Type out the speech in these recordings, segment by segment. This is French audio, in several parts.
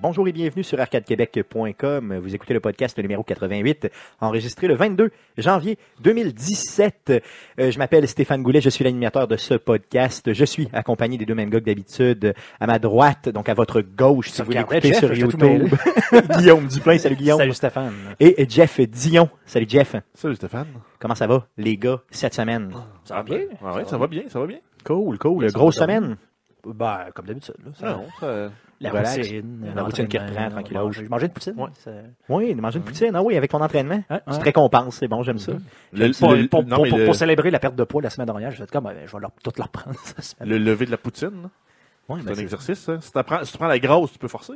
Bonjour et bienvenue sur arcadequebec.com. Vous écoutez le podcast numéro 88, enregistré le 22 janvier 2017. Euh, je m'appelle Stéphane Goulet, je suis l'animateur de ce podcast. Je suis accompagné des deux mêmes gars que d'habitude. À ma droite, donc à votre gauche, si vous l'écoutez sur YouTube. Guillaume Duplain, salut Guillaume. Salut Stéphane. Et Jeff Dion. Salut Jeff. Salut Stéphane. Comment ça va, les gars, cette semaine? Ça va bien? Ah, ouais, ça va bien, ça va bien. Cool, cool. Grosse semaine. Ben, comme d'habitude. Là, ça- Ah non, ça- la relax. routine. La routine qui reprend, l'entraînement, tranquillos. manger- Manger une poutine. Oui, de manger une poutine. Ah oui, avec ton entraînement. Ouais, Tu te récompenses, c'est bon, j'aime ça. le, Pour, le- pour- non, pour- mais pour- le- pour célébrer la perte de poids la semaine dernière, je vais comme, ben, je vais leur, tout leur prendre cette semaine. le lever de la poutine, c'est ben, un exercice. ça. Si, t'apprends- si tu prends la grosse, tu peux forcer.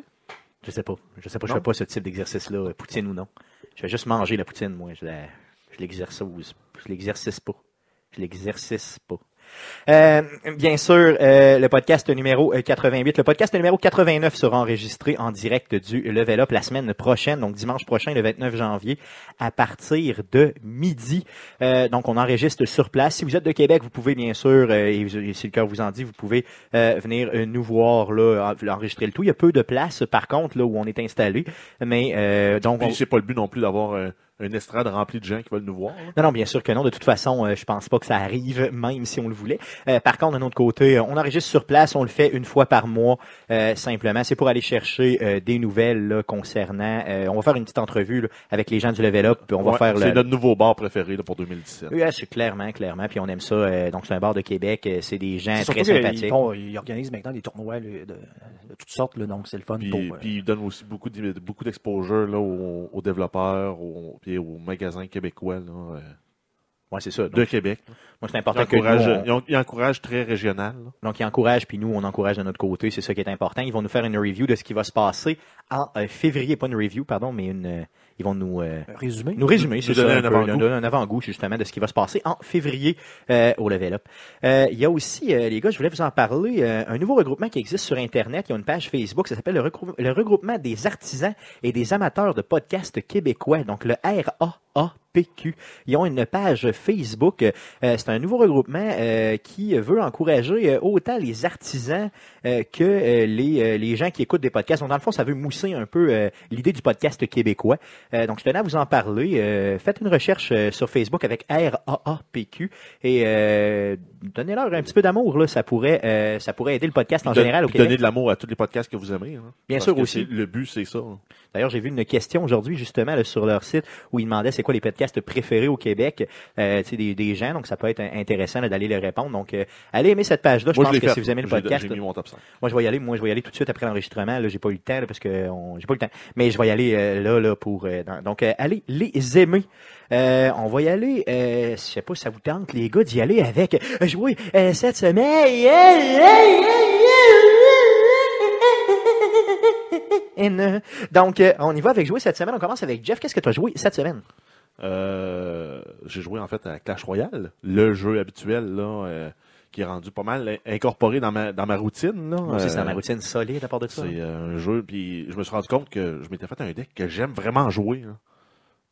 Je sais pas. Je sais pas, je Non? fais pas ce type d'exercice-là, euh, poutine ou non. Je vais juste manger la poutine, moi. Je la- je l'exercise. Je l'exercice pas. Je l'exercice pas. Euh, bien sûr, euh, le podcast numéro euh, 88. Le podcast numéro 89 sera enregistré en direct du Level Up la semaine prochaine, donc dimanche prochain, le 29 janvier, à partir de midi. Euh, donc, on enregistre sur place. Si vous êtes de Québec, vous pouvez bien sûr, euh, et si le cœur vous en dit, vous pouvez euh, venir euh, nous voir là, en- enregistrer le tout. Il y a peu de place, par contre, là où on est installé, mais euh, donc on- c'est pas le but non plus d'avoir un, un estrade rempli de gens qui veulent nous voir. là. non, non, bien sûr que non. De toute façon, euh, je pense pas que ça arrive, même si on le voulait. Euh, par contre, d'un autre côté, euh, on enregistre sur place, on le fait une fois par mois, euh, simplement. C'est pour aller chercher euh, des nouvelles là, concernant. euh, on va faire une petite entrevue là, avec les gens du Level Up. puis On va faire C'est le. notre nouveau bar préféré là, pour 2017. Oui, c'est clairement, clairement. Puis on aime ça. euh, donc c'est un bar de Québec. c'est des gens très sympathiques. font- Ils organisent maintenant des tournois là, de, de toutes sortes, là, donc c'est le fun Puis, pour. euh, puis il donne aussi beaucoup d'im- beaucoup d'exposure là, aux, aux développeurs, aux, puis aux magasins québécois là, euh, c'est ça. de Québec. moi, c'est important que nous, on- ils encouragent très régional. là. Donc, ils encouragent, puis nous, on encourage de notre côté. C'est ça qui est important. Ils vont nous faire une review de ce qui va se passer en euh, février. Pas une review, pardon, mais une. Ils vont nous. euh, un résumé. nous résumer, c'est donner ça, un un, peu, avant-goût. nous donner un avant-goût justement de ce qui va se passer en février euh, au Level Up. Euh, il y a aussi, euh, les gars, je voulais vous en parler, euh, un nouveau regroupement qui existe sur Internet. Il y a une page Facebook, ça s'appelle le, regrou- le regroupement des artisans et des amateurs de podcasts québécois, donc le RAAPQ. Ils ont une page Facebook. Euh, c'est un nouveau regroupement euh, qui veut encourager euh, autant les artisans que les, les gens qui écoutent des podcasts. Donc, dans le fond, ça veut mousser un peu l'idée du podcast québécois. Donc, je tenais à vous en parler. Faites une recherche sur Facebook avec RAAPQ et donnez-leur un petit peu d'amour. Là, ça pourrait, ça pourrait aider le podcast en général au de l'amour à tous les podcasts que vous aimez. hein. Bien sûr aussi. Le but, c'est ça. hein. D'ailleurs, j'ai vu une question aujourd'hui justement là, sur leur site où ils demandaient c'est quoi les podcasts préférés au Québec, euh, tu sais, des, des gens. Donc, ça peut être intéressant d'aller les répondre. Donc, euh, allez aimer cette page-là. Je Moi, pense que fait. si vous aimez le podcast, mis mon top 5. Moi, je vais y aller. Moi, je vais y aller tout de suite après l'enregistrement. Là, j'ai pas eu le temps là, parce que on- j'ai pas eu le temps. Mais je vais y aller euh, là, là pour. euh, dans- donc, euh, allez les aimer. Euh, on va y aller. Euh, je sais pas si ça vous tente, les gars, d'y aller avec jouer euh, cette semaine. Donc, euh, on y va avec jouer cette semaine. On commence avec Jeff. Qu'est-ce que tu as joué cette semaine? Euh, j'ai joué en fait à Clash Royale, le jeu habituel là, euh, qui est rendu pas mal incorporé dans ma, dans ma routine. Là. Moi aussi, c'est dans ma routine solide à part de ça. C'est euh, un jeu, puis je me suis rendu compte que je m'étais fait un deck que j'aime vraiment jouer. là.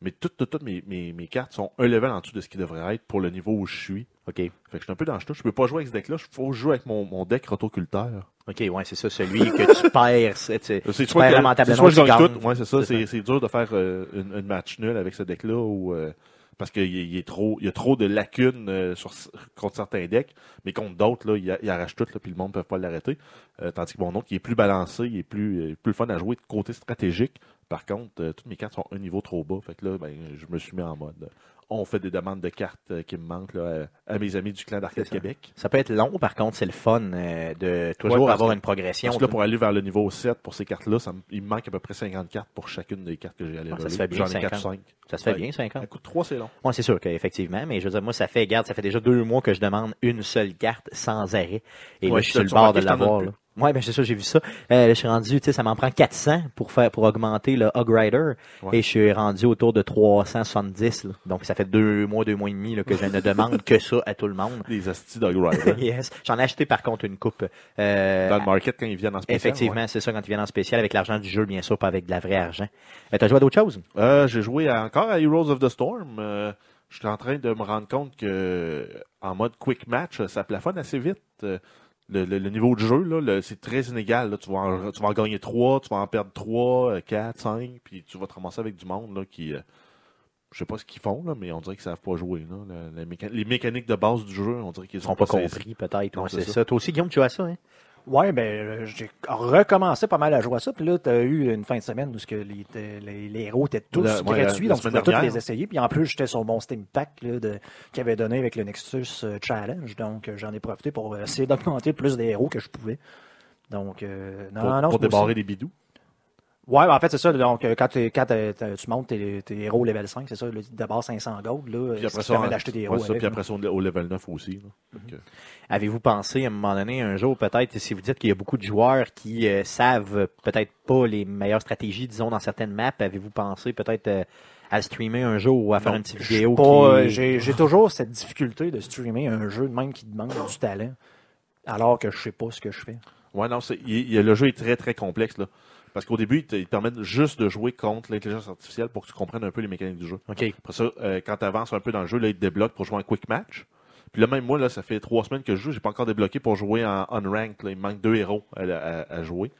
Mais toutes, toutes, toutes mes, mes, mes cartes sont un level en dessous de ce qui devrait être pour le niveau où je suis. OK. Fait que je suis un peu dans le chute. Je peux pas jouer avec ce deck-là. Il faut jouer avec mon, mon deck rotoculteur. OK, ouais, c'est ça, celui que tu perds. c'est- soit, perds lamentablement, c'est soit tout. Ouais, c'est ça. C'est dur de faire euh, une, une match nul avec ce deck-là ou euh, parce qu'il il y a trop de lacunes euh, sur, contre certains decks, mais contre d'autres, là, il, arrache tout, là, puis le monde ne peut pas l'arrêter. Euh, tandis que mon autre, il est plus balancé, il est plus, plus fun à jouer de côté stratégique. Par contre, euh, toutes mes cartes sont un niveau trop bas. Fait que là, ben, je me suis mis en mode. euh, on fait des demandes de cartes euh, qui me manquent là, à, mes amis du clan d'Arcade. Québec. Ça peut être long, par contre, c'est le fun euh, de toujours Ouais, avoir que- une progression. Parce que là, pour aller vers le niveau 7 pour ces cartes-là, ça me- il me manque à peu près 50 cartes pour chacune des cartes que j'ai à Ah, leveler. ça se fait bien, J'en ai 4 50. 5. Ça se fait Ouais. bien, 5 ans. Ça coûte 3, c'est long. Moi, c'est sûr qu'effectivement, mais je veux dire, moi, ça fait, garde, ça fait déjà deux mois que je demande une seule carte sans arrêt. Et là, Ouais, je suis sur le bord de l'avoir. là. Ouais, ben c'est ça, j'ai vu ça. Euh, là, je suis rendu, tu sais, ça m'en prend 400 pour faire pour augmenter le Hog Rider. Ouais. Et je suis rendu autour de 370. là. Donc ça fait deux mois, deux mois et demi là, que je ne demande que ça à tout le monde. Des astis Dog Rider. yes. J'en ai acheté par contre une coupe. euh, Dans le market quand ils viennent en spécial. Effectivement, c'est ça quand ils viennent en spécial avec l'argent du jeu, bien sûr, pas avec de la vraie argent. Euh, T'as joué à d'autres choses? Euh, j'ai joué à- encore à Heroes of the Storm. Euh, je suis en train de me rendre compte que en mode quick match, ça plafonne assez vite. Le, le- le niveau de jeu, c'est très inégal. Là. Tu, vas en, tu vas en gagner 3, tu vas en perdre 3, 4, 5, puis tu vas te ramasser avec du monde là, qui. euh, je sais pas ce qu'ils font, là, mais on dirait qu'ils savent pas jouer. Là. Le- le méca- les mécaniques de base du jeu, on dirait qu'ils Ils sont pas compris, peut-être. Ouais, c'est ça. ça. Toi aussi, Guillaume, tu as ça, hein? Ouais, ben, euh, j'ai recommencé pas mal à jouer à ça. Puis là, tu as eu une fin de semaine où que les, les, les héros étaient tous gratuits, donc tu pouvais tous les essayer. Puis en plus, j'étais sur mon Steam Pack qu'il avait donné avec le Nexus euh, Challenge. Donc, euh, j'en ai profité pour essayer d'augmenter plus des héros que je pouvais. Donc, euh, non, Pour, non, pour débarrer aussi- des bidous. Ouais, ben, en fait, c'est ça. Donc, euh, quand, tu montes tes, tes héros level 5, c'est ça, d'abord 500 gold, là, Puis ce après ça, permet d'acheter des héros. ça, avec, puis après ça, au level 9 aussi. euh, Avez-vous pensé à un moment donné, un jour peut-être, si vous dites qu'il y a beaucoup de joueurs qui euh, savent euh, peut-être pas les meilleures stratégies, disons, dans certaines maps, avez-vous pensé peut-être euh, à streamer un jour ou à faire Non, une petite vidéo qui... euh, J'ai toujours cette difficulté de streamer un jeu de même qui demande du talent, alors que je sais pas ce que je fais. Ouais, non, c'est, il- il- le jeu est très, très complexe. Là. Parce qu'au début, il te, il te permet juste de jouer contre l'intelligence artificielle pour que tu comprennes un peu les mécaniques du jeu. Après ça, euh, quand tu avances un peu dans le jeu, là, il te débloque pour jouer en quick match. Puis là, même moi, là, ça fait trois semaines que je joue, j'ai pas encore débloqué pour jouer en unranked. Là. Il me manque deux héros à, à- à jouer.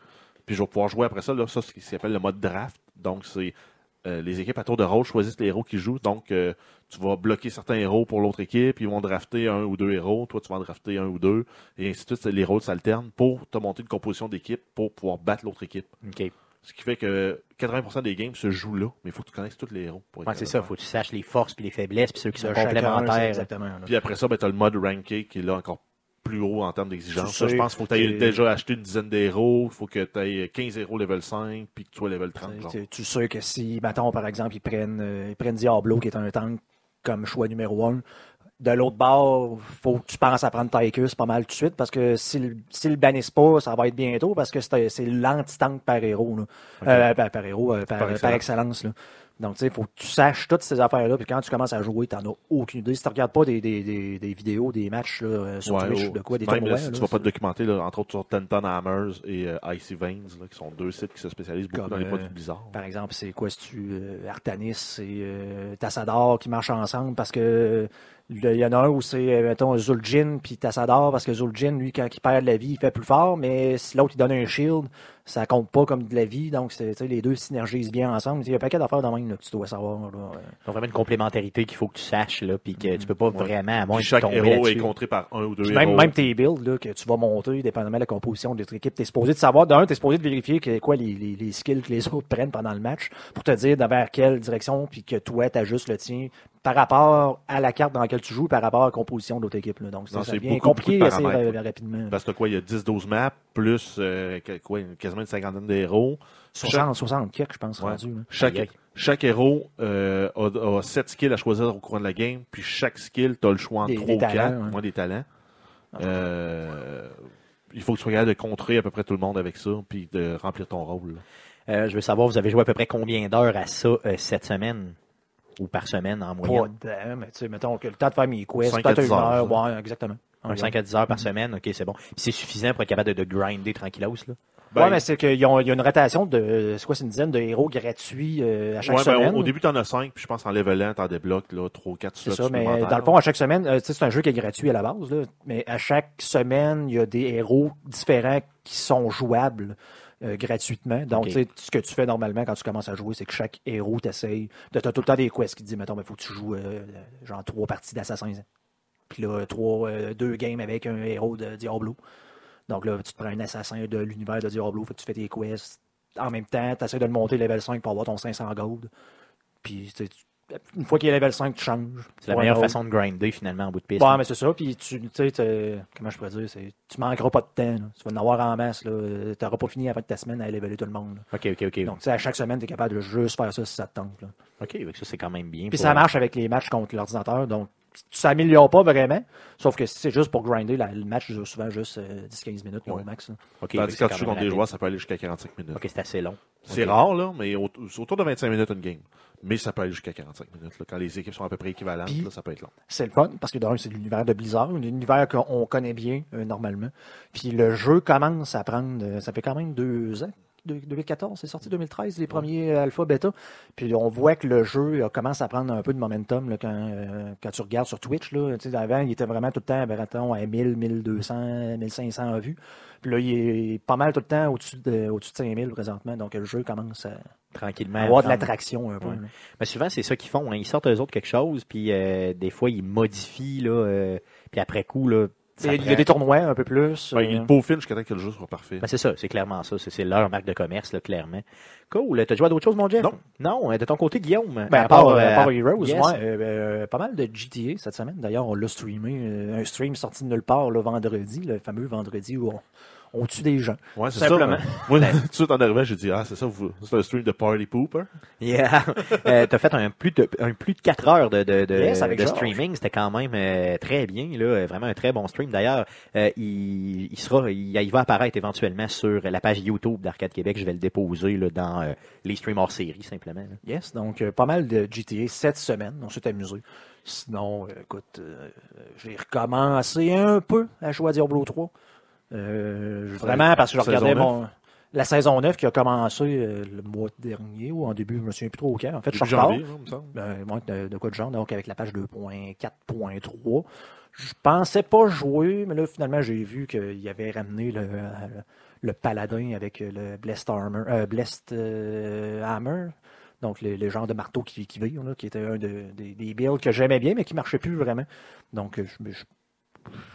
Puis je vais pouvoir jouer après ça, là, ça, c'est ce qui s'appelle le mode draft. Donc, c'est euh, les équipes à tour de rôle choisissent les héros qui jouent. Donc, euh, tu vas bloquer certains héros pour l'autre équipe, ils vont drafter un ou deux héros, toi, tu vas en drafter un ou deux, et ainsi de suite. Les rôles s'alternent pour te monter une composition d'équipe pour pouvoir battre l'autre équipe. OK. Ce qui fait que 80% des games se jouent là, mais il faut que tu connaisses tous les héros. Pour être Ouais, c'est ça, de faut que tu saches les forces puis les faiblesses puis ceux qui sont chacun, complémentaires. Exactement. là. Puis après ça, ben, tu as le mode ranké qui est là encore plus haut en termes d'exigence. Je pense qu'il faut que tu aies déjà acheté une dizaine d'héros, il faut que tu aies 15 héros level 5, puis que tu sois level 30. genre. Tu, tu sais que si, mettons, par exemple, ils prennent, euh, ils prennent Diablo, qui est un tank comme choix numéro un, de l'autre bord, faut que tu penses à prendre Tychus pas mal tout de suite, parce que s'ils s'ils le bannissent pas, ça va être bientôt, parce que c'est l'anti-tank par héros. Là. Euh, par, par héros, euh, par, Par par excellence. excellence. là. Donc, tu sais, il faut que tu saches toutes ces affaires-là, puis quand tu commences à jouer, tu n'en as aucune idée. Si tu regardes pas des, des, des, des vidéos, des matchs là, euh, sur Ouais, Twitch, oh, de quoi, des même, là, si là, tu vas pas te documenter, là, entre autres sur Tenton Hammers et euh, Icy Veins, là, qui sont deux sites qui se spécialisent beaucoup Comme, dans les euh, produits bizarres. Par exemple, c'est quoi, si tu Artanis et euh, Tassadar qui marchent ensemble parce que il y en a un où c'est, euh, mettons, Zul'jin puis Tassadar parce que Zul'jin, lui, quand il perd la vie, il fait plus fort, mais si l'autre il donne un shield, ça compte pas comme de la vie, donc c'est, tu sais, les deux synergisent bien ensemble. Il y a un paquet d'affaires dans même là, que tu dois savoir. là, euh. Donc vraiment une complémentarité qu'il faut que tu saches là, puis que tu peux pas vraiment à moins chaque tomber héros est contré par un ou deux Puis héros. même, même tes builds là, que tu vas monter, dépendamment de la composition de ton équipe, tu es supposé de savoir. D'un, tu es supposé de vérifier que, quoi, les, les, les skills que les autres prennent pendant le match pour te dire vers quelle direction, puis que toi, tu ajustes le tien par rapport à la carte dans laquelle tu joues, par rapport à la composition de l'autre équipe. Là. Donc, c'est beaucoup, compliqué beaucoup de assez rapidement. Parce que quoi, il y a 10-12 maps, plus euh, quoi, quasiment une cinquantaine d'héros. 60, 60 quelques, je pense, Ouais. rendu. là. Chaque, Aïe, chaque héros euh, a, a 7 skills à choisir au courant de la game, puis chaque skill, tu as le choix entre Des- 3 des ou 4, talents, ouais. moins des talents. Euh, il faut que tu sois capable de contrer à peu près tout le monde avec ça, puis de remplir ton rôle. Euh, je veux savoir, vous avez joué à peu près combien d'heures à ça euh, cette semaine? Ou par semaine en Pas moyenne? dedans, mais tu sais, mettons que le temps de faire mes quests, Cinq à peut-être dix une heures, heure, ouais, exactement. Un 5 à 10 heures par semaine, ok, c'est bon. C'est suffisant pour être capable de, de grinder tranquillos, là? Ben, ouais, mais c'est qu'il y a une rotation de, c'est quoi, c'est une dizaine de héros gratuits euh, à chaque ouais, ben, semaine. au, au début, tu en as 5, puis je pense en levelant, tu en débloques 3 4 C'est ça, mais dans le fond, à chaque semaine, euh, c'est un jeu qui est gratuit à la base, là, mais à chaque semaine, il y a des héros différents qui sont jouables euh, gratuitement. Donc, Ok. tu sais, ce que tu fais normalement quand tu commences à jouer, c'est que chaque héros t'essaye t'as tout le temps des quests qui te disent, mettons, il faut que tu joues genre trois parties d'Assassin's. Puis là, trois, deux games avec un héros de Diablo. Donc là, tu te prends un assassin de l'univers de Diablo, fait que tu fais tes quests. En même temps, tu essaies de le monter level 5 pour avoir ton 500 gold. Puis, tu une fois qu'il est level 5, tu changes. C'est la meilleure autre. façon de grinder finalement en bout de piste. Ouais, mais c'est ça. Puis tu sais, comment je pourrais dire, tu manqueras pas de temps. là. Tu vas en avoir en masse. Tu n'auras pas fini avant ta semaine à leveler tout le monde. là. Ok, ok, ok. Donc, à chaque semaine, tu es capable de juste faire ça si ça te tente. là. ok, ça c'est quand même bien. Puis pour- ça marche avec les matchs contre l'ordinateur. Donc, tu s'améliores pas vraiment. Sauf que si c'est juste pour grinder, la- le match dure souvent juste euh, 10-15 minutes là, Ouais. au max. là. Tandis que quand tu joues contre des joueurs, ça peut aller jusqu'à 45 minutes. Ok, c'est assez long. C'est rare, là, mais au- c'est autour de 25 minutes une game. Mais ça peut aller jusqu'à 45 minutes. là. Quand les équipes sont à peu près équivalentes, Puis- là, ça peut être long. C'est le fun parce que d'un, c'est l'univers de Blizzard, un univers qu'on connaît bien euh, normalement. Puis le jeu commence à prendre, euh, ça fait quand même deux ans 2014, c'est sorti 2013, les premiers alpha, bêta. Puis on voit que le jeu commence à prendre un peu de momentum là, quand, euh, quand tu regardes sur Twitch. Là. Avant, il était vraiment tout le temps mettons, à 1000, 1200, 1500 vues. Puis là, il est pas mal tout le temps au-dessus de, au-dessus de 5000 présentement. Donc le jeu commence à Tranquillement. avoir de l'attraction un peu. Ouais. Mais souvent, c'est ça qu'ils font. hein. Ils sortent eux autres quelque chose, puis euh, des fois, ils modifient, là, euh, puis après coup, là, Il y a des tournois un peu plus. Ben, euh, il peaufine jusqu'à temps que le jeu soit parfait. Ben, c'est ça, c'est clairement ça. C'est c'est leur marque de commerce, là, clairement. Cool. T'as joué à d'autres choses, mon Jeff? Non. Non, euh, de ton côté, Guillaume. Ben, à part, euh, à part Heroes, yes. ouais, euh, euh, pas mal de GTA cette semaine. D'ailleurs, on l'a streamé. euh, un stream sorti de nulle part le vendredi, le fameux vendredi où on, on tue des gens. Ouais, c'est Simplement. ça. Moi, tout de suite en arrivant, j'ai dit, ah, c'est ça, vous- c'est un stream de Party Pooper. Yeah. Euh, T'as fait un plus de un plus de 4 heures de, de, de, Yes, de streaming. C'était quand même euh, très bien, là. Vraiment un très bon stream. D'ailleurs, euh, il, il sera, il, il va apparaître éventuellement sur la page YouTube d'Arcade Québec. Je vais le déposer là, dans les streams hors série, simplement. là. Yes, donc pas mal de GTA cette semaine. On s'est amusé. Sinon, écoute, j'ai recommencé un peu à jouer à Diablo 3. Euh, vraiment, parce que je regardais 9. mon, la saison 9 qui a commencé euh, le mois dernier ou en début, je me souviens plus trop auquel. En fait, je suis retard. janvier, hein. Ben, de, de quoi de genre, donc avec la page 2.4.3. Je pensais pas jouer, mais là, finalement, j'ai vu qu'il avait ramené le, euh, le paladin avec le Blessed Armor, euh, Blessed Hammer. Donc, le, le genre de marteau qui, qui vire, là, qui était un de- des, des builds que j'aimais bien, mais qui marchait plus vraiment. Donc, je, je- je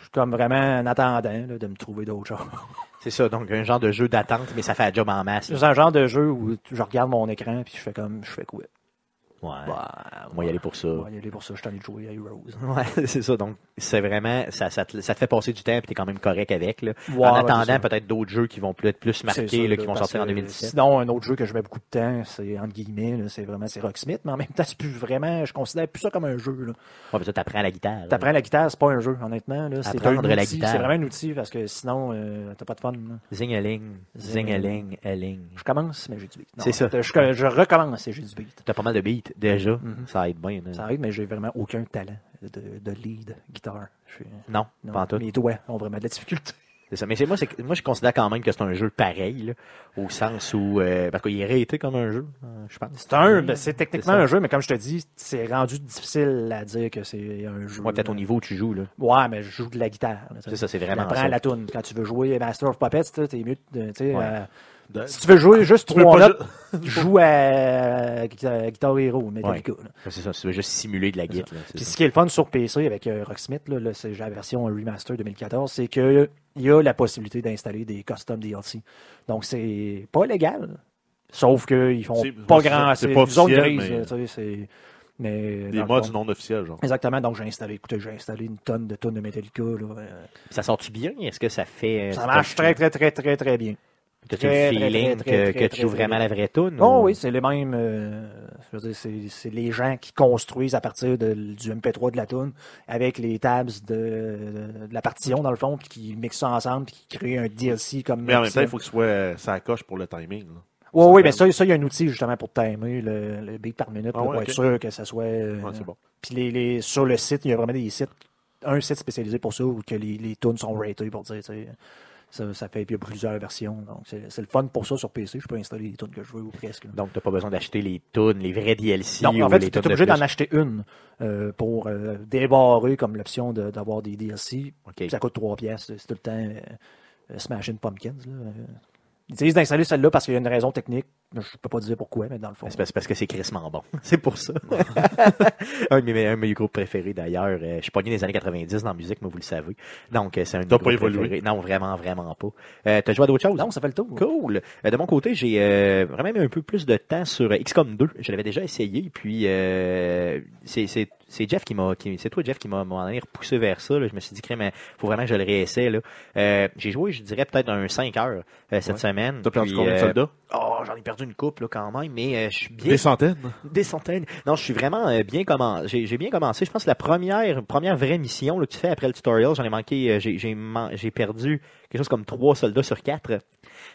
suis comme vraiment en attendant là, de me trouver d'autres choses. C'est ça, donc un genre de jeu d'attente, mais ça fait un job en masse. C'est un genre de jeu où je regarde mon écran puis je fais comme, je fais quoi? Ouais. Bah, on va y aller pour ça. On va y aller pour ça. Je suis allé jouer à Heroes. Ouais, c'est ça. Donc, c'est vraiment, ça, ça, te, ça te fait passer du temps et t'es quand même correct avec. Là. En attendant, peut-être d'autres jeux qui vont plus être plus marqués, là, qui vont sortir en que 2017. Sinon, un autre jeu que je mets beaucoup de temps, c'est entre guillemets, c'est vraiment c'est Rocksmith, mais en même temps, c'est plus vraiment, je considère plus ça comme un jeu. là. Ouais, mais ça, t'apprends la guitare. T'apprends la guitare, c'est pas un jeu, honnêtement. C'est Apprendre un la outil, guitare. C'est vraiment un outil parce que sinon, euh, t'as pas de fun. Zing-a-ling, zing-a-ling, a-ling. Je commence, mais j'ai du beat. C'est ça. Je, je recommence et j'ai du beat. T'as pas mal de beats, déjà. Mhm. Ça aide bien. là. Ça arrive, mais j'ai vraiment aucun talent de, de lead guitare. Suis- Non, non, pas en tout. Mes doigts ont vraiment de la difficulté. C'est ça. Mais c'est moi, moi, je considère quand même que c'est un jeu pareil, là, au sens où, euh, parce qu'il est réité comme un jeu, euh, je pense. C'est un, ben, c'est techniquement un jeu, mais comme je te dis, c'est rendu difficile à dire que c'est un jeu. Ouais, peut-être au niveau où tu joues, là. Ouais, mais je joue de la guitare. C'est ça, c'est vraiment J'apprends ça. la toune. Quand tu veux jouer Master of Puppets, t'es mieux de, tu sais, Ouais. euh, De- si tu veux jouer juste trois notes, joue à Guitar, Hero, Metallica. C'est ça, tu veux juste simuler de la guitare. Puis ça. ce qui est le fun sur PC avec euh, Rocksmith, là, là, c'est la version remaster 2014, c'est qu'il y a la possibilité d'installer des custom DLC. Donc c'est pas légal, sauf qu'ils font C'est- pas grand. c'est pas officiel, grise. mais- mais Des mods non officiels, genre. Exactement, donc j'ai installé, écoutez, j'ai installé une tonne de tonnes de Metallica. Là, euh, Ça sort-tu bien? Est-ce que ça fait. ça marche très, très, très, très, très bien. T'as-tu le feeling très, que, très, que très, tu joues très vraiment la vraie tune? Oh ou- oui, c'est les mêmes. euh, je veux dire, c'est, c'est les gens qui construisent à partir de- du MP3 de la tune avec les tabs de, de la partition dans le fond, puis qui mixent ça ensemble, puis qui créent un DLC comme. Mais en même temps, il faut que ce soit euh, ça coche pour le timing. là. Ouais, ça oui, fait- mais ça, ça, il y a un outil justement pour timer le, le beat par minute Ah ouais, pour être sûr que ça soit. euh, Ouais, c'est bon. Puis les, les, sur le site, il y a vraiment des sites, un site spécialisé pour ça, où que les, les tunes sont ratées pour dire, tu sais, ça, ça fait, puis plusieurs versions. Donc, c'est le fun pour ça sur PC. Je peux installer les tunes que je veux ou presque. là. Donc, t'as pas besoin d'acheter les tunes, les vrais DLC. Non, en fait, tu es obligé d'en acheter une euh, pour euh, débarrer comme l'option de- d'avoir des DLC. Ça coûte 3 pièces. C'est tout le temps euh, euh, Smashing Pumpkins. Là. Ils disent d'installer celle-là parce qu'il y a une raison technique. Je peux pas dire pourquoi, mais dans le fond. C'est parce, que c'est crissement bon. c'est pour ça. un, de mes, un de mes groupes préférés d'ailleurs. Euh, je suis pogné des années 90 dans la musique, mais vous le savez. Donc, euh, c'est un de mes T'as pas groupes évolué? préférés. Non, vraiment, vraiment pas. Euh, T'as joué à d'autres choses? Non, ça fait le tour. Cool. Euh, de mon côté, j'ai euh, vraiment mis un peu plus de temps sur XCOM 2. Je l'avais déjà essayé, puis euh, c'est c'est- c'est Jeff qui m'a, qui- c'est toi Jeff qui m'a repoussé vers ça. là. Je me suis dit, mais faut vraiment que je le réessaie. là. Euh, j'ai joué, je dirais peut-être un 5 heures euh, cette Ouais. semaine. T'as perdu combien de euh, soldats? Oh, j'en ai perdu une coupe là, quand même, mais euh, je suis bien Des centaines. des centaines. Non, je suis vraiment euh, bien commencé. J'ai j'ai bien commencé. Je pense que la première première vraie mission là, que tu fais après le tutorial, j'en ai manqué. euh, j'ai j'ai man- j'ai perdu quelque chose comme trois soldats sur quatre.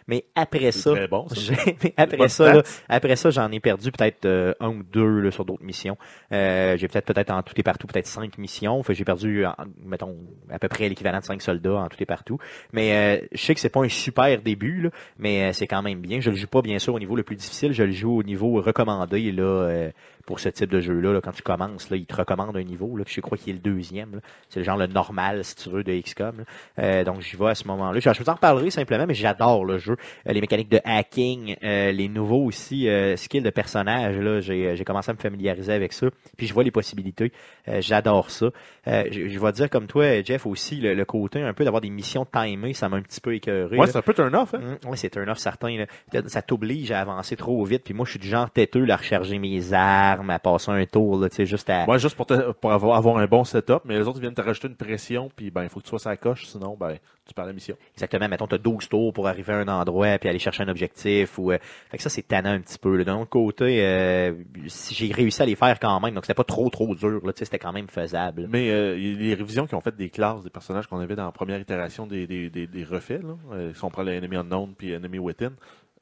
Mais après ça, très bon, ça. mais après ça, là, après ça, j'en ai perdu peut-être euh, un ou deux là, sur d'autres missions. Euh, j'ai peut-être peut-être en tout et partout peut-être cinq missions. Fait j'ai perdu, en- mettons, à peu près l'équivalent de cinq soldats en tout et partout. Mais euh, je sais que c'est pas un super début, là, mais euh, c'est quand même bien. Je le joue pas bien sûr au niveau le plus difficile. Je le joue au niveau recommandé là, euh, pour ce type de jeu-là. là. Quand tu commences, là, il te recommande un niveau. Là, je crois qu'il est le deuxième. C'est le genre le normal, si tu veux, de XCOM. là. Euh, donc j'y vais à ce moment-là. Je, je vous en reparlerai simplement, mais j'adore le jeu. Euh, les mécaniques de hacking, euh, les nouveaux aussi euh, skills de personnages. Là, j'ai, j'ai commencé à me familiariser avec ça. Puis je vois les possibilités. Euh, j'adore ça. Euh, je, je vais dire comme toi, Jeff, aussi, le, le côté un peu d'avoir des missions timées, ça m'a un petit peu écœuré. Ouais, c'est un peu turn off. Hein? Ouais, c'est un off certain. là. Ça t'oblige à avancer trop vite. Puis moi, je suis du genre têteux là, à recharger mes armes, à passer un tour, là, tu sais, juste à. Moi, juste pour, te- pour avoir, avoir un bon setup, mais les autres viennent te rajouter une pression, puis ben, il faut que tu sois la coche, sinon, ben, tu perds la mission. Exactement. Mettons, tu as 12 tours pour arriver à un endroit puis aller chercher un objectif. Ou, euh, fait que ça, c'est tannant un petit peu. D'un autre côté, euh, j'ai réussi à les faire quand même, donc c'était pas trop, trop dur. Là, tu sais, c'était quand même faisable. Mais euh, les révisions qui ont fait des classes, des personnages qu'on avait dans la première itération des, des, des, des refaits, là. Si on prend les Enemy Unknown puis Enemy Within,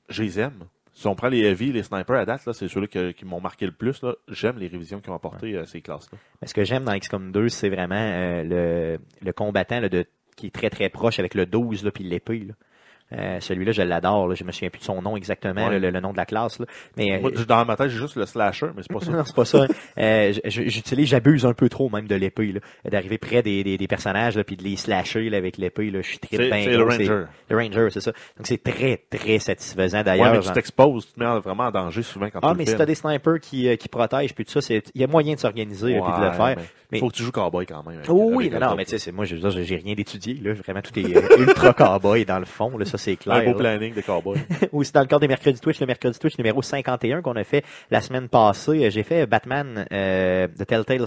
je les aime. Si on prend les Heavy, les Snipers à date, là, c'est ceux-là qui, qui m'ont marqué le plus. Là. J'aime les révisions qui ont apporté euh, ces classes-là. Mais ce que j'aime dans XCOM 2, c'est vraiment euh, le, le combattant là, de, qui est très, très proche avec le 12 là, puis l'épée. Euh, celui-là, je l'adore. Je me souviens plus de son nom exactement, Ouais. là, le, le nom de la classe. Là. Mais euh, Moi, dans ma tête, j'ai juste le slasher, mais c'est pas ça. Non, c'est pas ça. Euh, j- j- J'utilise, j'abuse un peu trop même de l'épée, là. D'arriver près des, des, des personnages, là, puis de les slasher là, avec l'épée, là. Je suis très bien c'est le Ranger. Le Ranger, c'est ça. Donc c'est très, très satisfaisant Ouais, d'ailleurs. mais tu j'en- t'exposes, tu te mets vraiment en danger souvent quand ah, tu mais le si t'as des snipers qui, euh, qui protègent, puis tout ça, c'est, il y a moyen de s'organiser, puis de le Ouais, faire. mais mais- Faut que tu joues cowboy quand même. avec- Oh oui, avec non, non, mais tu sais, moi, j'ai rien d'étudié, là. Vraiment, tout est euh, ultra cowboy dans le fond, là. Ça, c'est clair. Un beau planning de cowboy. Aussi dans le cadre des mercredis Twitch, le mercredi Twitch numéro 51 qu'on a fait la semaine passée, euh, j'ai fait Batman euh, de Telltale,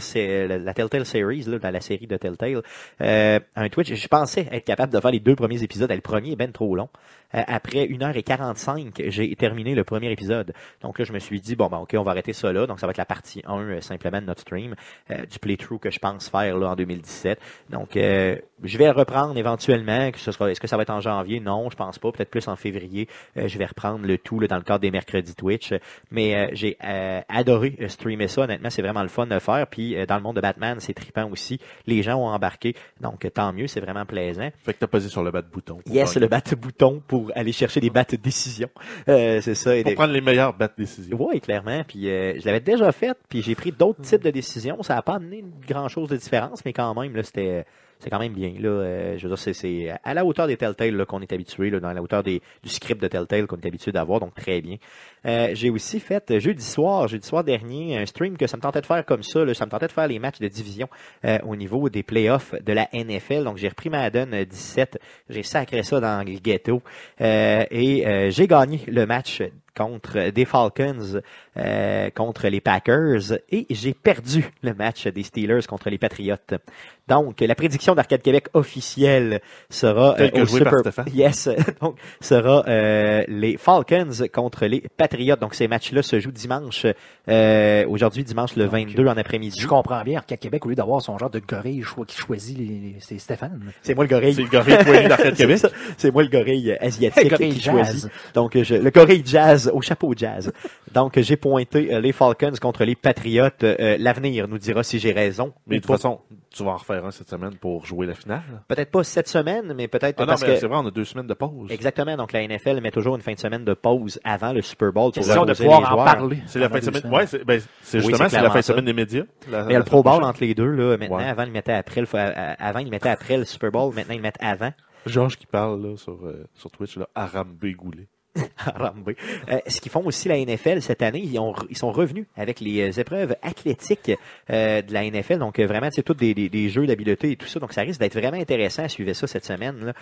la la Telltale Series, là, dans la série de Telltale. Euh, un Twitch, je pensais être capable de faire les deux premiers épisodes. Le premier est ben trop long. Euh, après 1h45, j'ai terminé le premier épisode. Donc là, je me suis dit, bon, ben, ok, on va arrêter ça là. Donc ça va être la partie 1 euh, simplement de notre stream, euh, du playthrough que je pense faire là en 2017. Donc, euh, je vais reprendre éventuellement. Que ce sera, est-ce que ça va être en janvier? Non, je pense pas. Peut-être plus en février. Euh, je vais reprendre le tout là, dans le cadre des mercredis Twitch. Mais euh, j'ai euh, adoré streamer ça. Honnêtement, c'est vraiment le fun de faire. Puis euh, dans le monde de Batman, c'est trippant aussi. Les gens ont embarqué. Donc, tant mieux. C'est vraiment plaisant. fait que t'as posé sur le bas de bouton. Yes, le bat bouton pour aller chercher des battes décision. Euh, c'est ça. Et Pour des- prendre les meilleures battes décisions. oui, clairement. Puis euh, je l'avais déjà fait, puis j'ai pris d'autres types de décisions. Ça n'a pas amené grand chose de différence, mais quand même, là, c'était c'est quand même bien. Là, Euh, je veux dire, c'est- à la hauteur des Telltale qu'on est habitué, là, dans la hauteur des, du script de Telltale qu'on est habitué d'avoir, donc très bien. Euh, j'ai aussi fait euh, jeudi soir, jeudi soir dernier, un stream que ça me tentait de faire comme ça. Là, ça me tentait de faire les matchs de division euh, au niveau des playoffs de la NFL. Donc j'ai repris Madden euh, 17, j'ai sacré ça dans le ghetto euh, et j'ai gagné le match contre des Falcons euh, contre les Packers et j'ai perdu le match des Steelers contre les Patriots. Donc la prédiction d'Arcade Québec officielle sera que au Super Stéphane. Yes, donc sera euh, les Falcons contre les Patriots. Donc ces matchs-là se jouent dimanche euh, aujourd'hui dimanche le Donc, 22 en après-midi. Je comprends bien, Arcade Québec, au lieu d'avoir son genre de gorille cho- qui choisit les, les- c'est Stéphane. C'est moi le gorille. C'est le gorille d'Arcade C'est Québec. ça. C'est moi le gorille asiatique Le gorille qui jazz. choisit. Donc, je, le gorille jazz au chapeau jazz. Donc, j'ai pointé euh, les Falcons contre les Patriotes. Euh, L'avenir nous dira si j'ai raison. Mais de toute façon, tu vas en refaire un cette semaine pour jouer la finale? Peut-être pas cette semaine, mais peut-être Ah non, parce mais que... c'est vrai, on a deux semaines de pause. Exactement. Donc, la NFL met toujours une fin de semaine de pause avant le Super Bowl pour Question de pouvoir les en joueurs. parler. C'est la fin de semaine. Ouais, c'est ben, c'est Oui, justement c'est c'est la fin de semaine des médias. La- Mais la le Pro Bowl entre les deux, là. Maintenant, Ouais. avant, ils mettaient après le, euh, avant, ils mettaient après le Super Bowl. Maintenant, ils mettent avant. Georges qui parle là, sur, euh, sur Twitch, là, Arambe Goulet. Euh, ce qu'ils font aussi la NFL cette année, ils, ont, ils sont revenus avec les euh, épreuves athlétiques euh, de la NFL. Donc vraiment, c'est tous des, jeux d'habileté et tout ça. Donc ça risque d'être vraiment intéressant à suivre ça cette semaine.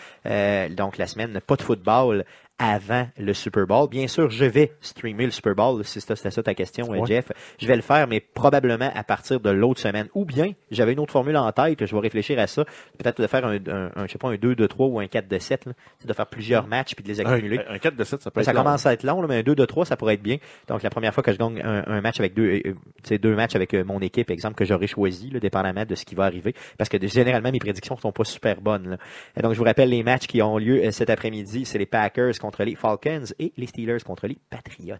donc la semaine, pas de football avant le Super Bowl. Bien sûr, je vais streamer le Super Bowl, si c'était ça ta question, Ouais. Jeff. Je vais le faire, mais probablement à partir de l'autre semaine. Ou bien, j'avais une autre formule en tête, que je vais réfléchir à ça. Peut-être de faire un, un, un, je sais pas, un 2 de 3 ou un 4 de 7, là. De faire plusieurs matchs puis de les Un, accumuler. un 4 de 7, ça peut être Ça long. commence à être long, là, mais un 2 de 3, ça pourrait être bien. Donc, la première fois que je gagne un, un match avec deux, euh, euh, tu sais, deux matchs avec euh, mon équipe, exemple, que j'aurais choisi, là, dépendamment de ce qui va arriver. Parce que généralement, mes prédictions sont pas super bonnes. là. Et donc, je vous rappelle les matchs qui ont lieu euh, cet après-midi. C'est les Packers contre les Falcons et les Steelers contre les Patriots.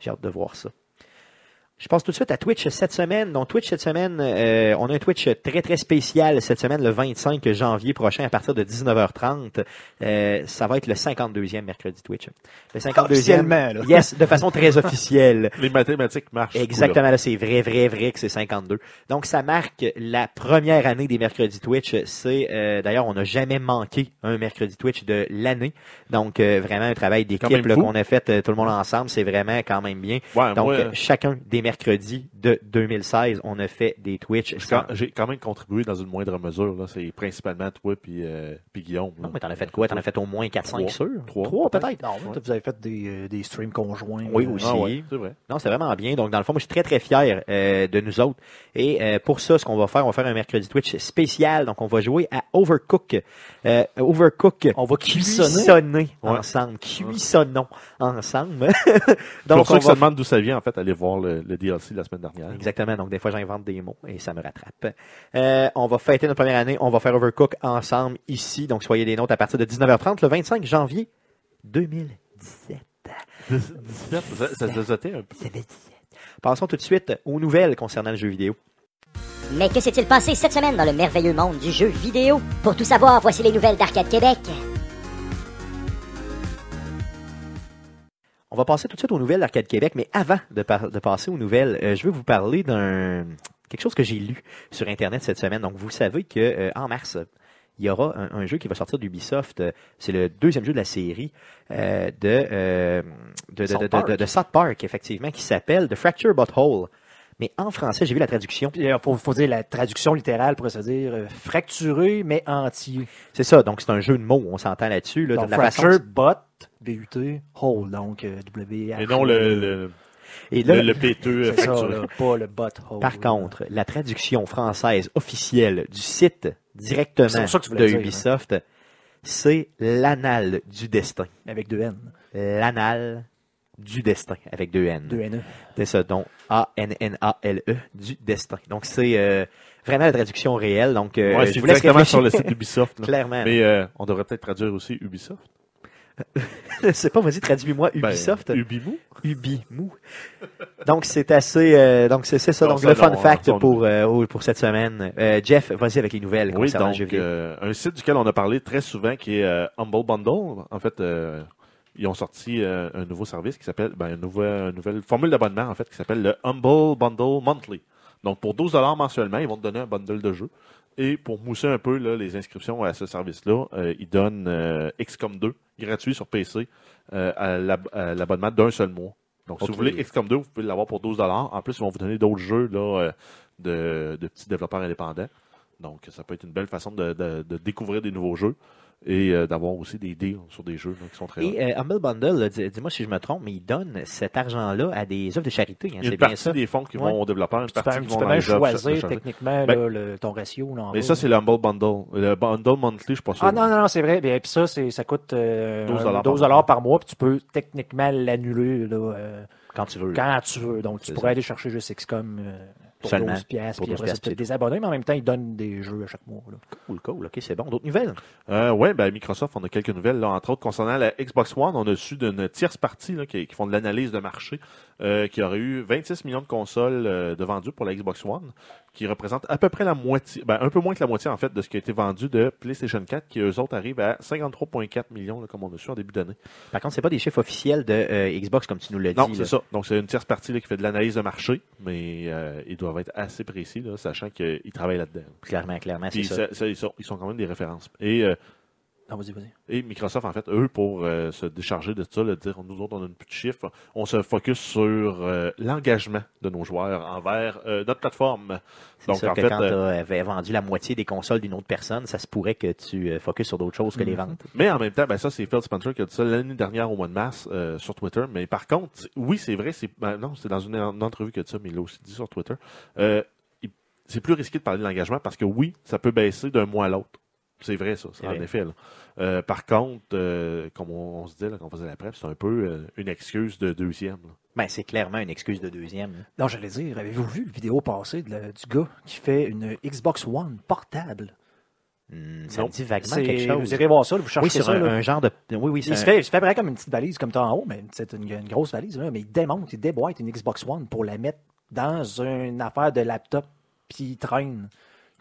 J'ai hâte de voir ça. Je passe tout de suite à Twitch cette semaine. Donc Twitch cette semaine, euh, on a un Twitch très très spécial cette semaine, le 25 janvier prochain à partir de 19h30. Euh, ça va être le 52e mercredi Twitch. Le 52e. Officiellement, là. Yes, de façon très officielle. Les mathématiques marchent. Exactement, là, c'est vrai, vrai, vrai que c'est 52. Donc, ça marque la première année des mercredis Twitch. C'est, euh, d'ailleurs, on n'a jamais manqué un mercredi Twitch de l'année. Donc, euh, vraiment un travail d'équipe qu'on a fait euh, tout le monde ensemble. C'est vraiment quand même bien. Ouais, Donc, moi, euh, chacun des mercredis de 2016, on a fait des Twitch. j'ai sans- quand- j'ai quand même contribué dans une moindre mesure. là. C'est principalement toi puis euh, puis Guillaume. là. Non, mais t'en as fait quoi? T'en as fait au moins 4-5 Trois. sûrs? Trois. Trois, peut-être? Non, vous avez fait des, euh, des streams conjoints. Oui, aussi. Ah ouais, c'est vrai. Non, c'est vraiment bien. Donc, dans le fond, moi, je suis très, très fier euh, de nous autres. Et euh, pour ça, ce qu'on va faire, on va faire un mercredi Twitch spécial. Donc, on va jouer à Overcook. Euh, Overcook. On va cuissonner. Cuissonner Ouais. ensemble. Cuissonnons ensemble. Donc, pour ceux on qui va se demandent d'où ça vient, en fait, allez voir le, le DLC de la semaine dernière. Exactement. Donc, des fois, j'invente des mots et ça me rattrape. Euh, on va fêter notre première année. On va faire Overcook ensemble ici. Donc, soyez des notes à partir de 19h30 le 25 janvier 2017. 17, ça, ça un peu. 2017. Passons tout de suite aux nouvelles concernant le jeu vidéo. Mais que s'est-il passé cette semaine dans le merveilleux monde du jeu vidéo? Pour tout savoir, voici les nouvelles d'Arcade Québec. On va passer tout de suite aux nouvelles d'Arcade Québec, mais avant de, par- de passer aux nouvelles, euh, je veux vous parler d'un quelque chose que j'ai lu sur Internet cette semaine. Donc, vous savez que euh, en mars, il y aura un, un jeu qui va sortir d'Ubisoft. Euh, C'est le deuxième jeu de la série euh, de, de, South de, de- Park. South effectivement, qui s'appelle The Fracture Butthole. Mais en français, j'ai vu la traduction. Il faut, faut dire la traduction littérale pour se dire euh, fracturé mais entier. C'est ça, donc c'est un jeu de mots, on s'entend là-dessus. Là, Donc, de la façon- fracture, but, B-U-T, hole, donc euh, w Et non le, le, Et là, le, le péteux pas le. Par contre, la traduction française officielle du site directement de hein. Ubisoft, c'est l'anal du destin. Avec deux N, L'anal du destin, avec deux N. deux N. E. C'est ça, donc A-N-N-A-L-E, E, du destin. Donc c'est euh, vraiment la traduction réelle. Donc euh, sur le site d'Ubisoft. là. Clairement. Mais euh, on devrait peut-être traduire aussi Ubisoft. c'est pas, vas-y, traduis-moi Ben, Ubisoft. Ubimou. Ubimou. Donc c'est assez, euh, donc c'est ça. Non, Donc ça, le fun non, fact on- pour euh, pour cette semaine. Euh, Jeff, vas-y avec les nouvelles Oui, concernant le donc jeu vidéo. un site duquel on a parlé très souvent qui est Humble Bundle. En fait, ils ont sorti un nouveau service qui s'appelle, ben, une nouvelle, une nouvelle formule d'abonnement en fait qui s'appelle le Humble Bundle Monthly. Donc pour 12 dollars mensuellement, ils vont te donner un bundle de jeux. Et pour mousser un peu là, les inscriptions à ce service-là, euh, ils donnent euh, XCOM 2 gratuit sur PC euh, à l'ab- à l'abonnement d'un seul mois. Donc si vous voulez XCOM 2, vous pouvez l'avoir pour 12 dollars. En plus, ils vont vous donner d'autres jeux là, de, de petits développeurs indépendants. Donc, ça peut être une belle façon de, de- de découvrir des nouveaux jeux et euh, d'avoir aussi des deals sur des jeux là, qui sont très. Et euh, Humble Bundle, dis-moi si je me trompe, mais ils donnent cet argent-là à des œuvres de charité. Hein, Il y a c'est une bien partie ça. des fonds qui Ouais. vont aux développeurs, une Tu peux, partie qui vont peux même choisir techniquement Ben, là, le- ton ratio. Là, Mais ça, c'est le Humble Bundle. Le Bundle Monthly, je suis pas sûr. Ah non, non, non, c'est vrai. Bien, puis ça, ça coûte euh, 12 un- dollars 12 par mois, puis tu peux techniquement l'annuler euh, Quand tu veux. quand tu veux. Donc, tu pourrais ça. aller chercher juste XCOM euh, pour Seulement. 12 piastres, Pour puis 12 après piastres, c'est te désabonner, mais en même temps, ils donnent des jeux à chaque mois. là. Cool, cool. OK, c'est bon. D'autres nouvelles? Euh, ouais, ben Microsoft, on a quelques nouvelles. Là, entre autres, concernant la Xbox One, on a su d'une tierce partie là, qui, qui font de l'analyse de marché, euh, qui aurait eu 26 millions de consoles euh, de vendues pour la Xbox One, qui représente à peu près la moitié, ben, un peu moins que la moitié en fait de ce qui a été vendu de PlayStation 4, qui eux autres arrivent à 53,4 millions, là, comme on a su en début d'année. Par contre, c'est pas des chiffres officiels de euh, Xbox, comme tu nous l'as dit. Non, c'est ça. Donc, c'est une tierce partie là, qui fait de l'analyse de marché, mais ils doivent être assez précis, là, sachant qu'ils travaillent là-dedans. Clairement, clairement, c'est ça. ça- ça, ils, sont, ils sont quand même des références. Et Non, vas-y, vas-y. Et Microsoft, en fait, eux, pour euh, se décharger de ça, le dire, nous autres, on a une plus de chiffres, on se focus sur euh, l'engagement de nos joueurs envers euh, notre plateforme. C'est Donc, ça en que fait, quand euh, tu avais vendu la moitié des consoles d'une autre personne, ça se pourrait que tu euh, focuses sur d'autres choses que les Mhm. ventes. Mais en même temps, ben ça, c'est Phil Spencer qui a dit ça l'année dernière au mois de mars euh, sur Twitter. Mais par contre, oui, c'est vrai, c'est ben non, c'est dans une, une entrevue qu'il a dit ça, mais il l'a aussi dit sur Twitter. Euh, c'est plus risqué de parler de l'engagement parce que oui, ça peut baisser d'un mois à l'autre. C'est vrai, ça, C'est en vrai. effet. là. Euh, par contre, euh, comme on, on se dit là, quand on faisait la preuve, c'est un peu euh, une excuse de deuxième. là. Ben, c'est clairement une excuse de deuxième. là. Non, j'allais dire, avez-vous vu la vidéo passée de la- du gars qui fait une Xbox One portable? Hmm, ça Non. me dit vaguement quelque chose. Vous irez voir ça, vous cherchez oui, sur ça. un, là. un genre de. Oui, oui, c'est Il se, fait, il se fait vraiment comme une petite valise comme toi en haut, mais c'est une, une grosse valise, là, mais il démonte, il déboîte une Xbox One pour la mettre dans une affaire de laptop, puis il traîne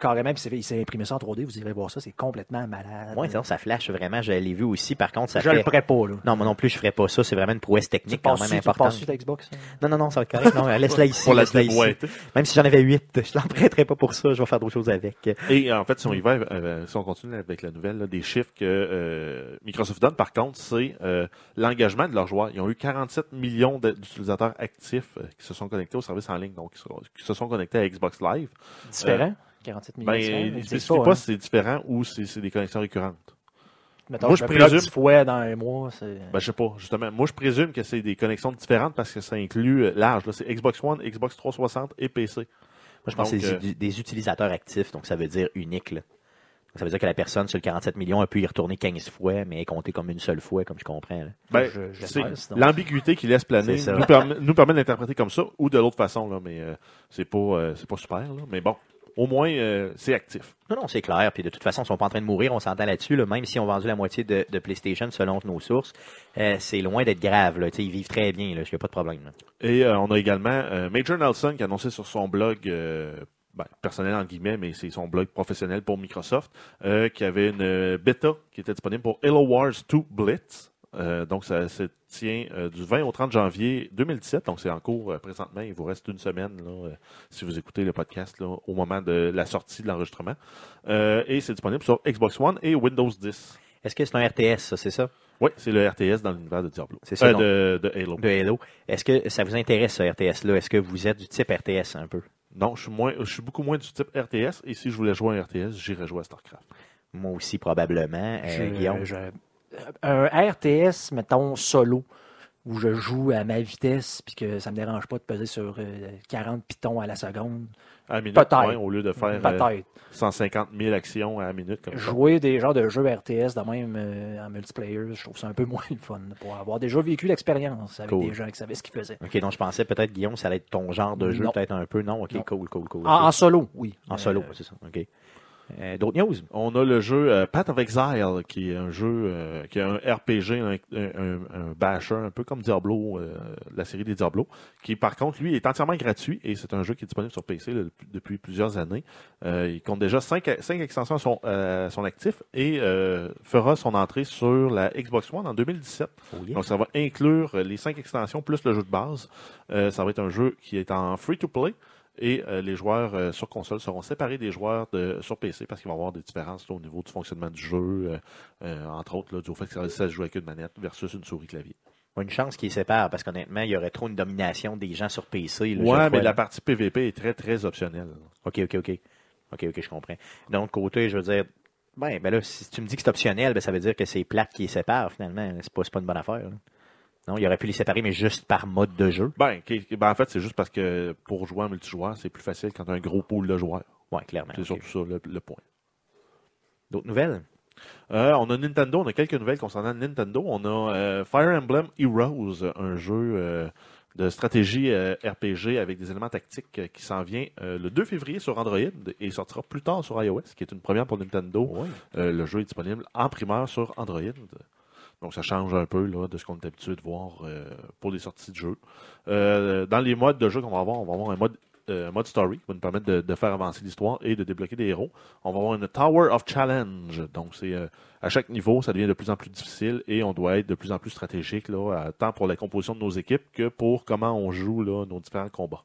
carrément, puis il s'est imprimé ça en 3D, vous irez voir ça, c'est complètement malade. Sinon, ça flash vraiment. Je l'ai vu aussi. Par contre, ça je fait. le ferais pas, là. Non, moi non plus, je ferais pas ça. C'est vraiment une prouesse Tu technique quand passes même tu passes importante. sur ta Xbox? hein? Non, non, non, ça va être correct. Non, laisse-la ici. Pour la laisse-la ici. Même si j'en avais huit, je l'en prêterais pas pour ça. Je vais faire d'autres choses avec. Et en fait, si on y va, euh, si on continue avec la nouvelle, là, des chiffres que euh, Microsoft donne, par contre, c'est euh, l'engagement de leurs joueurs. Ils ont eu 47 millions d'utilisateurs actifs euh, qui se sont connectés au service en ligne, donc qui se- qui se sont connectés à Xbox Live. Différent? 47 millions Ben, ils ne spécifie pas, pas, hein. si c'est différent ou si c'est des connexions récurrentes. Mettons, Moi, je je présume- 10 fois dans un mois, c'est... Ben, je sais pas, justement. Moi, je présume que c'est des connexions différentes parce que ça inclut euh, l'âge. là. C'est Xbox One, Xbox 360 et PC. Moi, je pense que c'est euh, des, des utilisateurs actifs, donc ça veut dire unique. là. Donc, ça veut dire que la personne sur le 47 millions a pu y retourner 15 fois, mais est comptée comme une seule fois, comme je comprends. Ben, Je- je l'ambiguïté qui laisse planer nous permet, nous permet de l'interpréter comme ça ou de l'autre façon, là, mais euh, c'est pas, euh, c'est pas super. Là, mais bon, au moins, euh, c'est actif. Non, non, c'est clair. Puis de toute façon, ils sont pas en train de mourir, on s'entend là-dessus. là. Même si on vendu la moitié de, de PlayStation selon nos sources, euh, c'est loin d'être grave. Là. Ils vivent très bien, il n'y a pas de problème. là. Et euh, on a également Major Nelson qui a annoncé sur son blog ben, personnel en guillemets, mais c'est son blog professionnel pour Microsoft, qui avait une bêta qui était disponible pour Halo Wars 2 Blitz. Euh, donc ça se tient euh, du 20 au 30 janvier 2017, donc c'est en cours euh, présentement. Il vous reste une semaine là, euh, si vous écoutez le podcast là, au moment de la sortie de l'enregistrement. Euh, et c'est disponible sur Xbox One et Windows 10. Est-ce que c'est un RTS, ça, c'est ça? Oui, c'est le RTS dans l'univers de Diablo. C'est ça, Euh, de, de Halo. De Halo. Est-ce que ça vous intéresse, ce RTS-là? Est-ce que vous êtes du type RTS un peu? Non, je suis, moins, je suis beaucoup moins du type RTS. Et si je voulais jouer à un RTS, j'irais jouer à StarCraft. Moi aussi, probablement. Euh, Je- Guillaume? Un RTS, mettons, solo, où je joue à ma vitesse, puis que ça me dérange pas de peser sur euh, 40 pitons à la seconde. À la minute, Peut-être. ouais, au lieu de faire euh, Peut-être. 150 000 actions à la minute. Comme ça. Jouer des genres de jeux RTS de même euh, en multiplayer, je trouve ça un peu moins le fun. Pour avoir déjà vécu l'expérience avec Cool. des gens qui savaient ce qu'ils faisaient. OK, donc je pensais peut-être, Guillaume, ça allait être ton genre de jeu, Non. peut-être un peu. Non, OK, Non. cool, cool, cool. En, en solo, oui. En Euh, solo, c'est ça. OK. Euh, D'autres news? On a le jeu euh, Path of Exile, qui est un jeu euh, qui est un RPG, un, un, un basher, un peu comme Diablo, euh, la série des Diablo, qui par contre, lui, est entièrement gratuit et c'est un jeu qui est disponible sur PC là, depuis, plusieurs années. Il compte déjà 5, extensions à son, actif et fera son entrée sur la Xbox One en 2017. Oh, yeah. Donc, ça va inclure les cinq extensions plus le jeu de base. Ça va être un jeu qui est en free-to-play. Et euh, les joueurs euh, sur console seront séparés des joueurs de, sur PC parce qu'il va y avoir des différences là, au niveau du fonctionnement du jeu, euh, entre autres là, du fait que ça, ça se joue avec une manette versus une souris clavier. Une chance qu'ils séparent parce qu'honnêtement, il y aurait trop une domination des gens sur PC. crois, mais la partie PVP est très très optionnelle. OK, OK, OK. OK, OK, je comprends. Donc, côté, je veux dire, ben, ben là, si tu me dis que c'est optionnel, ben, ça veut dire que c'est plate qui les sépare, finalement. C'est pas, pas une bonne affaire. là. Non, il aurait pu les séparer, mais juste par mode de jeu. Ben, ben, en fait, c'est juste parce que pour jouer en multijoueur, c'est plus facile quand tu as un gros pool de joueurs. Ouais, clairement. C'est surtout ça le, le point. D'autres nouvelles? Euh, on a Nintendo, on a quelques nouvelles concernant Nintendo. On a euh, Fire Emblem Heroes, un jeu euh, de stratégie RPG avec des éléments tactiques qui s'en vient le 2 février sur Android et sortira plus tard sur iOS, qui est une première pour Nintendo. Oui. Le jeu est disponible en primeur sur Android. Donc ça change un peu là, de ce qu'on est habitué de voir euh, pour les sorties de jeu. Euh, dans les modes de jeu qu'on va avoir, on va avoir un mode, euh, mode story qui va nous permettre de, de faire avancer l'histoire et de débloquer des héros. On va avoir une Tower of Challenge. Donc c'est à chaque niveau, ça devient de plus en plus difficile et on doit être de plus en plus stratégique, là, tant pour la composition de nos équipes que pour comment on joue là, nos différents combats.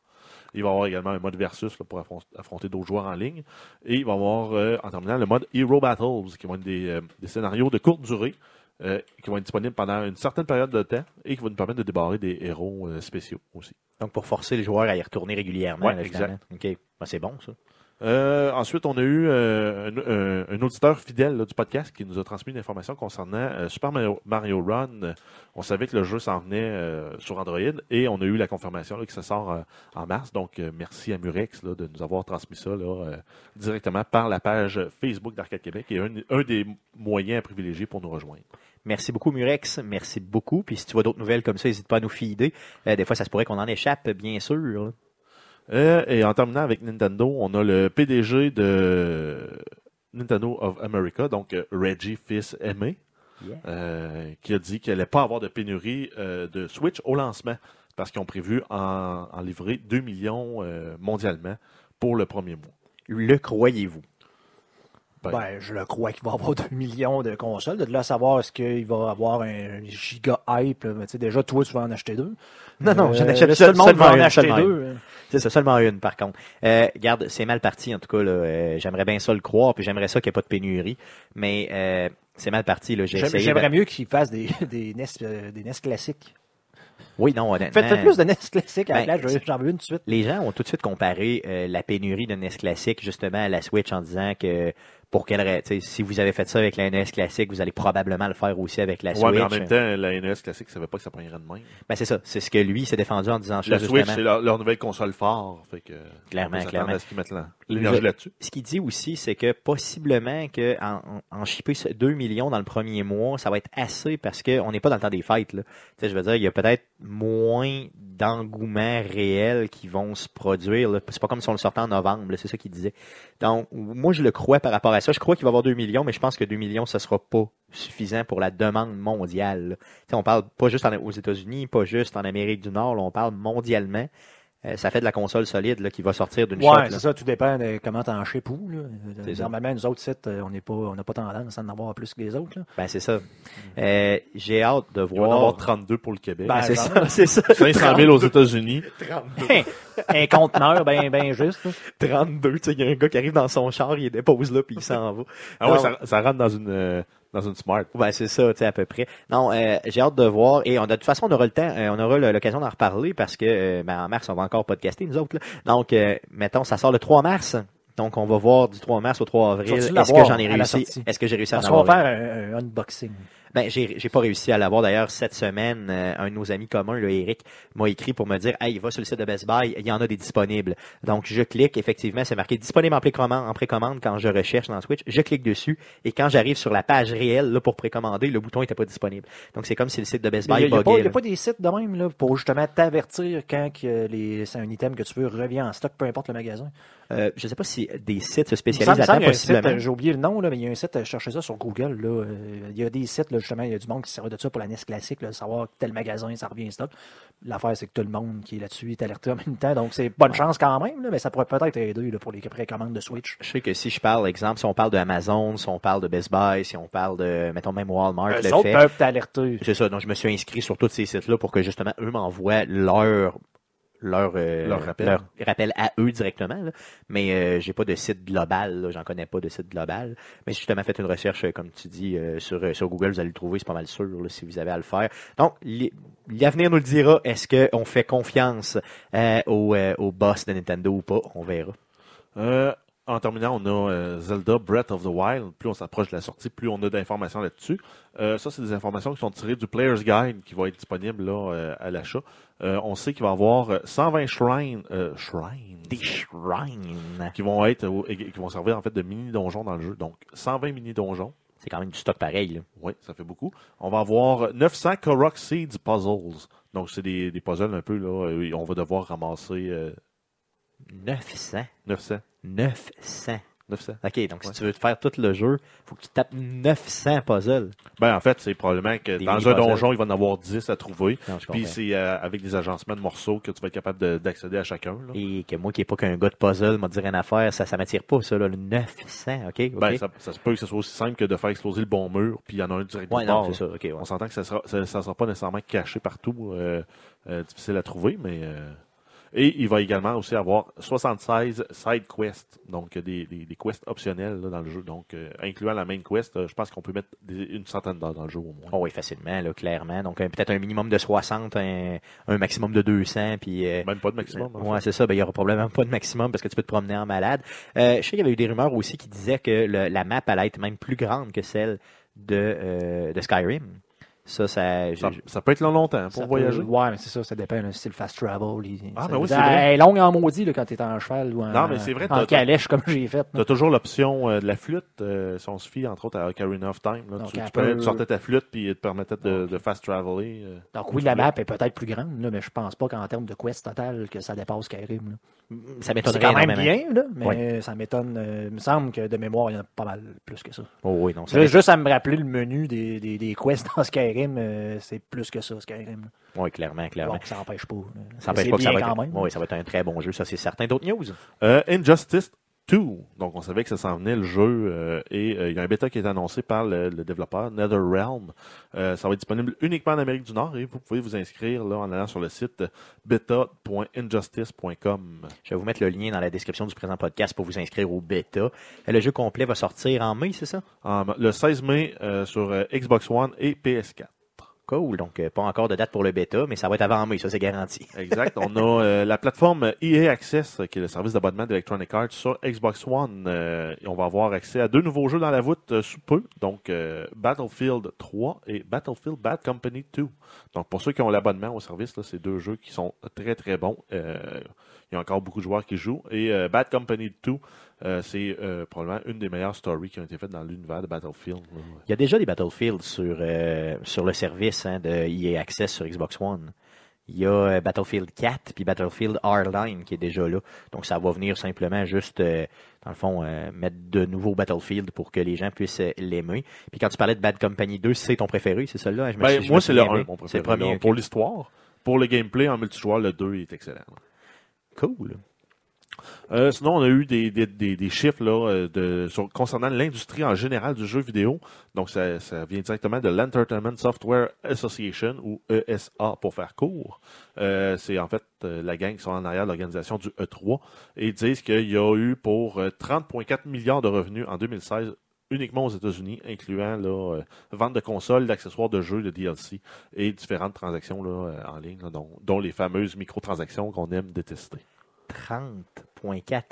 Il va y avoir également un mode versus pour affron- affronter d'autres joueurs en ligne. Et il va y avoir, en terminant, le mode Hero Battles, qui vont être des, des scénarios de courte durée, euh, qui vont être disponibles pendant une certaine période de temps et qui vont nous permettre de débarrer des héros euh, spéciaux aussi. Donc, pour forcer les joueurs à y retourner régulièrement. Ouais, là, finalement. OK. Ben, c'est bon, ça. Euh, ensuite, on a eu euh, un, un- auditeur fidèle du podcast qui nous a transmis une information concernant euh, Super Mario, Run. Euh, On savait que le jeu s'en venait euh, sur Android et on a eu la confirmation que ça sort euh, en mars. Donc, euh, merci à Murex de nous avoir transmis ça euh, directement par la page Facebook d'Arcade Québec et un, des moyens à privilégier pour nous rejoindre. Merci beaucoup, Murex. Merci beaucoup. Puis si tu vois d'autres nouvelles comme ça, n'hésite pas à nous fider. Euh, des fois, ça se pourrait qu'on en échappe, bien sûr. Euh, et en terminant avec Nintendo, on a le PDG de Nintendo of America, donc euh, Reggie Fils-Aimé, Yeah. euh, qui a dit qu'il n'allait pas avoir de pénurie euh, de Switch au lancement parce qu'ils ont prévu en, en livrer 2 millions mondialement pour le premier mois. Le croyez-vous? Ben, Ben, je le crois qu'il va avoir 2 millions de consoles. De là à savoir est-ce qu'il va avoir un giga hype. là. Mais tu sais, déjà, toi, tu vas en acheter deux. Non, non, Euh, j'en achète seul- le monde seulement va en une, acheter seulement deux. hein. C'est ça, seulement une, par contre. Euh, regarde, c'est mal parti, en tout cas. Euh, j'aimerais bien ça le croire, puis j'aimerais ça qu'il n'y ait pas de pénurie. Mais euh, c'est mal parti. J'aimerais de- mieux qu'ils fassent des, des, NES, euh, des NES classiques. Oui, non, honnêtement. Faites, faites plus de NES classiques. à la Ben, place, je- J'en veux une tout de suite. Les gens ont tout de suite comparé euh, la pénurie de NES classique justement à la Switch en disant que pour quelle si vous avez fait ça avec la NES classique, vous allez probablement le faire aussi avec la ouais, Switch. mais en même temps, la NES classique ne savait pas que ça prendrait de même. Ben, c'est ça, c'est ce que lui s'est défendu en disant La Switch, c'est leur, leur nouvelle console phare. Fait que, Clairement, on clairement. à ce qu'ils mettent l'énergie là-dessus. Ce qu'il dit aussi, c'est que possiblement que en, en, en shipper ce 2 millions dans le premier mois, ça va être assez parce qu'on n'est pas dans le temps des fêtes. Là. Je veux dire, il y a peut-être moins d'engouement réel qui vont se produire. C'est pas comme si on le sortait en novembre, c'est ça qu'il disait. Donc, moi, je le crois par rapport à ça. Je crois qu'il va y avoir 2 millions, mais je pense que 2 millions, ça sera pas suffisant pour la demande mondiale. sais, on parle pas juste aux États-Unis, pas juste en Amérique du Nord, on parle mondialement. Euh, ça fait de la console solide là, qui va sortir d'une shot. Ouais, là. c'est ça. Tout dépend de comment t'en. C'est ça. Normalement, nous autres sites, euh, on n'est pas, on n'a pas tendance à en avoir plus que les autres. là. Ben, c'est ça. Euh, j'ai hâte de Il va en voir. avoir 32 pour le Québec. Ben, Ben, c'est ça, c'est ça. 500 000 aux États-Unis. un conteneur, ben, ben juste. là. 32, tu sais, il y a un gars qui arrive dans son char, il dépose là, puis il s'en va. Ah ouais, Non. ça, ça rentre dans une, euh, dans une Smart. Ben, c'est ça, tu sais, à peu près. Non, euh, j'ai hâte de voir. Et on a, de toute façon, on aura le temps, euh, on aura l'occasion d'en reparler parce que, euh, ben, en mars, on va encore podcaster, nous autres, là. Donc, euh, mettons, ça sort le 3 mars. Donc, on va voir du 3 mars au 3 avril. Est-ce que j'en ai réussi? Est-ce que j'ai réussi à en avoir va faire un, un unboxing. Ben, j'ai, j'ai pas réussi à l'avoir. D'ailleurs, cette semaine, euh, un de nos amis communs, le Eric, m'a écrit pour me dire, hey, va sur le site de Best Buy, il y en a des disponibles. Donc, je clique, effectivement, c'est marqué disponible en précommande, en précommande quand je recherche dans Switch. Je clique dessus et quand j'arrive sur la page réelle, là, pour précommander, le bouton était pas disponible. Donc, c'est comme si le site de Best Il Buy n'y a, pas- a des sites de même là, pour justement t'avertir quand c'est un item que tu veux revient en stock, peu importe le magasin? Euh, je sais pas si des sites se Il spécialisent il euh, j'ai oublié le nom, là, mais il y a un site, euh, cherchez ça sur Google. Là, il y a des sites, là, justement, il y a du monde qui sert de ça pour la NES classique, là, savoir tel magasin, ça revient en stock. L'affaire, c'est que tout le monde qui est là-dessus est alerté en même temps, donc c'est bonne chance quand même, là, mais ça pourrait peut-être aider pour les précommandes de Switch. Je sais que si je parle, exemple, si on parle de Amazon, si on parle de Best Buy, si on parle de, mettons même Walmart, Eux le autres fait. peuvent t'alerter. C'est ça, donc je me suis inscrit sur tous ces sites-là pour que justement eux m'envoient leur leur, euh, Leur rappel. rappel à eux directement. là. Mais euh, j'ai pas de site global, j'en connais pas de site global. Mais si justement faites une recherche, euh, comme tu dis, euh, sur, euh, sur Google, vous allez le trouver, c'est pas mal sûr là, si vous avez à le faire. Donc, l'avenir nous le dira, est-ce qu'on fait confiance euh, au, euh, au boss de Nintendo ou pas? On verra. En terminant, on a euh, Zelda Breath of the Wild. Plus on s'approche de la sortie, plus on a d'informations là-dessus. Euh, ça, c'est des informations qui sont tirées du Player's Guide qui va être disponible là, euh, à l'achat. On sait qu'il va y avoir euh, 120 shrines, shrines Des shrines. qui vont être qui vont servir en fait de mini donjons dans le jeu. Donc 120 mini donjons. C'est quand même du stock pareil. Là. Oui, ça fait beaucoup. On va avoir 900 Korok Seeds Puzzles. Donc c'est des, des puzzles un peu là. On va devoir ramasser 900. 900. 900. 900. OK, donc si tu veux te faire tout le jeu, faut que tu tapes 900 puzzles. Ben en fait, c'est probablement que Des dans un donjon, il va en avoir 10 à trouver. Non, Puis c'est euh, avec des agencements de morceaux que tu vas être capable de- d'accéder à chacun. là. Et que moi qui n'ai pas qu'un gars de puzzle m'a dit rien à faire, ça ça m'attire pas, ça, là, le 900, OK? Ben, ça, ça se peut que ce soit aussi simple que de faire exploser le bon mur, puis il y en a un direct ouais, bord, non, ça, ouais. On s'entend que ça sera, ça, ça sera pas nécessairement caché partout, euh, euh, difficile à trouver, mais Et il va également aussi avoir 76 side quests, donc des, des, des quests optionnels là, dans le jeu. Donc, euh, incluant la main quest, euh, je pense qu'on peut mettre des- une centaine d'heures dans le jeu au moins. Oh oui, facilement, là, clairement. Donc, euh, peut-être un minimum de 60, un, un maximum de 200, puis... Même pas de maximum. en Ouais, c'est ça. Ben, il y aura probablement pas de maximum parce que tu peux te promener en malade. Je sais qu'il y avait eu des rumeurs aussi qui disaient que le- la map allait être même plus grande que celle de, de Skyrim. Ça, ça, Ça, peut être long longtemps pour peut- voyager. Ouais, mais c'est ça, ça dépend. Le style fast travel. il- Ah, ben oui, c'est elle vrai. est longue en maudit là, quand t'es en cheval ou en, Non, mais c'est vrai, en t'as- calèche comme j'ai fait. Tu as toujours l'option euh, de la flûte, euh, si on se fie entre autres à Ocarina of Time. Là, Donc, tu, elle tu, prenais- peut- tu sortais ta flûte puis elle te permettait de, de fast traveler. euh. Donc oui, la map est peut-être plus grande, là, mais je pense pas qu'en termes de quest total que ça dépasse Skyrim. là. ça m'étonnerait quand même bien, là, mais ça m'étonne. euh, il me semble que de mémoire, il y en a pas mal plus que ça. Oh oui, non, ça Juste, juste à me rappeler le menu des, des, des quests dans Skyrim, euh, c'est plus que ça, Skyrim. Oui, clairement, clairement. Bon, ça n'empêche pas. là. ça n'empêche pas que ça va, quand être, même. oui, ça va être un très bon jeu, ça c'est certain. D'autres news? Euh, Injustice 2. Donc, on savait que ça s'en venait le jeu euh, et euh, il y a un bêta qui est annoncé par le, le développeur NetherRealm. Euh, ça va être disponible uniquement en Amérique du Nord et vous pouvez vous inscrire là en allant sur le site beta.injustice.com. Je vais vous mettre le lien dans la description du présent podcast pour vous inscrire au bêta. Le jeu complet va sortir en mai, c'est ça? En- Le 16 mai sur Xbox One et PS4. Cool. Donc, euh, pas encore de date pour le bêta, mais ça va être avant mai, ça c'est garanti. Exact. On a euh, la plateforme EA Access, qui est le service d'abonnement d'Electronic Arts sur Xbox One. Euh, on va avoir accès à deux nouveaux jeux dans la voûte sous peu. Donc, Battlefield 3 et Battlefield Bad Company 2. Donc, pour ceux qui ont l'abonnement au service, c'est deux jeux qui sont très, très bons. Il y a encore beaucoup de joueurs qui jouent. Et euh, Bad Company 2, euh, c'est euh, probablement une des meilleures stories qui ont été faites dans l'univers de Battlefield. Il y a déjà des Battlefield sur, sur le service hein, de EA Access sur Xbox One. Il y a Battlefield 4 puis Battlefield Hardline qui est déjà là. Donc ça va venir simplement juste, euh, dans le fond, euh, mettre de nouveaux Battlefield pour que les gens puissent euh, l'aimer. Puis quand tu parlais de Bad Company 2, c'est ton préféré, c'est celui-là? Ben, moi, c'est le souviens 1, bien. mon préféré. le premier. Pour l'histoire. Pour le gameplay en multijoueur, le 2 est excellent. Cool. Euh, sinon, on a eu des, chiffres euh, concernant l'industrie en général du jeu vidéo. Donc, ça, vient directement de l'Entertainment Software Association, ou ESA pour faire court. Euh, c'est en fait la gang qui sont en arrière de l'organisation du E3 et ils disent qu'il y a eu pour euh, 30,4 milliards de revenus en 2016 uniquement aux États-Unis, incluant là, euh, vente de consoles, d'accessoires de jeux, de DLC et différentes transactions là, euh, en ligne, là, dont, dont les fameuses microtransactions qu'on aime détester. 30,4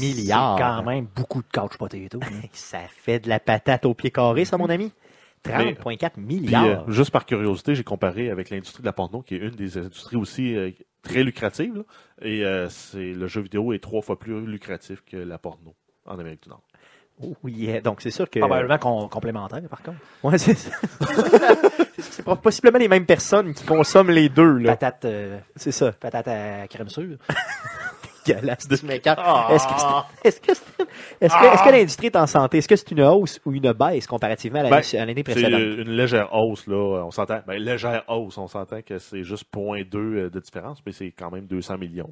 milliards. C'est quand même beaucoup de couch potato. hein. Ça fait de la patate au pied carré, ça, mon ami? 30,4 Puis, milliards. euh, juste par curiosité, j'ai comparé avec l'industrie de la porno, qui est une des industries aussi euh, très lucratives. là. et euh, c'est le jeu vidéo est trois fois plus lucratif que la porno en Amérique du Nord. Oh, yeah. Donc, c'est sûr que. Probablement com- complémentaire, par contre. Ouais, c'est ça. c'est possiblement les mêmes personnes qui consomment les deux, là. Patate, euh, C'est ça. patate à crème sûre. Dégueulasse de. Est-ce que, c'est- est-ce que, c'est- est-ce que, est-ce que l'industrie est en santé? Est-ce que c'est une hausse ou une baisse comparativement à l'année, Ben, à l'année C'est précédente? une légère hausse, là. On s'entend. Ben, légère hausse, on s'entend que c'est juste 0.2 euh, de différence, mais c'est quand même 200 millions.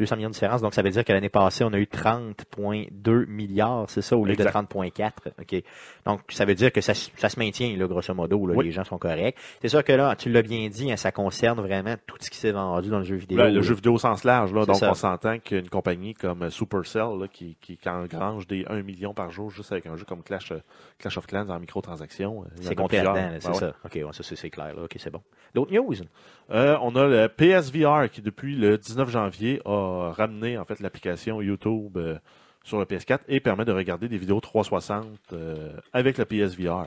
200 millions de différence. Donc, ça veut dire que l'année passée, on a eu 30,2 milliards, c'est ça, au lieu Exact. de 30,4. OK? Donc, ça veut dire que ça, se- ça se maintient, là, grosso modo. Là, Oui. Les gens sont corrects. C'est sûr que là, tu l'as bien dit, hein, ça concerne vraiment tout ce qui s'est vendu dans le jeu vidéo. Ben, le là. jeu vidéo au sens large, là. Donc, ça. on s'entend qu'une compagnie comme Supercell, là, qui, qui, engrange des 1 million par jour juste avec un jeu comme Clash, Clash of Clans en microtransactions. euh, C'est complet c'est Ben ouais. ça. OK, ouais, ça, c'est c'est clair. Là. OK, c'est bon. D'autres news? Euh, on a le PSVR qui, depuis le 19 janvier, a ramené en fait l'application YouTube euh, sur le PS4 et permet de regarder des vidéos 360 euh, avec le PSVR.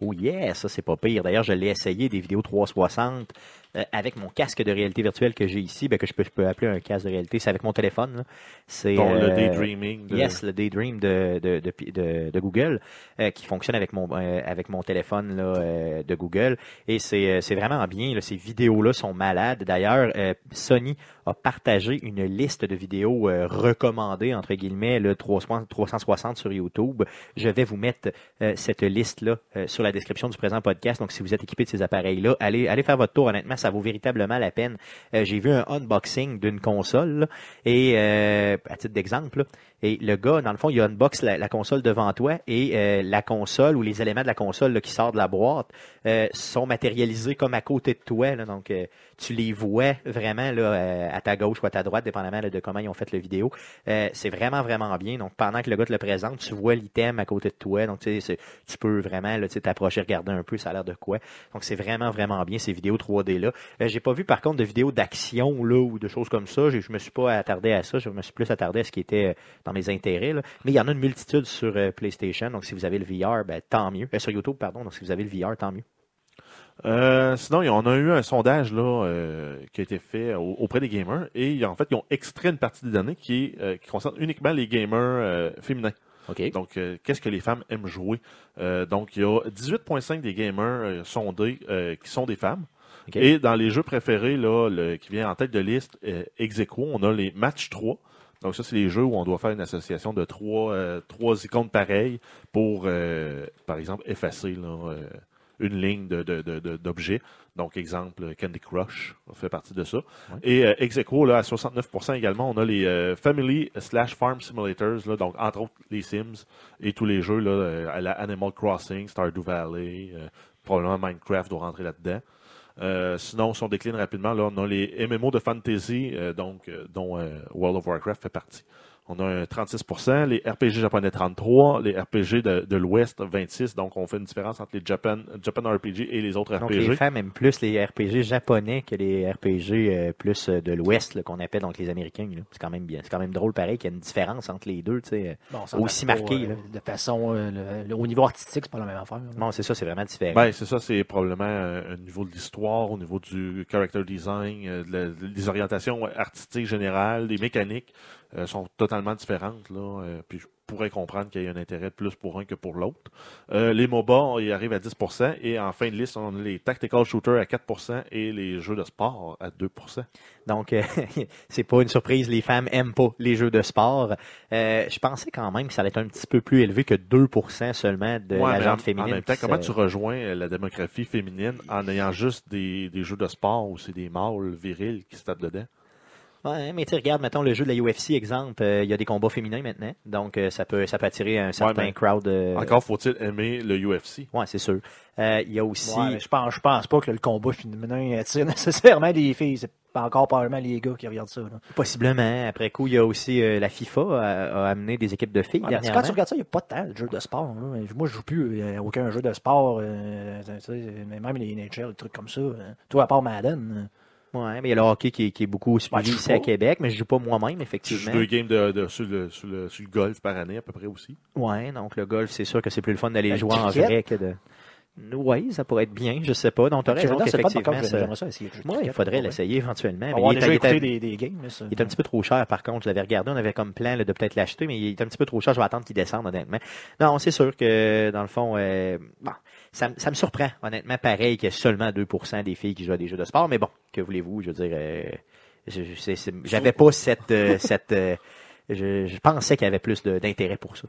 Oh yeah, ça c'est pas pire. D'ailleurs, je l'ai essayé des vidéos 360 euh, avec mon casque de réalité virtuelle que j'ai ici, ben, que je peux, je peux appeler un casque de réalité. C'est avec mon téléphone. C'est le euh, daydreaming. de- Yes, le Daydream de, de, de, Google, euh, qui fonctionne avec mon, avec mon téléphone là, de Google. Et c'est vraiment bien. Là, ces vidéos-là sont malades. D'ailleurs, Sony a partagé une liste de vidéos recommandées, entre guillemets, le 360 360 sur YouTube. Je vais vous mettre cette liste-là sur la description du présent podcast. Donc, si vous êtes équipé de ces appareils-là, allez, allez faire votre tour. Honnêtement, ça vaut véritablement la peine. Euh, J'ai vu un unboxing d'une console et euh, à titre d'exemple, Et le gars, dans le fond, il unbox la, la console devant toi et euh, la console ou les éléments de la console là, qui sortent de la boîte euh, sont matérialisés comme à côté de toi. là. donc, euh, tu les vois vraiment là, euh, à ta gauche ou à ta droite, dépendamment de comment ils ont fait le vidéo. Euh, c'est vraiment, vraiment bien. Donc, pendant que le gars te le présente, tu vois l'item à côté de toi. Donc, tu sais, tu peux vraiment t'approcher, regarder un peu, ça a l'air de quoi. Donc, c'est vraiment, vraiment bien ces vidéos 3D-là. Euh, j'ai pas vu, par contre, de vidéos d'action là ou de choses comme ça. J'ai- Je me suis pas attardé à ça. Je me suis plus attardé à ce qui était dans mes intérêts. là. Mais il y en a une multitude sur euh, PlayStation. Donc, si vous avez le VR, ben, tant mieux. Euh, sur YouTube, pardon. Donc, si vous avez le VR, tant mieux. Euh, sinon, on a eu un sondage là, euh, qui a été fait au- auprès des gamers et en fait, ils ont extrait une partie des données qui, euh, concerne uniquement les gamers féminins. Donc, qu'est-ce que les femmes aiment jouer? Donc, il y a 18,5 des gamers sondés qui sont des femmes. Et dans les jeux préférés, là, le, qui vient en tête de liste, ex aequo, on a les match 3. Donc, ça, c'est les jeux où on doit faire une association de trois, euh, trois icônes pareilles pour, euh, par exemple, effacer là, euh, une ligne de, de, de- de- d'objets. Donc, exemple, Candy Crush fait partie de ça. Et euh, ex aequo, là, à 69% également, on a les Family slash Farm Simulators, là, donc entre autres les Sims et tous les jeux là, à la Animal Crossing, Stardew Valley, probablement Minecraft doit rentrer là-dedans. Euh, sinon, si on décline rapidement, là, on a les MMO de fantasy, euh, donc, euh, dont euh, World of Warcraft fait partie. On a un 36%, les RPG japonais 33, les RPG de, de l'Ouest 26, donc on fait une différence entre les Japan, Japan RPG et les autres Donc, RPG. les femmes aiment plus les RPG japonais que les RPG euh, plus euh, de l'Ouest, là, qu'on appelle donc les Américains. là. C'est quand même bien. C'est quand même drôle, pareil, qu'il y a une différence entre les deux, tu sais. Bon, ça Aussi passe marqué, pas, là. euh, de façon, euh, le- le- au niveau artistique, c'est pas la même affaire. là. Non, c'est ça, c'est vraiment différent. Ben, c'est ça, c'est probablement euh, au niveau de l'histoire, au niveau du character design, euh, de la- des orientations artistiques générales, des mécaniques euh, sont totalement différentes. Là, euh, puis je pourrais comprendre qu'il y ait un intérêt plus pour un que pour l'autre. Euh, les MOBA, ils arrivent à 10%, et en fin de liste, on a les tactical shooters à 4% et les jeux de sport à 2%. Donc, c'est pas une surprise, les femmes aiment pas les jeux de sport. Je pensais quand même que ça allait être un petit peu plus élevé que 2% seulement de Ouais, la gente féminine. en même temps, comment tu rejoins la démographie féminine en ayant juste des, des jeux de sport où c'est des mâles virils qui se tapent dedans? Ouais, mais tu sais, regarde, mettons le jeu de la UFC, exemple, euh, il y a des combats féminins maintenant, donc euh, ça peut ça peut attirer un certain crowd. euh, Encore faut-il aimer le UFC. Ouais, c'est sûr. Euh, Il y a aussi. Ouais, je pense, je pense pas que le combat féminin attire nécessairement des filles. C'est pas encore probablement les gars qui regardent ça. Là. Possiblement. Après coup, il y a aussi euh, la FIFA a, a amené des équipes de filles Ouais, quand tu regardes ça, il n'y a pas tant de jeux de sport. là. Moi, je joue plus euh, aucun jeu de sport. euh, même les NHL, des trucs comme ça. Toi, à part Madden. Ouais, mais il y a le hockey qui, est- qui est beaucoup suivi je ici joue à. Québec, mais je joue pas moi-même, Tu joues effectivement. deux games de, de- sur, le, sur, le, sur le golf par année à peu près aussi. Ouais, donc le golf, c'est sûr que c'est plus le fun d'aller Le jouer en vrai que de. Oui, ça pourrait être bien, je sais pas. Donc, tu as raison qu'effectivement, ça... Ouais, il faudrait l'essayer éventuellement. mais Avoir il est- il des, des games. là, ça. Il est un petit peu trop cher, par contre. Je l'avais regardé, on avait comme plan là, de peut-être l'acheter, mais il est un petit peu trop cher. Je vais attendre qu'il descende, honnêtement. Non, c'est sûr que, dans le fond, euh, bon, ça, me- ça me surprend, honnêtement, pareil, qu'il y ait seulement 2% des filles qui jouent à des jeux de sport. Mais bon, que voulez-vous, je veux dire, euh, j'avais pas cette... euh, cette euh, je, je pensais qu'il y avait plus d'intérêt pour ça.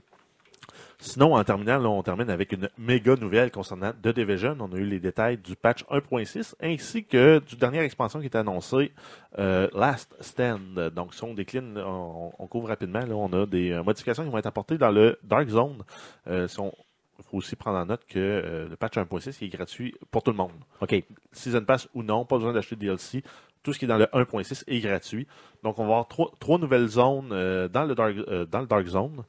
Sinon, en terminant, là, on termine avec une méga nouvelle concernant The Division. On a eu les détails du patch 1.6 ainsi que du dernière expansion qui était annoncée, euh, Last Stand. Donc, si on décline, on, on couvre rapidement. Là, on a des modifications qui vont être apportées dans le Dark Zone. Euh, si on- il faut aussi prendre en note que euh, le patch 1.6 est gratuit pour tout le monde. OK. Season Pass ou non, pas besoin d'acheter de DLC. Tout ce qui est dans le 1.6 est gratuit. Donc, on va avoir trois, trois nouvelles zones euh, dans, le dark, euh, dans le Dark Zone.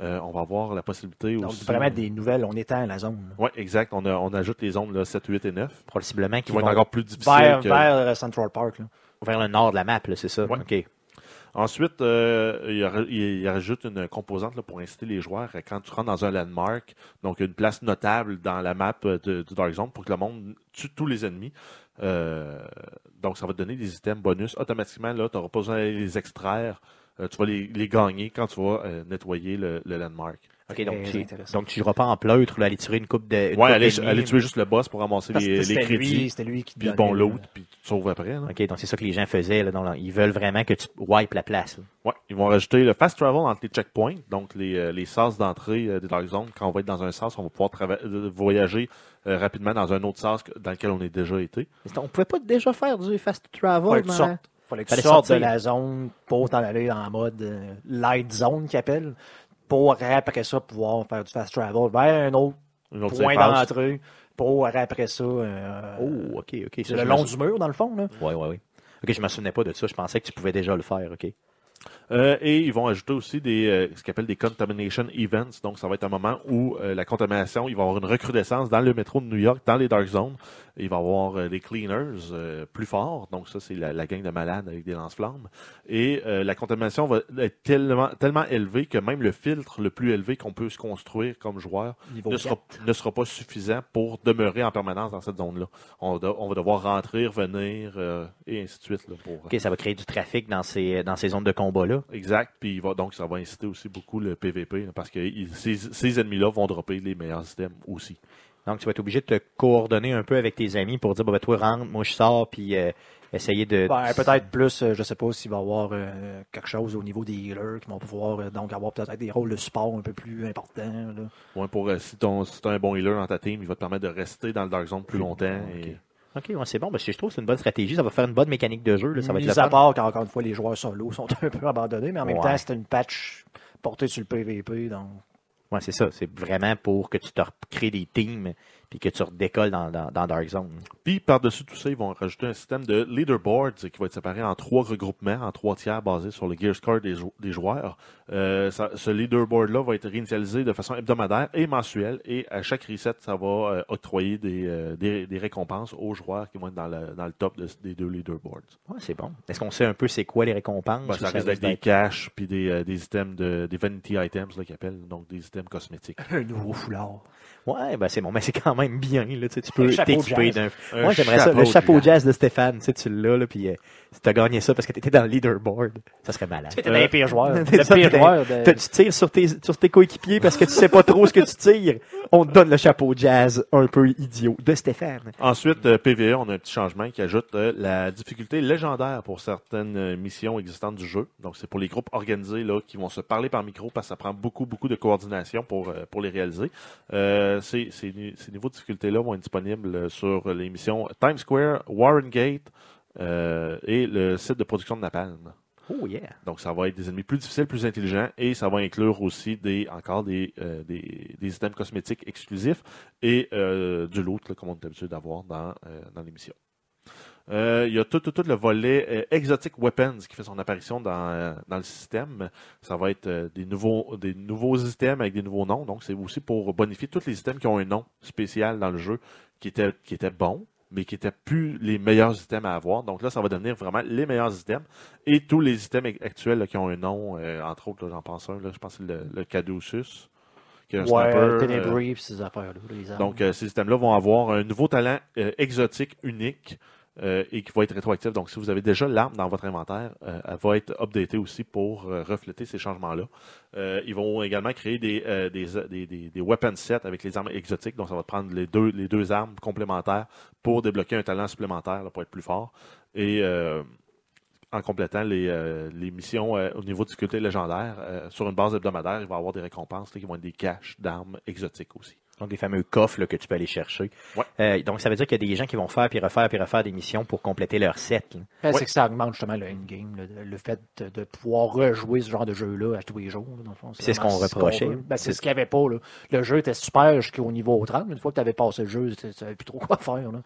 Euh, on va avoir la possibilité Donc, aussi. vraiment des nouvelles, on étend la zone. Oui, exact. On, a- on ajoute les zones là, 7, 8 et 9 Possiblement qui qu'ils vont vont être encore plus difficiles. Vers, que- vers Central Park. Là. vers le nord de la map, c'est ça? Ouais. OK. Ensuite, euh, il, il- rajoute une composante là, pour inciter les joueurs quand tu rentres dans un landmark, donc une place notable dans la map euh, de- du Dark Zone pour que le monde tue tous les ennemis. Euh, donc, ça va te donner des items bonus automatiquement. Tu n'auras pas besoin d'aller les extraire. Tu vas les, gagner quand tu vas nettoyer le landmark. OK, donc tu, donc tu iras pas en pleutre, là, aller tirer une coupe de. une Ouais, coupe aller, tuer juste le boss pour ramasser Parce les, crédits, lui, c'était lui qui puis le donnait bon loot, puis tu te sauves après. là. OK, donc c'est ça que les gens faisaient. Là, donc, ils veulent vraiment que tu wipes la place. là. Ouais, ils vont rajouter le fast travel entre les checkpoints, donc les, euh, les sas d'entrée euh, des Dark Zones. Quand on va être dans un sas, on va pouvoir euh, voyager euh, rapidement dans un autre sas dans lequel on est déjà été. Mais On pouvait pas déjà faire du fast travel Ouais, dans fallait que tu sortes de la zone pour t'en aller en mode euh, light zone qu'ils appellent, pour après ça pouvoir faire du fast travel vers un autre Une autre point d'entrée, pour après ça. euh, Oh, OK, OK. c'est le long du mur, dans le fond. Là. Oui, oui, oui. OK, je me souvenais pas de ça. Je pensais que tu pouvais déjà le faire, OK. Euh, et ils vont ajouter aussi des, euh, ce qu'ils appellent des contamination events. Donc, ça va être un moment où euh, la contamination, il va y avoir une recrudescence dans le métro de New York, dans les dark zones. Il va y avoir euh, des cleaners euh, plus forts. Donc, ça, c'est la, la gang de malades avec des lance-flammes. Et euh, la contamination va être tellement, tellement élevée que même le filtre le plus élevé qu'on peut se construire comme joueur ne sera, 4. ne sera pas suffisant pour demeurer en permanence dans cette zone-là. On, va- on va devoir rentrer, revenir, euh, et ainsi de suite. Là, pour, OK, ça va créer du trafic dans ces, dans ces zones de combat-là. Exact. Puis il va, donc, ça va inciter aussi beaucoup le PVP là, parce que il- ces, ces ennemis-là vont dropper les meilleurs systèmes aussi. Donc, tu vas être obligé de te coordonner un peu avec tes amis pour dire, bon, ben, toi, rentre, moi, je sors, puis euh, essayer de... Ben, peut-être plus, euh, je sais pas s'il va y avoir euh, quelque chose au niveau des healers qui vont pouvoir euh, donc avoir peut-être des rôles de support un peu plus importants. Là. Ouais, pour, euh, si tu as un bon healer dans ta team, il va te permettre de rester dans le Dark Zone plus longtemps. Ok. Et, OK, ouais, c'est bon, parce que je trouve que c'est une bonne stratégie. Ça va faire une bonne mécanique de jeu. Là. Ça va être Mis à part qu'encore une fois, les joueurs solo sont un peu abandonnés, mais en même Ouais. temps, c'est une patch portée sur le PVP. Donc, Ouais, c'est ça. C'est vraiment pour que tu te crées des teams puis que tu redécolles dans, dans, dans Dark Zone. Puis par-dessus tout ça, ils vont rajouter un système de leaderboards qui va être séparé en trois regroupements, en trois tiers basés sur le gear score des, jou- des joueurs. Euh, ça- ce leaderboard-là va être réinitialisé de façon hebdomadaire et mensuelle et à chaque reset, ça va euh, octroyer des, euh, des, des récompenses aux joueurs qui vont être dans le, dans le top de- des deux leaderboards. Ouais, c'est bon. Est-ce qu'on sait un peu c'est quoi les récompenses? Ben, ça ça risque d'être des caches puis des, euh, des items de des vanity items là qu'ils appellent donc des items cosmétiques. un nouveau foulard. Ouais, ben c'est bon, mais c'est quand même bien. Là, tu, tu peux t'équiper d'un. Un Moi, j'aimerais ça. Le de chapeau jazz. jazz de Stéphane, tu sais, tu l'as, là, puis euh, si t'as gagné ça parce que t'étais dans le leaderboard, ça serait malade. C'était Euh, un pire joueur. c'est Le ça, pire t'es- joueur. de- T'as- Tu tires sur tes, sur tes coéquipiers parce que tu sais pas trop ce que tu tires. On te donne le chapeau jazz un peu idiot de Stéphane. Ensuite, euh, PVE, on a un petit changement qui ajoute euh, la difficulté légendaire pour certaines euh, missions existantes du jeu. Donc, c'est pour les groupes organisés là, qui vont se parler par micro parce que ça prend beaucoup, beaucoup de coordination pour, euh, pour les réaliser. Euh, ces, ces, ni- ces niveaux de difficulté-là vont être disponibles euh, sur les missions Times Square, Warren Gate euh, et le site de production de Napalm. Oh yeah. Donc, ça va être des ennemis plus difficiles, plus intelligents, et ça va inclure aussi des encore des, euh, des, des items cosmétiques exclusifs et euh, du loot, là, comme on est habitué d'avoir dans, dans l'émission. Euh, il y a tout, tout, tout le volet euh, Exotic Weapons qui fait son apparition dans, euh, dans le système. Ça va être euh, des, nouveaux, des nouveaux items avec des nouveaux noms. Donc, c'est aussi pour bonifier tous les items qui ont un nom spécial dans le jeu qui était, qui était bon, mais qui n'étaient plus les meilleurs items à avoir. Donc là, ça va devenir vraiment les meilleurs items. Et tous les items actuels là, qui ont un nom, entre autres, j'en pense un, là, je pense que c'est le, le Caduceus, un Ouais, sniper, euh, ces affaires-là. donc, euh, ces systèmes-là vont avoir un nouveau talent euh, exotique unique euh, et qui va être rétroactif. Donc, si vous avez déjà l'arme dans votre inventaire, euh, elle va être updatée aussi pour euh, refléter ces changements-là. Ils vont également créer des, des, des, des, weapon sets avec les armes exotiques. Donc, ça va prendre les deux, les deux armes complémentaires pour débloquer un talent supplémentaire pour être plus fort. Et en complétant les, les missions au niveau de difficulté légendaire, sur une base hebdomadaire, il va y avoir des récompenses qui vont être des caches d'armes exotiques aussi. Donc, des fameux coffres là, que tu peux aller chercher. Ouais. Euh, donc, ça veut dire qu'il y a des gens qui vont faire puis refaire puis refaire des missions pour compléter leur set. Ben, Ouais. C'est que ça augmente justement le endgame, le, le fait de, pouvoir rejouer ce genre de jeu-là à tous les jours. C'est ce qu'on reprochait. Ben, c'est ce qu'il n'y avait pas. Là. Le jeu était super jusqu'au niveau 30. mais Une fois que tu avais passé le jeu, tu ne savais plus trop quoi faire. Là.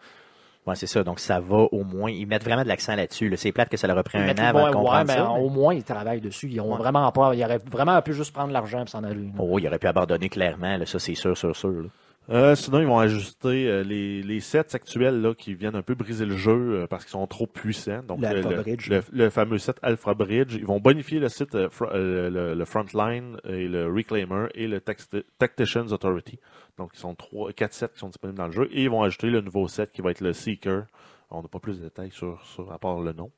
Ouais, c'est ça. Donc, ça va au moins. Ils mettent vraiment de l'accent là-dessus. là. C'est plate que ça leur a pris Ils un an avant de ouais, comprendre mais ça. mais- Au moins, ils travaillent dessus. Ils ont Ouais. vraiment pas. Ils auraient vraiment pu juste prendre l'argent et s'en aller. là. Oh, il aurait pu abandonner clairement. Là, ça, c'est sûr, sûr, sûr. là. Euh, sinon, ils vont ajuster euh, les, les sets actuels là, qui viennent un peu briser le jeu euh, parce qu'ils sont trop puissants. Donc, Le euh, Alpha le, Bridge. le- le fameux set Alpha Bridge. Ils vont bonifier le site euh, fr- euh, le, le Frontline et le Reclaimer et le Tact- Tactician's Authority. Donc, ils sont trois, quatre sets qui sont disponibles dans le jeu. Et ils vont ajouter le nouveau set qui va être le Seeker. On n'a pas plus de détails sur, sur à part le nom.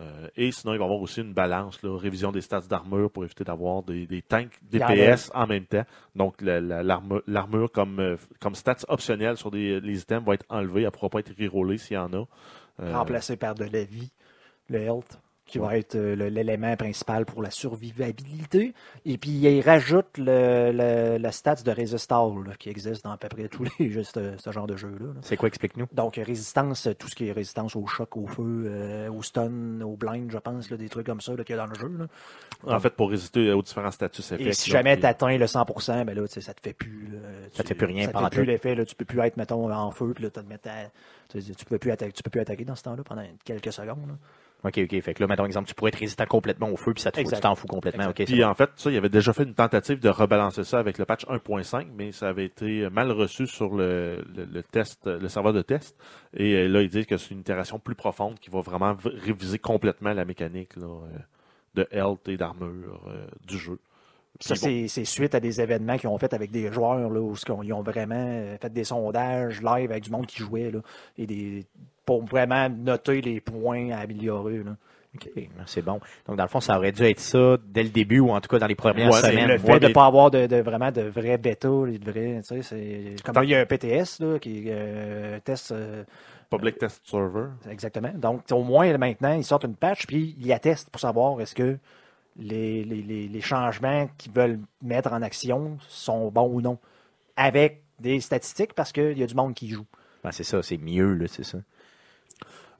Euh, et sinon, il va y avoir aussi une balance, là, révision des stats d'armure pour éviter d'avoir des, des tanks DPS en même temps. Donc, la- la- l'armure comme, euh, comme stats optionnels sur des, les items va être enlevée. Elle ne pourra pas être rerollée s'il y en a. Euh, Remplacé par de la vie, le health. Qui va être euh, l'élément principal pour la survivabilité. Et puis, il rajoute le, le, le stats de Resistall là, qui existe dans à peu près tous les jeux, ce, ce genre de jeu-là. là. C'est quoi, explique-nous? Donc, résistance, tout ce qui est résistance au choc, au feu, euh, au stun, au blind, je pense, là, des trucs comme ça qu'il y a dans le jeu. là. En fait, pour résister aux différents statuts effets. Et si jamais tu atteins le 100%, ben là, ça te fait plus. Ça te fait plus rien Ça te fait plus l'effet. Tu peux plus être, mettons, en feu, puis là, tu, tu peux plus attaquer, tu peux plus attaquer dans ce temps-là pendant quelques secondes. là. OK, OK. Fait que là, mettons exemple, tu pourrais être résistant complètement au feu, puis ça te fout, tu t'en fous complètement. Exact. OK, c'est Puis bon. en fait, ça, il avait déjà fait une tentative de rebalancer ça avec le patch 1.5, mais ça avait été mal reçu sur le, le- le test, le serveur de test. Et euh, là, ils disent que c'est une itération plus profonde qui va vraiment réviser complètement la mécanique là, euh, de health et d'armure euh, du jeu. Ça, bon, c'est suite à des événements qu'ils ont fait avec des joueurs, là, où ils ont vraiment fait des sondages live avec du monde qui jouait, là, et des, pour vraiment noter les points à améliorer. Là. OK, c'est bon. Donc, dans le fond, ça aurait dû être ça dès le début, ou en tout cas dans les premières Ouais, semaines. le ouais, fait de mais- ne pas avoir de, de- vraiment de vrais bêta, de vrais, tu sais, c'est comme il y a un PTS là, qui est euh, un test euh, Public Test Server. exactement. Donc au moins maintenant ils sortent une patch puis ils attestent pour savoir est-ce que les, les, les, les changements qu'ils veulent mettre en action sont bons ou non, avec des statistiques parce qu'il y a du monde qui joue. Ben, c'est ça, c'est mieux, là, c'est ça.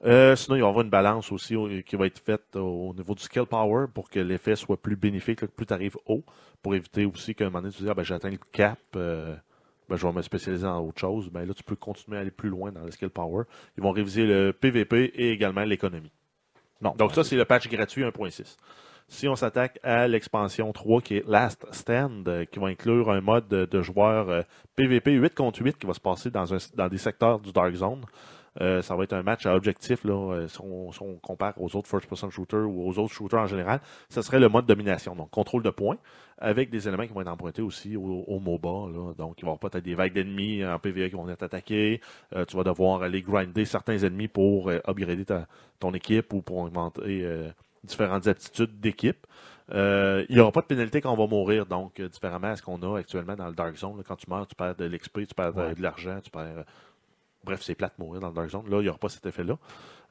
Euh, sinon, il va y avoir une balance aussi au- qui va être faite au, au niveau du skill power pour que l'effet soit plus bénéfique, là, plus tu arrives haut, pour éviter aussi qu'à un moment donné, tu te dis, ah, ben, j'ai atteint le cap, euh, ben, je vais me spécialiser dans autre chose. Ben, là, tu peux continuer à aller plus loin dans le skill power. Ils vont réviser le PVP et également l'économie. Non. Donc, ça, c'est le patch gratuit 1.6. Si on s'attaque à l'expansion 3 qui est Last Stand, euh, qui va inclure un mode de, de joueur euh, PVP 8 contre 8 qui va se passer dans, un, dans des secteurs du Dark Zone. Euh, ça va être un match à objectif là, euh, si, on, si on compare aux autres first-person shooters ou aux autres shooters en général. Ce serait le mode domination, donc contrôle de points, avec des éléments qui vont être empruntés aussi au, au MOBA. Là. Donc, il va y avoir peut-être des vagues d'ennemis en PvE qui vont être attaqués. Euh, tu vas devoir aller grinder certains ennemis pour euh, upgrader ta- ton équipe ou pour augmenter différentes aptitudes d'équipe. Euh, il n'y aura pas de pénalité quand on va mourir, donc euh, différemment à ce qu'on a actuellement dans le Dark Zone. là, quand tu meurs, tu perds de l'XP, tu perds Ouais. de l'argent, tu perds. Bref, c'est plate de mourir dans le Dark Zone. Là, il n'y aura pas cet effet-là.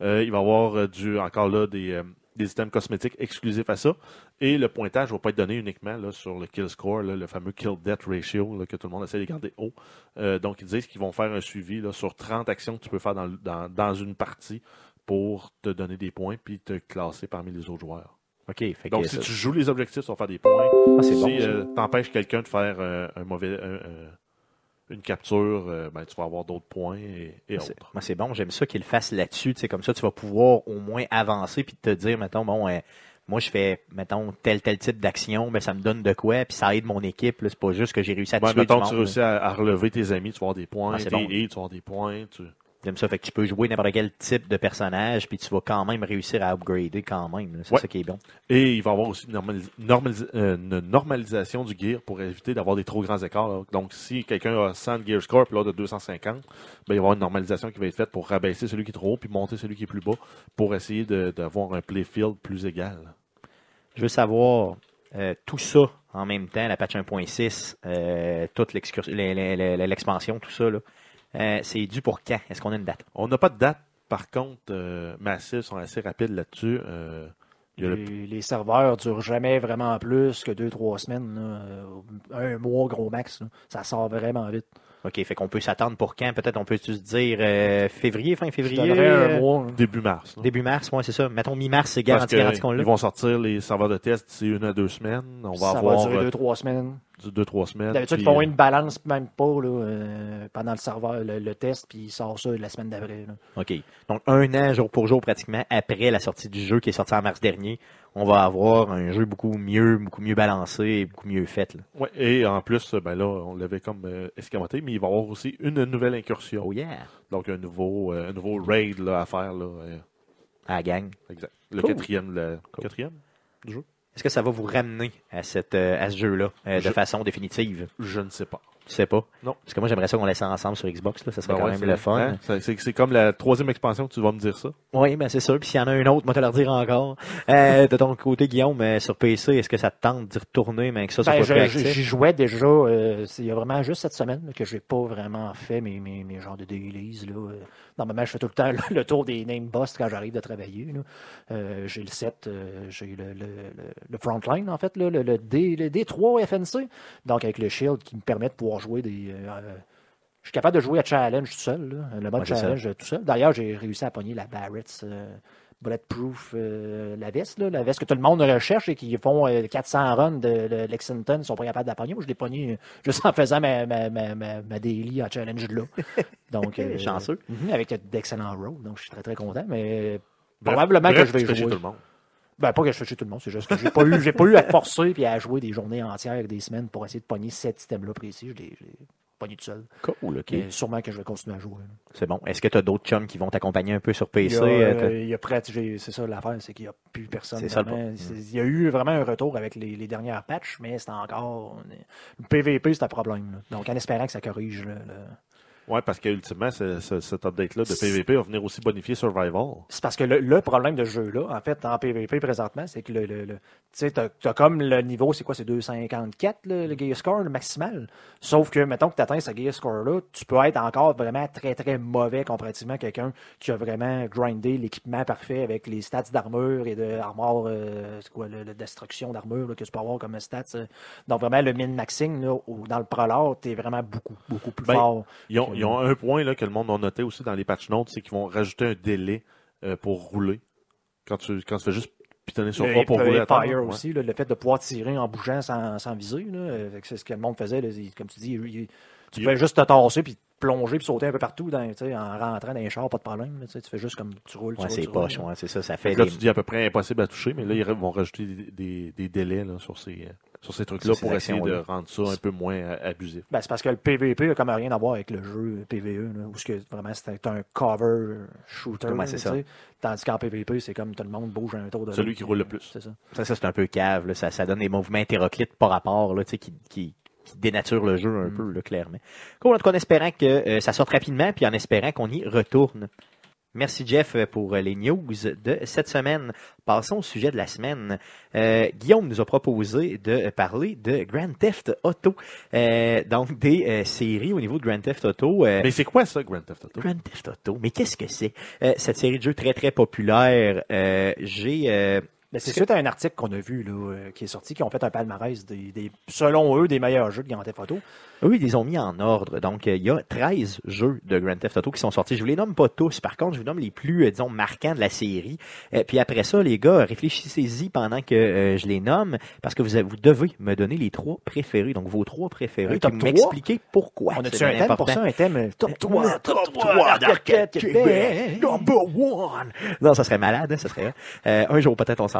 Euh, il va y avoir euh, du, encore là des, euh, des items cosmétiques exclusifs à ça. Et le pointage ne va pas être donné uniquement là, sur le kill score, là, le fameux kill death ratio là, que tout le monde essaie de garder haut. Euh, donc, ils disent qu'ils vont faire un suivi sur 30 actions que tu peux faire dans, dans, dans une partie pour te donner des points puis te classer parmi les autres joueurs. OK. Fait Donc, si ça- tu joues les objectifs, tu vas faire des points. Ah, bon. si ça. euh, t'empêches quelqu'un de faire un mauvais, une capture, euh, ben, tu vas avoir d'autres points et, autres. moi, c'est bon, j'aime ça qu'il le fasse là-dessus. Comme ça, tu vas pouvoir au moins avancer puis te dire, mettons, bon, euh, moi, je fais, mettons, tel, tel type d'action, ben, ça me donne de quoi, puis ça aide mon équipe. C'est pas juste que j'ai réussi à Ouais, tuer mettons du que tu réussis à, à relever tes amis, tu vas avoir des points, Ah, c'est tes bon. hits, tu vas avoir des points. Tu... J'aime ça. Fait que tu peux jouer n'importe quel type de personnage, puis tu vas quand même réussir à upgrader quand même. C'est Ouais. ça qui est bon. Et il va y avoir aussi une, normalis- normalis- euh, une normalisation du gear pour éviter d'avoir des trop grands écarts. là. Donc, si quelqu'un a 100 gear score puis l'autre de 250, ben, il va y avoir une normalisation qui va être faite pour rabaisser celui qui est trop haut puis monter celui qui est plus bas pour essayer de- d'avoir un playfield plus égal. Je veux savoir euh, tout ça en même temps, la patch 1.6, euh, toute l'expansion, tout ça. là. Euh, c'est dû pour quand? Est-ce qu'on a une date? On n'a pas de date, par contre, euh, Massive sont assez rapides là-dessus. Euh, a le- Les, les serveurs durent jamais vraiment plus que deux, trois semaines. là. Euh, Un mois, gros max. là. Ça sort vraiment vite. OK, fait qu'on peut s'attendre pour quand? Peut-être on peut se dire euh, février, fin février? un mois. début mars. là. Début mars, ouais, c'est ça. Mettons mi-mars, c'est garanti, qu'on l'a. ils vont sortir les serveurs de test d'ici une à deux semaines. On va ça avoir va durer deux, trois semaines. Du- deux, trois semaines. D'habitude, ils font euh, une balance même pas là, euh, pendant le serveur, le, le test, puis ils sortent ça la semaine d'après. OK. Donc, un an, jour pour jour, pratiquement, après la sortie du jeu qui est sorti en mars dernier, on va avoir un jeu beaucoup mieux, beaucoup mieux balancé et beaucoup mieux fait. là. Ouais, et en plus, ben là, on l'avait comme euh, escamoté, mais il va y avoir aussi une nouvelle incursion. Oh yeah! Donc un nouveau, euh, un nouveau raid là, à faire. Là, euh, À la gang. exact. Le Cool. quatrième, le quatrième du jeu. Est-ce que ça va vous ramener à, cette, euh, à ce jeu-là euh, de Je- façon définitive? Je ne sais pas. Tu sais pas? Non. Parce que moi, j'aimerais ça qu'on laisse ça ensemble sur Xbox. Là. Ça serait Ben quand ouais, même le fun. hein, C'est c'est comme la troisième expansion que tu vas me dire ça. Oui, ben c'est sûr. Puis s'il y en a un autre, moi te le redire encore. Euh, de ton côté, Guillaume, euh, sur PC, est-ce que ça te tente d'y retourner, mais que ça Ben? J'y jouais déjà, euh, c'est- il y a vraiment juste cette semaine là, que j'ai pas vraiment fait mes, mes, mes genres de dailies. Là. Normalement, je fais tout le temps le, le tour des name boss quand j'arrive de travailler. Euh, j'ai le 7, euh, j'ai le, le, frontline en fait, là, le, le, D, le D3 FNC, donc avec le shield qui me permet de pouvoir jouer des... euh, je suis capable de jouer à challenge tout seul, là, le mode Ouais, challenge tout seul. D'ailleurs, j'ai réussi à pogner la Barrett's Bulletproof, euh, la veste, là, la veste que tout le monde recherche et qui font euh, 400 runs de, de Lexington, ils sont pas capables de la pogner. Moi, je l'ai pogné euh, juste en faisant ma, ma, ma, ma, ma daily en challenge là. Donc, euh, Chanceux. mhm, avec d'excellents rolls, donc je suis très très content. Mais probablement Bref, que je vais jouer. tout le monde. Ben, pas que je fais chez tout le monde, c'est juste que j'ai pas eu, j'ai pas eu à forcer puis à jouer des journées entières, des semaines pour essayer de pogner cet système-là précis. Je l'ai pogné tout seul. Cool, ok. Mais sûrement que je vais continuer à jouer. C'est bon. Est-ce que tu as d'autres chums qui vont t'accompagner un peu sur PC? euh, euh, il y a prêt, c'est ça l'affaire, c'est qu'il n'y a plus personne. C'est ça, le vraiment. C'est- Il y a eu vraiment un retour avec les, les dernières patchs, mais c'est encore. Le PVP, c'est un problème. là. Donc, en espérant que ça corrige. là, le- Ouais, parce qu'ultimement, ce- ce- cet update-là de PvP va venir aussi bonifier Survival. C'est parce que le, le problème de ce jeu-là, en fait, en PVP présentement, c'est que le, le, le- tu sais, t'as, t'as comme le niveau, c'est quoi, c'est 254, là, le gear score, le maximal? Sauf que, mettons que tu atteins ce gear score-là, tu peux être encore vraiment très, très mauvais comparativement à quelqu'un qui a vraiment grindé l'équipement parfait avec les stats d'armure et de armure, euh, c'est quoi, destruction d'armure là, que tu peux avoir comme stats. euh. Donc, vraiment, le min-maxing, là, dans le prolore, t'es vraiment beaucoup, beaucoup plus Ben, fort. Ils ont, ils ont un point là, que le monde a noté aussi dans les patch notes, c'est qu'ils vont rajouter un délai euh, pour rouler. Quand tu, quand tu fais juste pitonner sur Le A pour rouler à Fire ouais. aussi, là, le fait de pouvoir tirer en bougeant sans, sans viser, c'est ce que le monde faisait. là, comme tu dis, il- il- tu pouvais juste te tasser puis plonger puis sauter un peu partout dans, en rentrant dans les chars, pas de problème. là, tu fais juste comme tu roules, Ouais, c'est poche, ouais, c'est ça. Ça Fait là, des... tu dis à peu près impossible à toucher, mais là, ils vont rajouter des, des, des délais là, sur ces, euh, sur ces trucs-là pour essayer de rendre ça un peu moins euh, abusif. Ben, c'est parce que le PVP a comme rien à voir avec le jeu PVE, là, où ce que vraiment c'est un cover shooter. Ouais, c'est ça. Tandis qu'en PVP, c'est comme tout le monde bouge un tour de Celui qui roule le plus. C'est ça. Ça, ça c'est un peu cave. Là. Ça, ça donne des mouvements hétéroclites par rapport, là, tu sais, qui, qui, qui dénaturent le jeu un Mm. peu, là, clairement. Cool, en tout cas, en espérant que euh, ça sorte rapidement, puis en espérant qu'on y retourne. Merci Jeff pour euh, les news de cette semaine. Passons au sujet de la semaine. Euh, Guillaume nous a proposé de parler de Grand Theft Auto. Euh, donc des euh, séries au niveau de Grand Theft Auto. Euh, Mais c'est quoi ça, Grand Theft Auto? Grand Theft Auto. Mais qu'est-ce que c'est? Euh, cette série de jeux très très populaire. euh, J'ai euh, Mais c'est suite à un article qu'on a vu là, euh, qui est sorti, qui ont fait un palmarès des, des- selon eux, des meilleurs jeux de Grand Theft Auto. Eux, ils les ont mis en ordre. Donc, euh, il y a 13 jeux de Grand Theft Auto qui sont sortis. Je vous les nomme pas tous. Par contre, je vous nomme les plus, euh, disons, marquants de la série. Euh, puis après ça, les gars, réfléchissez-y pendant que euh, je les nomme, parce que vous, vous devez me donner les trois préférés. Donc, vos trois préférés. Puis trois? m'expliquer pourquoi. On a-tu un thème pour important. ça? Un thème top 3, Le top 3 d'Arcade Québec. Number one. Non, ça serait malade, hein, ça serait. euh, un jour, peut-être, on s'en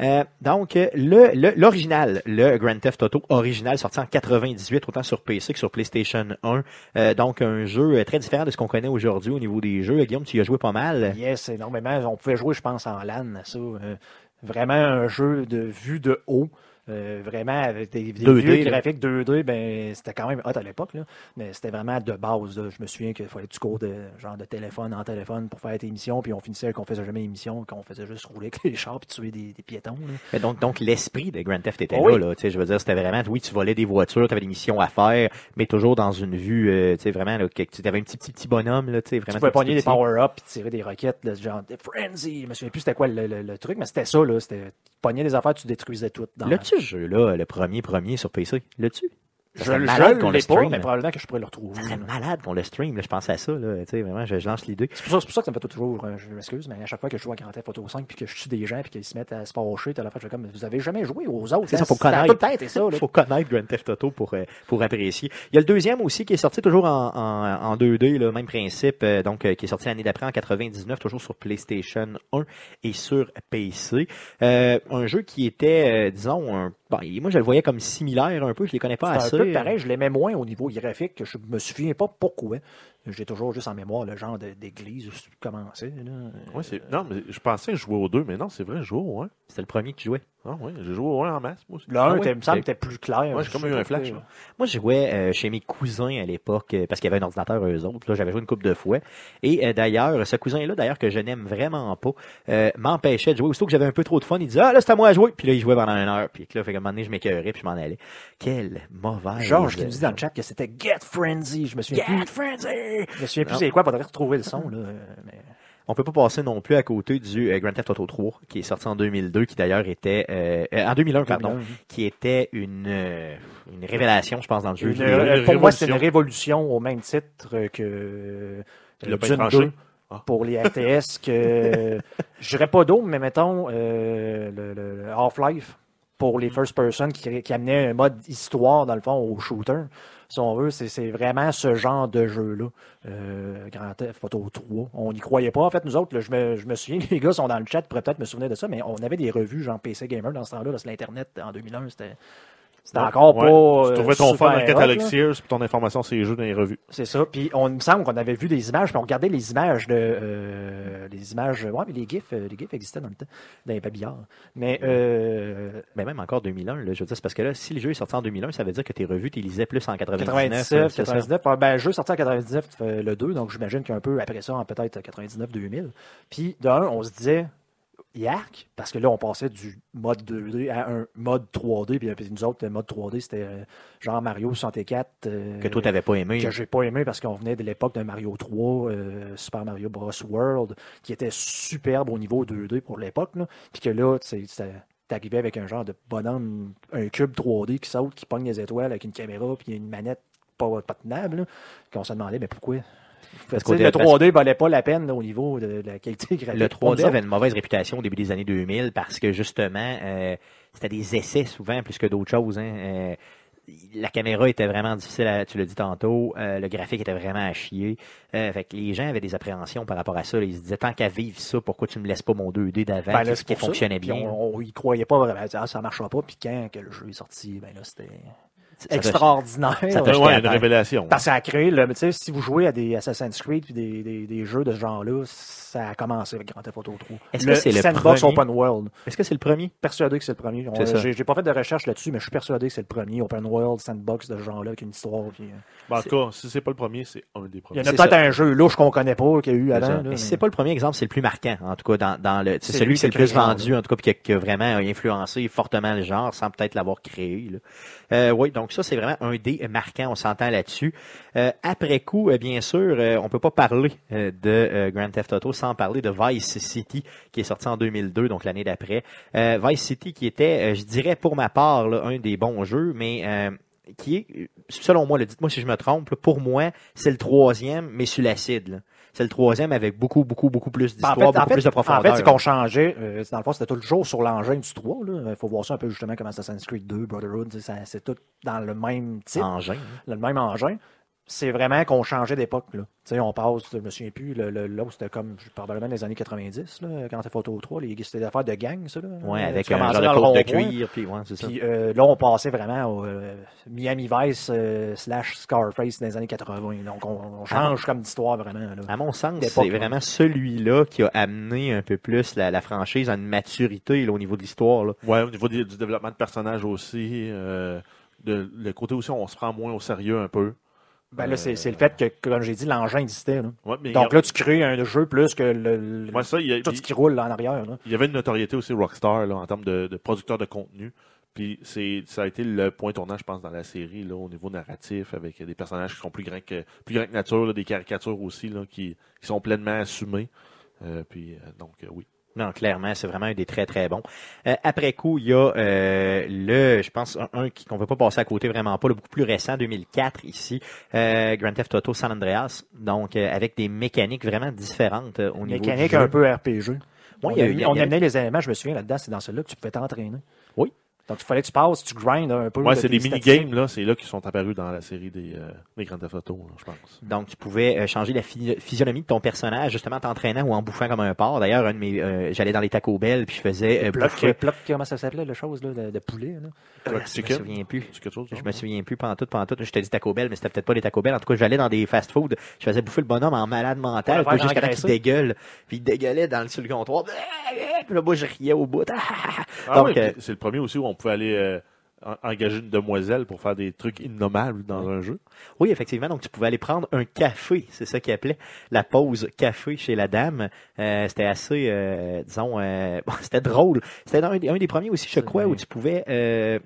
Euh, donc, euh, le le- l'original, le, Grand Theft Auto original, sorti en 98, autant sur PC que sur PlayStation 1. Euh, donc, un jeu très différent de ce qu'on connaît aujourd'hui au niveau des jeux. Guillaume, tu y as joué pas mal. Yes, énormément. On pouvait jouer, je pense, en LAN ça. Vraiment un jeu de vue de haut. Euh, vraiment avec des, des 2D, vieux là. graphiques 2D, ben c'était quand même hot à l'époque, là. mais c'était vraiment de base. là. Je me souviens qu'il fallait que tu cours de genre de téléphone en téléphone pour faire tes émissions, puis on finissait qu'on faisait jamais émission, qu'on faisait juste rouler avec les chars puis tuer des, des piétons. là. Mais donc, donc l'esprit de Grand Theft était Oh là, oui. là. Tu sais, je veux dire, c'était vraiment, oui, tu volais des voitures, tu avais des missions à faire, mais toujours dans une vue, euh, tu sais, vraiment, là, que tu avais un petit, petit, petit bonhomme, là, tu sais, vraiment. Tu pouvais pogner des power-ups tirer des roquettes, là, genre des frenzy. Je me souviens plus c'était quoi le, le- le truc, mais c'était ça, là. C'était tu pognais des affaires, tu détruisais tout. Dans L'as-tu jeu-là, le premier premier sur PC? L'as-tu? Ça Je, malade qu'on le pas, stream. mais probablement que je pourrais le retrouver. Là. malade qu'on le stream, là, je pense à ça, là, tu sais, vraiment, je, je lance l'idée. C'est pour, ça, c'est pour ça que ça me fait toujours, euh, je m'excuse, mais à chaque fois que je joue à Grand Theft Auto 5 puis que je tue des gens puis qu'ils se mettent à se fâcher, la fois, je comme, vous avez jamais joué aux autres. C'est ça, hein? faut connaître. été ça, là. Il faut connaître Grand Theft Auto pour, euh, pour apprécier. Il y a le deuxième aussi qui est sorti toujours en, en, en 2D, le même principe, euh, donc qui est sorti l'année d'après en 99, toujours sur PlayStation 1 et sur PC. Un jeu qui était, disons, un, bon, moi je le voyais comme similaire un peu, je les connais pas C'est assez. Pareil, je l'aimais moins au niveau graphique, que je me souviens pas pourquoi. J'ai toujours juste en mémoire le genre d'église où tu commençais. Ouais, c'est... Non, mais je pensais jouer aux deux, mais non, c'est vrai, je joue au un. C'était le premier que tu jouais. Ah oui, j'ai joué au 1 en masse, moi aussi. Le 1, Ah était- me semble, était plus clair. Ouais, j'ai comme Je eu un flash, là. Moi, je jouais euh, chez mes cousins à l'époque, euh, parce qu'il y avait un ordinateur eux autres. Là, j'avais joué une couple de fois. Et euh, d'ailleurs, ce cousin-là, d'ailleurs, que je n'aime vraiment pas, euh, m'empêchait de jouer. Aussitôt que j'avais un peu trop de fun, il disait Ah là, c'est à moi à jouer. Puis là, il jouait pendant une heure. Puis là, fait qu'à un moment donné, je m'écœurais, puis je m'en allais. Quelle mauvaise. Georges qui euh, nous dit dans le chat que c'était Get Frenzy. Je me souviens Get. Frenzy! Je me souviens plus c'est quoi, faudrait retrouver le son. Là. euh, mais- On peut pas passer non plus à côté du euh, Grand Theft Auto 3, qui est sorti en 2002, qui d'ailleurs était euh, en 2001, pardon, 2001. qui était une une révélation, je pense, dans le jeu Une- vidéo. euh, une pour moi, c'est une révolution. au même titre que pas Dune tranché. 2 Ah. pour les RTS. que Je dirais pas d'autres, mais mettons euh, le, le- le Half-Life pour les first person qui, qui amenait un mode histoire, dans le fond, au shooter. Si on veut, c'est vraiment ce genre de jeu-là. Euh, Grand Theft Auto 3. On n'y croyait pas. En fait, nous autres, là, je, me, je me souviens, les gars sont dans le chat, pourraient peut-être me souvenir de ça, mais on avait des revues genre PC Gamer dans ce temps-là, là, sur l'Internet en 2001. C'était c'était encore ouais. pas. Tu trouvais euh, ton fun dans le catalogue. Sears, puis ton information, c'est les jeux dans les revues. C'est ça. Puis on il me semble qu'on avait vu des images, puis on regardait les images de euh, les images. Ouais, mais les gifs, euh, les gifs existaient dans le temps, dans les babillards. Mais euh, Mais même encore 2001, là, je veux dire, c'est parce que là, si le jeu est sorti en 2001, ça veut dire que tes revues, tu lisais plus en 99. 97, c'est ça? 99. ah, Ben, le jeu sorti en 99, euh, le 2, donc j'imagine qu'un peu après ça, en peut-être 99-2000. Puis d'un, on se disait, Yark, parce que là, on passait du mode 2D à un mode 3D, puis, nous autres, le mode 3D, c'était euh, genre Mario 64. euh, Que toi, t'avais pas aimé. que j'ai pas aimé parce qu'on venait de l'époque de Mario 3, euh, Super Mario Bros. World, qui était superbe au niveau 2D pour l'époque. Puis que là, tu t'arrivais avec un genre de bonhomme, un cube 3D qui saute, qui pogne les étoiles avec une caméra, puis une manette pas, pas tenable. Qu'on se demandait, mais pourquoi? Parce le dé- 3D valait pas la peine là, au niveau de, la qualité graphique. Le Pour 3D nous avait une mauvaise réputation au début des années 2000 parce que justement, euh, c'était des essais souvent plus que d'autres choses. hein. Euh, la caméra était vraiment difficile, à, tu l'as dit tantôt. euh, le graphique était vraiment à chier. Euh, fait que les gens avaient des appréhensions par rapport à ça. Ils se disaient, tant qu'à vivre ça, pourquoi tu me laisses pas mon 2D d'avant Ben qui, ça. fonctionnait Puis bien? On, on y croyait pas vraiment. Ah, ça marchera pas. Puis quand que le jeu est sorti, ben là, c'était extraordinaire. ça t'a Ouais, une révélation. Parce que ça a créé, le, tu sais, si vous jouez à des Assassin's Creed puis des, des, des jeux de ce genre-là, ça a commencé avec Grand Theft Auto 3. Est-ce que c'est le Sandbox premier? Open World. Est-ce que c'est le premier? Persuadé que c'est le premier. J'ai pas fait de recherche là-dessus, mais je suis persuadé que c'est le premier Open World Sandbox de ce genre-là avec une histoire. puis, euh, Ben, en tout cas, si c'est pas le premier, c'est un des Il y premiers. en a peut-être un jeu louche qu'on connaît pas, qu'il y a eu avant. ça. là, Mais si c'est pas le premier exemple, c'est le plus marquant, en tout cas, dans, dans le. C'est celui lui qui est le plus vendu, en tout cas, puis qui a, qui a vraiment influencé fortement le genre, sans peut-être l'avoir créé. là. Euh, oui, donc ça, c'est vraiment un des marquants, on s'entend là-dessus. Euh, après coup, euh, bien sûr, euh, on peut pas parler de Grand Theft Auto sans parler de Vice City, qui est sorti en 2002, donc l'année d'après. Vice City, qui était, je dirais pour ma part, un des bons jeux, mais qui est, selon moi, dites-moi si je me trompe, pour moi, c'est le troisième, mais sur l'acide. C'est le troisième avec beaucoup, beaucoup, beaucoup plus Ben, en d'histoire, fait, en beaucoup fait, plus de en profondeur. fait, c'est qu'on changeait. euh, dans le fond, c'était toujours sur l'engin du 3. Il faut voir ça un peu justement comme Assassin's Creed 2, Brotherhood. C'est tout dans le même type. engin. le même engin. C'est vraiment qu'on changeait d'époque. là. Tu sais, on passe, je me souviens plus, le, le, là où c'était comme probablement les années 90, là, quand t'es photo 3, les, c'était des affaires de gang, ça. Là. Ouais, Euh, avec un commençais genre de côte de cuir, puis ouais, c'est ça. Puis euh, là, on passait vraiment au euh, Miami Vice euh, slash Scarface dans les années 80. Donc, on, on change comme d'histoire vraiment. Là. À mon sens, c'est là. vraiment celui-là qui a amené un peu plus la, la franchise à une maturité là, au niveau de l'histoire. là. Ouais, au niveau du, du développement de personnages aussi, euh, de, le côté aussi, on se prend moins au sérieux un peu. Ben là, c'est c'est le fait que, comme j'ai dit, l'engin existait. là. Ouais, mais Donc a- là, tu crées un jeu plus que le, le- ouais, ça, il y a- tout ce qui roule là, en arrière. Là. il y avait une notoriété aussi Rockstar là, en termes de, de producteur de contenu. Puis c'est ça a été le point tournant, je pense, dans la série là, au niveau narratif, avec des personnages qui sont plus grands que plus grands que nature, des caricatures aussi là, qui, qui sont pleinement assumées. Euh, puis euh, donc euh, oui. Non, clairement, c'est vraiment un des très très bons. Euh, après coup, il y a euh, le, je pense, un, un qui- qu'on ne veut pas passer à côté vraiment pas, le beaucoup plus récent, 2004 ici, euh, Grand Theft Auto San Andreas, donc euh, avec des mécaniques vraiment différentes au niveau Mécanique un peu RPG. Ouais, on il y a- a- on a- amenait les éléments, je me souviens là-dedans, c'est dans celui-là que tu pouvais t'entraîner. Oui. Donc, il fallait que tu passes, tu grindes un peu. Ouais, c'est des mini-games, là. C'est là qu'ils sont apparus dans la série des, euh, des Grand Theft Auto, là, je pense. Donc, tu pouvais euh, changer la phy- physionomie de ton personnage, justement, en t'entraînant ou en bouffant comme un porc. D'ailleurs, un de mes, euh, j'allais dans les Taco Bell, puis je faisais euh, Bloc, bouffer- bloc, comment ça s'appelait, la chose, là, de, de poulet, là? Bloc je me souviens plus. C'est quelque chose, Je me souviens plus, pas en tout, pas en tout. Je te dis Taco Bell, mais c'était peut-être pas les Taco Bell. En tout cas, j'allais dans des fast-food. Je faisais bouffer le bonhomme en malade mental, Ouais, ouais, jusqu'à temps qu'il dégueule. Puis il dégueulait dans le, sur le comptoir. Puis là, moi, je riais au bout. Ah Donc, oui, euh, c'est le premier aussi où on pouvait aller euh, en- engager une demoiselle pour faire des trucs innommables dans un jeu. Oui, effectivement. Donc, tu pouvais aller prendre un café. C'est ça qu'ils appelait la pause café chez la dame. Euh, c'était assez, euh, disons, euh, bon, c'était drôle. C'était un, des- un des premiers aussi, je crois, bien. où tu pouvais, euh,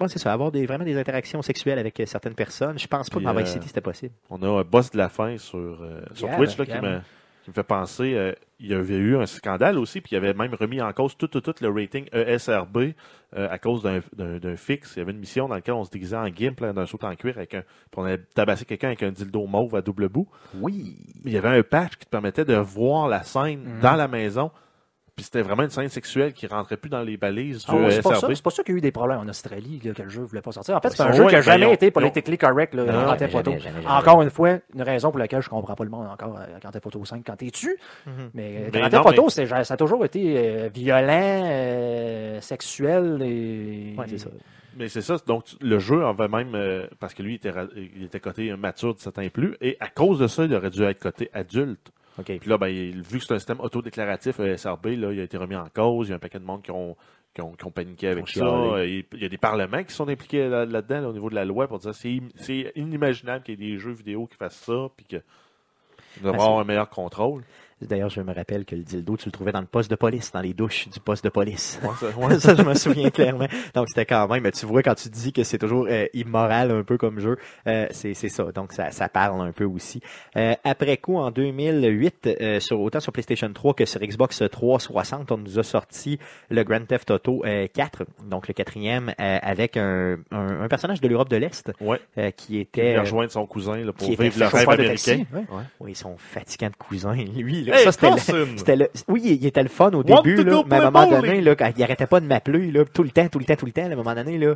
bon, c'est ça, avoir des, vraiment des interactions sexuelles avec certaines personnes. Je pense pas Puis, que dans Vice euh, City, c'était possible. On a un boss de la fin sur, euh, sur Twitch là, qui, Gab. Qui me fait penser. euh, il y avait eu un scandale aussi, puis il avait même remis en cause tout, tout, tout le rating ESRB euh, à cause d'un- fixe. Il y avait une mission dans laquelle on se déguisait en gimp, d'un saut en cuir, avec un, puis on avait tabassé quelqu'un avec un dildo mauve à double bout. Oui. Il y avait un patch qui te permettait de voir la scène Mhm. dans la maison. Puis c'était vraiment une scène sexuelle qui rentrait plus dans les balises du Ah ouais, c'est pas ça. ESRB. C'est pas ça qu'il y a eu des problèmes en Australie, là, que le jeu voulait pas sortir. En fait, c'est Ouais, un jeu qui a jamais été politically correct, là, Non, en jamais, jamais. Encore une fois, une raison pour laquelle je comprends pas le monde encore à Grand Theft Auto 5 quand t'es tu. Mhm. Mais, euh, Mais Auto, c'est- ça a toujours été euh, violent, euh, sexuel et. Ouais, c'est ça. Mais c'est ça. Donc, le jeu avait même, euh, parce que lui, il était, il était coté mature de 7 ans et plus, et à cause de ça, il aurait dû être coté adulte. Puis là, ben, vu que c'est un système autodéclaratif euh, SRB, là, il a été remis en cause. Il y a un paquet de monde qui ont, qui ont, qui ont paniqué avec ça. Il y a des parlements qui sont impliqués là- là-dedans, là, au niveau de la loi, pour dire c'est c'est inimaginable qu'il y ait des jeux vidéo qui fassent ça, puis que doit Ben, un meilleur contrôle. D'ailleurs, je me rappelle que le dildo, tu le trouvais dans le poste de police, dans les douches du poste de police. Ouais, ça- ouais. ça, je me souviens clairement. Donc, c'était quand même, tu vois, quand tu dis que c'est toujours euh, immoral un peu comme jeu, euh, c'est c'est ça. Donc, ça, ça parle un peu aussi. Euh, après coup, en 2008, euh, sur, autant sur PlayStation 3 que sur Xbox 360, on nous a sorti le Grand Theft Auto euh, 4, donc le quatrième, euh, avec un, un, un personnage de l'Europe de l'Est Ouais. euh, qui Il était... a euh, rejoint son cousin là, pour vivre le rêve de taxi, américain. ouais. Ouais. oui, son fatigant de cousin. Lui, là, Hey, ça, c'était... le- le... Oui, il il était le fun au Want début, là, mais à un moment bowling? donné, là, quand il arrêtait pas de m'appeler, là, tout le temps, tout le temps, tout le temps, à un moment donné, là,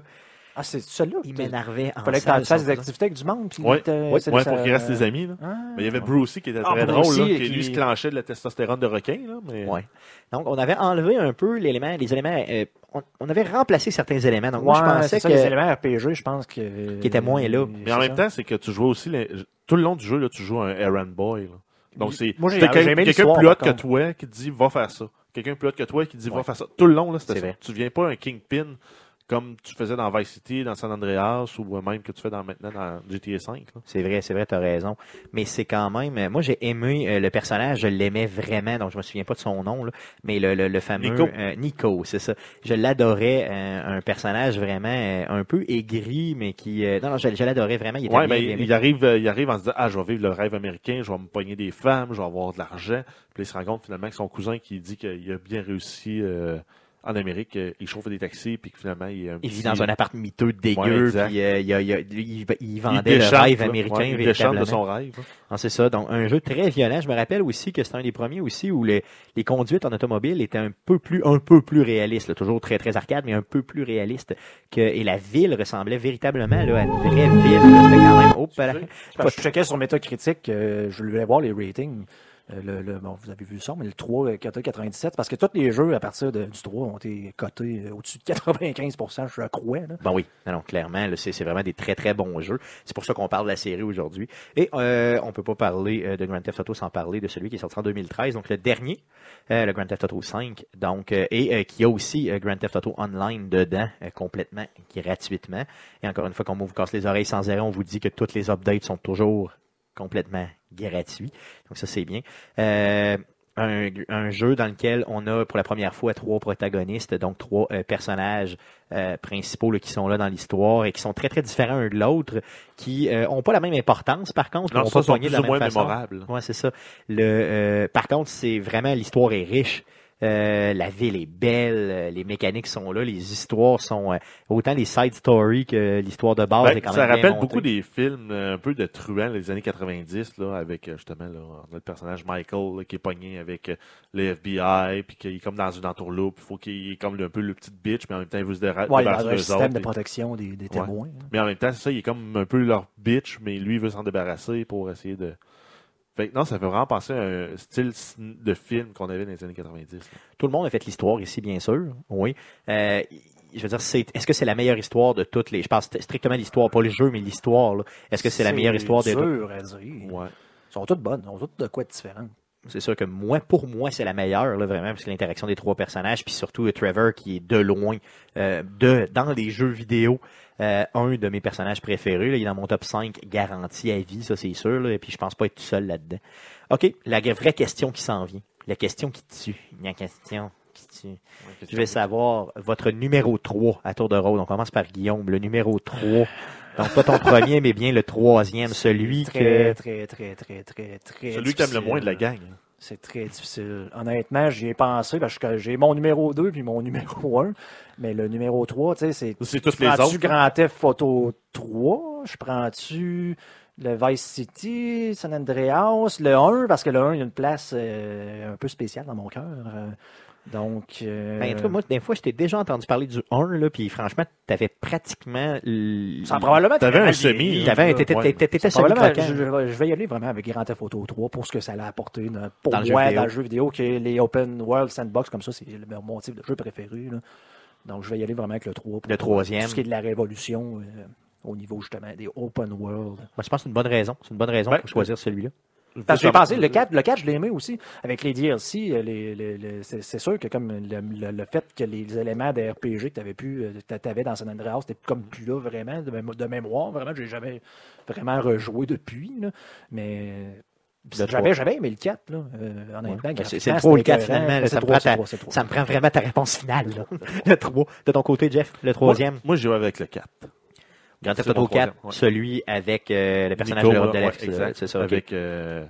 Ah, c'est celui-là. il Il m'énervait en fallait que tu fasses des activités avec du monde. Puis Ouais, ouais, c'est- ouais, ça- pour qu'ils restent des amis. Là. Ah. Mais il y avait Brucey qui était Ah, très Brucey, drôle, là, et qui lui se clenchait de la testostérone de requin. Là, mais... Ouais. Donc, on avait enlevé un peu l'élément, les éléments, euh, on, on avait remplacé certains éléments. Donc, moi, je pensais c'est ça, que... les éléments RPG, je pense que. Qui étaient moins là. Mais en même temps, c'est que tu jouais aussi les- tout le long du jeu, là, tu joues un errand boy. là. Donc c'est quelqu'un plus par que toi qui te dit va faire ça. Quelqu'un plus haut que toi qui dit va faire ça. Tout le long là, c'était C'est ça. Tu viens pas un kingpin comme tu faisais dans Vice City, dans San Andreas ou même que tu fais dans maintenant dans GTA 5. là. C'est vrai, c'est vrai, t'as raison. Mais c'est quand même. euh, Moi, j'ai aimé euh, le personnage, je l'aimais vraiment, donc je me souviens pas de son nom, là, mais le, le, le fameux Nico. euh, Nico, c'est ça. Je l'adorais, euh, un personnage vraiment euh, un peu aigri, mais qui. euh, non, non, je, je l'adorais vraiment. Il était Ouais, bien, mais bien, il, il arrive, il arrive en se disant ah je vais vivre le rêve américain, je vais me pogner des femmes, je vais avoir de l'argent. Puis il se rend compte finalement que son cousin qui dit qu'il a bien réussi euh, en Amérique, euh, il chauffe des taxis puis que finalement il Il vit dans un appart miteux Ouais, dégueu, exact. puis euh, il, il il- il il vendait le déchante, rêve américain Ouais, il déchante véritablement. de son rêve. Ah, c'est ça. Donc, un jeu très violent. Je me rappelle aussi que c'est un des premiers aussi où les, les conduites en automobile étaient un peu plus, un peu plus réalistes. là. Toujours très, très arcade, mais un peu plus réaliste. Que, et la ville ressemblait véritablement là, à une vraie ville. C'était quand même. Oh. Parce que je checkais sur Metacritic, euh, je voulais voir les ratings. Euh, le, bon, vous avez vu ça, mais le 3, euh, coté 97, parce que tous les jeux à partir du 3 ont été cotés euh, au-dessus de 95% je crois. Là. Bon oui, clairement, c'est vraiment des très très bons jeux. C'est pour ça qu'on parle de la série aujourd'hui. Et euh, on peut pas parler euh, de Grand Theft Auto sans parler de celui qui est sorti en 2013, donc le dernier, le Grand Theft Auto 5, donc et qui a aussi Grand Theft Auto Online dedans, complètement gratuitement. Et encore une fois, comme on vous casse les oreilles sans arrêt, on vous dit que toutes les updates sont toujours complètement gratuits. Donc ça c'est bien. Euh, un, un jeu dans lequel on a pour la première fois trois protagonistes, donc trois euh, personnages euh, principaux là, qui sont là dans l'histoire et qui sont très très différents un de l'autre, qui euh, ont pas la même importance par contre, Non, ont ça pas sont de plus la ou même moins façon. mémorables. Ouais, c'est ça. Le, par contre, c'est vraiment l'histoire est riche. Euh, la ville est belle, euh, les mécaniques sont là, les histoires sont euh, autant les side stories que l'histoire de base Ben, est quand ça même rappelle beaucoup des films euh, un peu de truands des années 90 là, avec justement là, notre personnage Michael là, qui est pogné avec euh, le FBI puis qu'il est comme dans une entourloupe, il faut qu'il est comme un peu le petit bitch mais en même temps il veut se déra- Ouais, il a un système autres, de protection des, des témoins. hein. Mais en même temps, c'est ça, il est comme un peu leur bitch, mais lui il veut s'en débarrasser pour essayer de. Fait que non, ça fait vraiment penser à un style de film qu'on avait dans les années 90. là. Tout le monde a fait l'histoire ici, bien sûr. Oui. Euh, je veux dire, c'est, est-ce que c'est la meilleure histoire de toutes les. Je pense strictement l'histoire, pas le jeu, mais l'histoire. là. Est-ce que c'est la meilleure histoire de à dire. Ouais. Elles sont toutes bonnes. Elles ont toutes de quoi de différent. C'est sûr que moi, pour moi, c'est la meilleure, là, vraiment, parce que l'interaction des trois personnages, puis surtout euh, Trevor, qui est de loin, euh, de, dans les jeux vidéo, euh, un de mes personnages préférés. là. il est dans mon top 5 garanti à vie, ça c'est sûr, là, et puis je pense pas être tout seul là-dedans. OK, la vraie question qui s'en vient. La question qui tue. La question qui tue. Je vais savoir votre numéro 3 à tour de rôle. On commence par Guillaume, le numéro 3. Donc pas ton premier, mais bien le troisième, celui Très, que... très, très, très, très, très. Celui qui aime le moins de la gang. hein. C'est très difficile. Honnêtement, j'y ai pensé parce que j'ai mon numéro 2 puis mon numéro 1. Mais le numéro 3, tu sais, c'est. C'est tous Je les prends-tu autres? Grand Theft Photo 3? Je prends-tu le Vice City, San Andreas, le 1, parce que le 1, il y a une place euh, un peu spéciale dans mon cœur. euh, donc. euh, Ben, toi, moi, des fois, je t'ai déjà entendu parler du 1, là, puis franchement, t'avais pratiquement... l- a probablement T'avais un semi, là. T'avais, là. t'étais, semi-croquant. je, je vais- y aller vraiment avec Grand Theft Auto 3 pour ce que ça a apporté dans- pour Dans le jeu moi vidéo. dans le jeu vidéo, que les open world sandbox comme ça, c'est le- mon type de jeu préféré. là. Donc je vais y aller vraiment avec le 3. pour Le troisième. Tout ce qui est de la révolution euh, au niveau justement des open world. Moi, je pense que c'est une bonne raison. C'est une bonne raison Ben, pour choisir celui-là. Parce que j'ai pensé, le 4, le 4, je l'ai aimé aussi. Avec les DLC, euh, les, les- les- c'est sûr que comme le, le- le fait que les éléments de RPG que tu avais pu, euh, t'a- t'avais dans San Andreas, c'était comme plus là vraiment, de, de mémoire, vraiment, j'ai jamais vraiment rejoué depuis. là. Mais j'avais jamais aimé le 4, là, euh, honnêtement. Ben, c'est- c'est le 3 ou le c'était 4 écœurant. finalement. là, ça, me le prend 3, c'est ta- le 3, c'est le 3. ça me prend vraiment ta réponse finale. Là. le 3. De ton côté, Jeff, le troisième. Moi, moi j'ai joué avec le 4. Grand Theft Auto mon 4, troisième, ouais. celui avec euh, le personnage Nico, de l'Europe de l'Est. C'est ça. Avec, euh,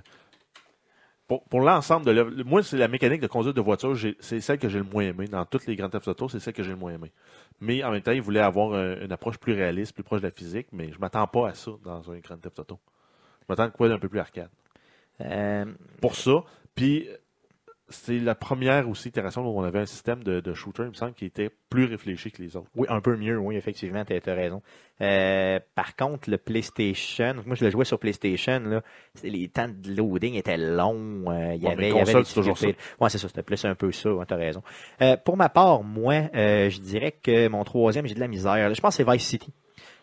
pour pour l'ensemble de l'œuvre, moi, c'est la mécanique de conduite de voiture, c'est celle que j'ai le moins aimé. Dans toutes les grandes Theft Auto, c'est celle que j'ai le moins aimé. Mais en même temps, ils voulaient avoir un- une approche plus réaliste, plus proche de la physique, mais je m'attends pas à ça dans un grand Theft Auto. Je m'attends à quoi d'un peu plus arcade. Euh, Pour ça, puis c'est la première aussi itération où on avait un système de, de shooter, il me semble, qui était plus réfléchi que les autres. oui, un peu mieux, oui, effectivement, tu as, raison. Euh, par contre, le PlayStation, moi je le jouais sur PlayStation, là, les temps de loading étaient longs. euh, il y avait, mais il y avait console, c'est toujours. Ouais, c'est ça, c'était plus un peu ça, tu as raison. Euh, pour ma part, moi, je dirais que mon troisième, j'ai de la misère. Je pense que c'est Vice City.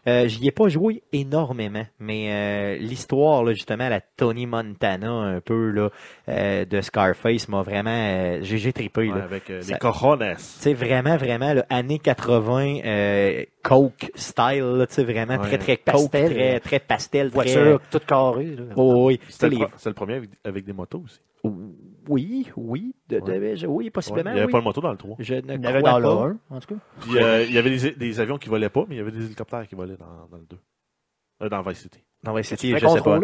Euh, J'y ai pas joué énormément, mais euh, l'histoire, là, justement, la Tony Montana, un peu là, euh, de Scarface, m'a vraiment. euh, j'ai trippé. Ouais, là. avec euh, les cojones. C'est vraiment, vraiment, là, années 80, euh, Coke style, là, tu sais, vraiment Ouais. très, très Coke, Pastel. très, très pastel, très... Voiture toute carrée. là. Oh, oui, le, c'est le premier avec, avec des motos aussi. Oui, oui, de, de- Ouais. je- oui, Ouais, possiblement, il n'y avait oui. pas de moto dans le 3. Je ne Il y avait crois dans le pas. 1, en tout cas. Puis euh, il y avait des, des avions qui volaient pas, mais il y avait des hélicoptères qui volaient dans, dans le 2. Euh, dans Vice City. Ouais, c'était, Très je sais pas.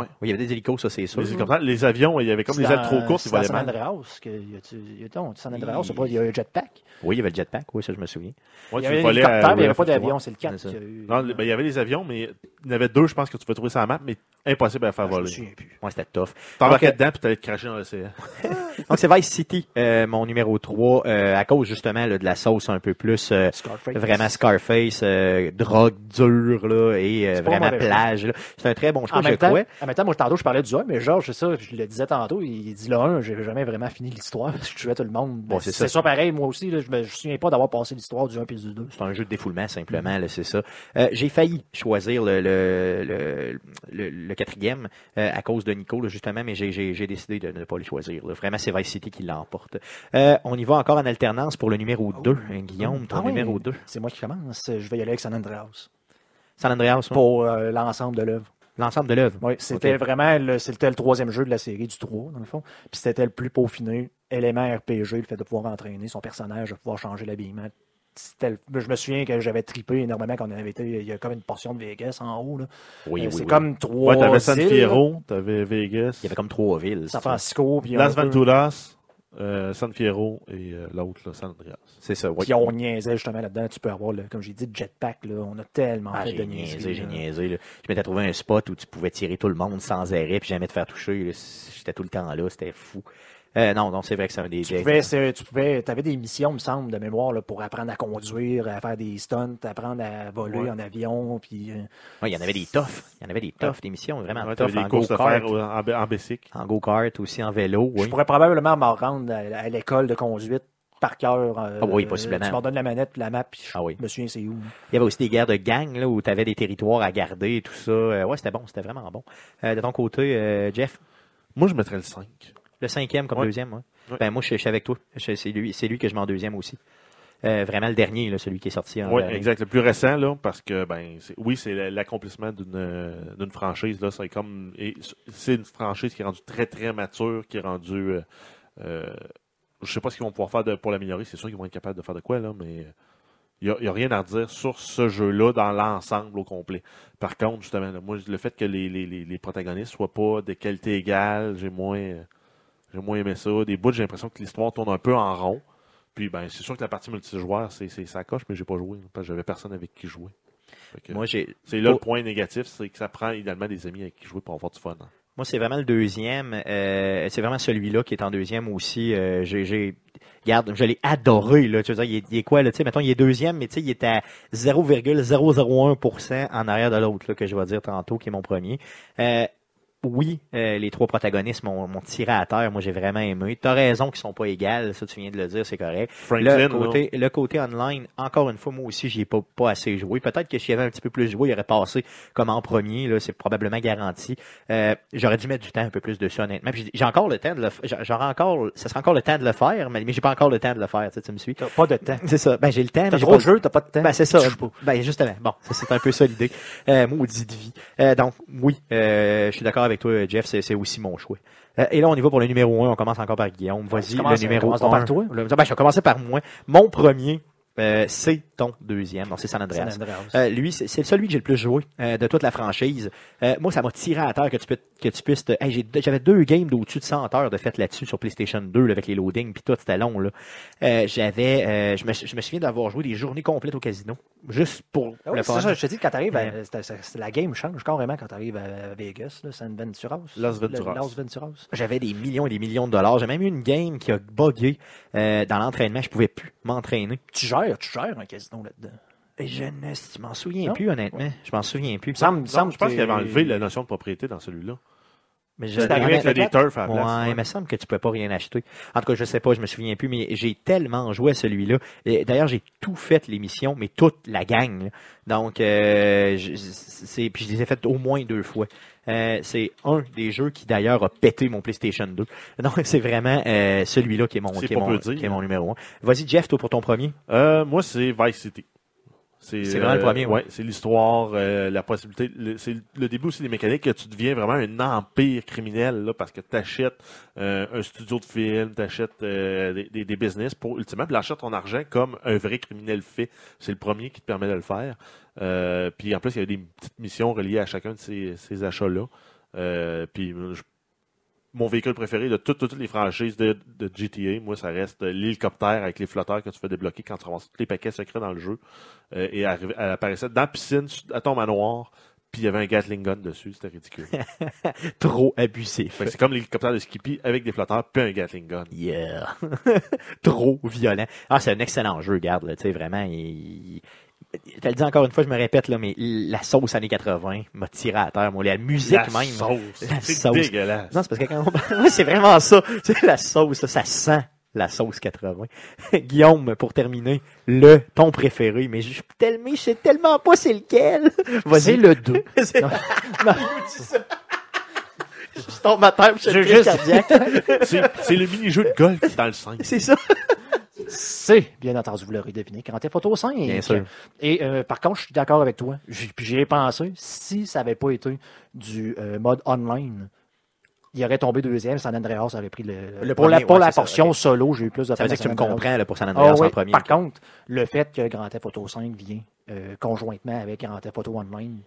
Oui, il y avait des hélicos, ça, c'est sûr. Les hélicoptères, les avions, il y avait comme des ailes trop courtes, c'est San. Andreas. que- y a-tu- y a- San Andreas, c'est pas- il y a un jetpack. Oui, il y avait le jetpack, oui, ça, je me souviens. Ouais, Il y avait à mais il n'y avait pas d'avion. C'est le 4 C'est ça. qui a eu. Non, ben, il y avait les avions, mais il y en avait deux, je pense, que tu pouvais trouver sur la map, mais impossible à faire Ah, je me voler. souviens plus. Ouais, c'était tough. T'embarquais Ok. dedans, puis t'allais te cracher dans l'océan. Donc, c'est Vice City, euh, mon numéro 3, euh, à cause, justement, là, de la sauce un peu plus, euh, Scarface. vraiment Scarface, euh, drogue dure, là, et euh, vraiment plage. C'est un très bon choix, je crois. Temps, moi, tantôt, je parlais du 1, mais Georges, c'est ça, je le disais tantôt, il dit le 1, j'ai jamais vraiment fini l'histoire, parce que je tuais tout le monde. Bon, c'est ça. ça. pareil, moi aussi, là, je me je souviens pas d'avoir passé l'histoire du 1 puis du 2. C'est un jeu de défoulement, simplement, c'est ça. Euh, j'ai failli choisir le, le, le, le, le quatrième euh, à cause de Nico, là, justement, mais j'ai, décidé de ne pas le choisir. là. Vraiment, c'est Vice City qui l'emporte. Euh, on y va encore en alternance pour le numéro 2. Hein, Guillaume, ton Ah numéro 2. C'est moi qui commence, je vais y aller avec San Andreas. San Andreas. Pour l'ensemble de l'œuvre. L'ensemble de l'œuvre. Oui, c'était vraiment le, c'était le troisième jeu de la série du 3, dans le fond. Puis c'était le plus peaufiné, élément RPG, le fait de pouvoir entraîner son personnage, de pouvoir changer l'habillement. C'était le- je me souviens que j'avais tripé énormément quand on avait été. Il y a comme une portion de Vegas en haut. Là. Oui, Euh, oui, c'est oui. comme trois. Ouais, t'avais San Fierro, t'avais Vegas, Il y avait comme trois villes. San. Francisco, puis Las Venturas, euh, San Fierro et euh, l'autre, là, San Andreas. C'est ça, oui. Puis on niaisait justement là-dedans. Tu peux avoir, le- comme j'ai dit, le jetpack. Là, on a tellement Ah, fait j'ai de niaisé, niaiseries, j'ai là. niaisé. là. Je m'étais trouvé un spot où tu pouvais tirer tout le monde sans arrêt puis jamais te faire toucher. là. J'étais tout le temps là, c'était fou. Euh, non, non, c'est vrai que c'est un des... Tu des- pouvais, tu pouvais, avais des missions, me semble, de mémoire, là, pour apprendre à conduire, à faire des stunts, apprendre à voler Ouais. en avion, puis euh, Ouais, il y en avait des toughs. Il y en avait des toughs, des missions vraiment Ouais, en des courses de go-kart. en, bicycle. En go-kart, aussi en vélo, je pourrais probablement m'en rendre à, à l'école de conduite par cœur. euh, Ah oui, possiblement. Tu m'en donnes la manette, puis la map, puis je Ah oui. me souviens c'est où. Il y avait aussi des guerres de gang là, où tu avais des territoires à garder et tout ça. Euh, ouais, c'était bon, c'était vraiment bon. Euh, de ton côté, euh, Jeff, Moi, je mettrais le 5. Le cinquième comme Ouais. deuxième, ouais. Ouais. Ben, moi, je, je suis avec toi. C'est lui, c'est lui que je mets en deuxième aussi. Euh, vraiment le dernier, là, celui qui est sorti Oui, exact. Le plus récent, là, parce que, ben, oui, c'est l'accomplissement d'une euh, d'une franchise. Là, c'est comme, c'est une franchise qui est rendue très, très mature, qui est rendue. Euh, euh, je sais pas ce qu'ils vont pouvoir faire de- pour l'améliorer. C'est sûr qu'ils vont être capables de faire de quoi, là, mais il n'y a, rien à redire sur ce jeu-là dans l'ensemble au complet. Par contre, justement, là, moi, le fait que les, les, les, protagonistes soient pas de qualité égale, j'ai moins, euh, j'ai moins aimé ça. Des bouts, j'ai l'impression que l'histoire tourne un peu en rond. Puis ben c'est sûr que la partie multijoueur, c'est c'est ça coche, mais j'ai pas joué. Parce que j'avais personne avec qui jouer. Que Moi, j'ai, c'est là Oh. le point négatif, c'est que ça prend idéalement des amis avec qui jouer pour avoir du fun. hein. Moi, c'est vraiment le deuxième. euh, c'est vraiment celui-là qui est en deuxième aussi. Euh, j'ai, j'ai, regarde, je l'ai adoré. Là, tu veux dire, il est, il est quoi là Tu sais, mettons, il est deuxième, mais tu sais, il est à 0,001% en arrière de l'autre là, que je vais dire tantôt, qui est mon premier. Euh, oui, euh, les trois protagonistes m'ont, m'ont tiré à terre. Moi, j'ai vraiment aimé. T'as raison qu'ils sont pas égales. Ça, tu viens de le dire, c'est correct. Franklin, Le côté, le côté online, encore une fois, moi aussi, j'y ai pas, pas assez joué. Peut-être que s'il y avait un petit peu plus joué, il aurait passé comme en premier. Là, c'est probablement garanti. Euh, j'aurais dû mettre du temps un peu plus dessus, honnêtement. Puis j'ai- j'ai encore le temps de le faire. J'aurais encore, ça sera encore le temps de le faire, mais, mais j'ai pas encore le temps de le faire. Tu, me suis? T'as pas de temps. C'est ça. Ben, j'ai le temps, T'as mais j'ai trop pas de jeux, t'as pas de temps. ben, c'est ça. Ben, justement. Bon, ça, c'est un peu ça l'idée. Euh, maudite vie. Euh, donc, oui, je suis d'accord avec toi, Jeff, c'est, aussi mon choix. Euh, et là, on y va pour le numéro 1. On commence encore par Guillaume. Vas-y, le numéro commence donc 1. par toi. Le- ben, je vais commencer par moi. Mon premier, euh, c'est ton deuxième. C'est San Andreas. San Andreas. Euh, lui, c'est celui que j'ai le plus joué euh, de toute la franchise. Moi, ça m'a tiré à terre que tu, peux, que tu puisses... Hey, J'avais deux games d'au-dessus de 100 heures de fait là-dessus sur PlayStation 2 là, avec les loadings, puis tout, c'était long. Là. J'avais, je, me, je me souviens d'avoir joué des journées complètes au casino, juste pour Ah oui, le fun. ça, je te dis, quand Ouais. c'est- c'est- la game change carrément quand t'arrives à Vegas, là, San Venturas. Las Venturas. Las Venturas. J'avais des millions et des millions de dollars. J'ai même eu une game qui a bugué euh, dans l'entraînement. Je pouvais plus m'entraîner. Tu gères, tu gères un casino là-dedans. Et Je ne m'en souviens Non? plus, honnêtement. Je m'en souviens plus. Semble, semble je pense qu'il avait enlevé la notion de propriété dans celui-là. Mais je- C'est arrivé Avec des turfs à la Ouais, place. il me semble que tu pouvais pas rien acheter. En tout cas, je sais pas, je me souviens plus, mais j'ai tellement joué à celui-là. D'ailleurs, j'ai tout fait l'émission, mais toute la gang. là. Donc, euh, je- c'est, puis je les ai faites au moins deux fois. Euh, c'est un des jeux qui d'ailleurs a pété mon PlayStation 2. Donc, c'est vraiment euh, celui-là qui est mon, C'est qui est pas mon, peu dire, qui est mon hein. numéro un. Vas-y, Jeff, toi pour ton premier. Euh, moi, c'est Vice City. C'est vraiment le premier, ouais. c'est l'histoire, euh, la possibilité. le- C'est le début aussi des mécaniques que tu deviens vraiment un empire criminel là, parce que tu achètes un studio de film, tu achètes des, des, business pour ultimement blanchir ton argent comme un vrai criminel fait. C'est le premier qui te permet de le faire. Euh, puis en plus, il y a des petites missions reliées à chacun de ces, ces achats-là. Euh, puis je- mon véhicule préféré de toutes, toutes les franchises de, de GTA, moi, ça reste l'hélicoptère avec les flotteurs que tu fais débloquer quand tu ramasses tous les paquets secrets dans le jeu. Euh, et elle apparaissait dans la piscine, à ton manoir, puis il y avait un Gatling gun dessus. C'était ridicule. Trop abusif. C'est comme l'hélicoptère de Skippy avec des flotteurs, puis un Gatling gun. Yeah. Trop violent. Ah, c'est un excellent jeu, garde, là, tu sais, vraiment. Il... Je te le dis encore une fois, je me répète, là, mais la sauce années 80 m'a tiré à terre, moi. La musique La même. sauce. La C'est sauce. dégueulasse. Non, c'est parce que quand on... C'est vraiment ça. Sais, la sauce, là, ça sent la sauce 80. Guillaume, pour terminer, le ton préféré, mais je, tellement, je sais tellement pas c'est lequel. C'est Vas-y. le 2. C'est- Non. Je tombe ma tête, je Je suis juste- cardiaque. C'est c'est le mini-jeu de golf dans le 5. C'est ça. C'est, bien entendu, vous l'aurez deviné, Grand Theft Auto 5. Bien sûr. Et euh, par contre, je suis d'accord avec toi. Puis j'y ai pensé, si ça n'avait pas été du euh, mode online, il aurait tombé deuxième, San Andreas aurait pris le... Le pour la, pour ouais, la ça, portion solo, j'ai eu plus de Ça veut dire que tu me comprends là, pour San Ah Andreas oui, en premier. Par contre, le fait que Grand Theft Auto 5 vient euh, conjointement avec Grand Theft Auto Online,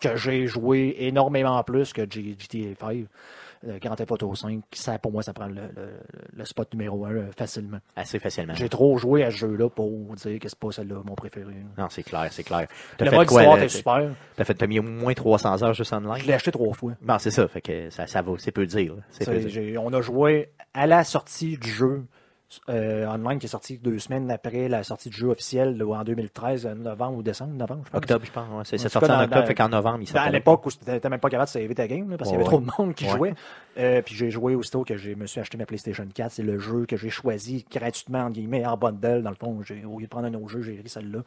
que j'ai joué énormément plus que GTA 5. Euh, Grand Theft Auto 5, ça, pour moi, ça prend le, le- le spot numéro 1 facilement. Assez facilement. J'ai trop joué à ce jeu-là pour dire que c'est pas celle-là mon préféré. Non, c'est clair, c'est clair. Le fait mode quoi, histoire est super. T'as fait, t'as mis au moins 300 heures juste Je online? l'ai acheté trois fois. Bon, c'est ça, fait que ça, ça vaut, c'est peu dire. peu dire. On a joué à la sortie du jeu euh, online qui est sorti deux semaines après la sortie du jeu officiel là, en 2013, euh, novembre ou décembre, novembre, je pense. Octobre, je pense. ouais. C'est En sorti en octobre, dans- fait qu'en novembre, il À sortait. l'époque où t'étais même pas capable de saver ta game là, parce qu'il y avait trop de monde qui jouait. Euh, puis j'ai joué aussitôt que je me suis acheté ma PlayStation 4. C'est le jeu que j'ai choisi gratuitement, entre guillemets, en bundle. Dans le fond, j'ai- au lieu de prendre un autre jeu, j'ai pris celle-là.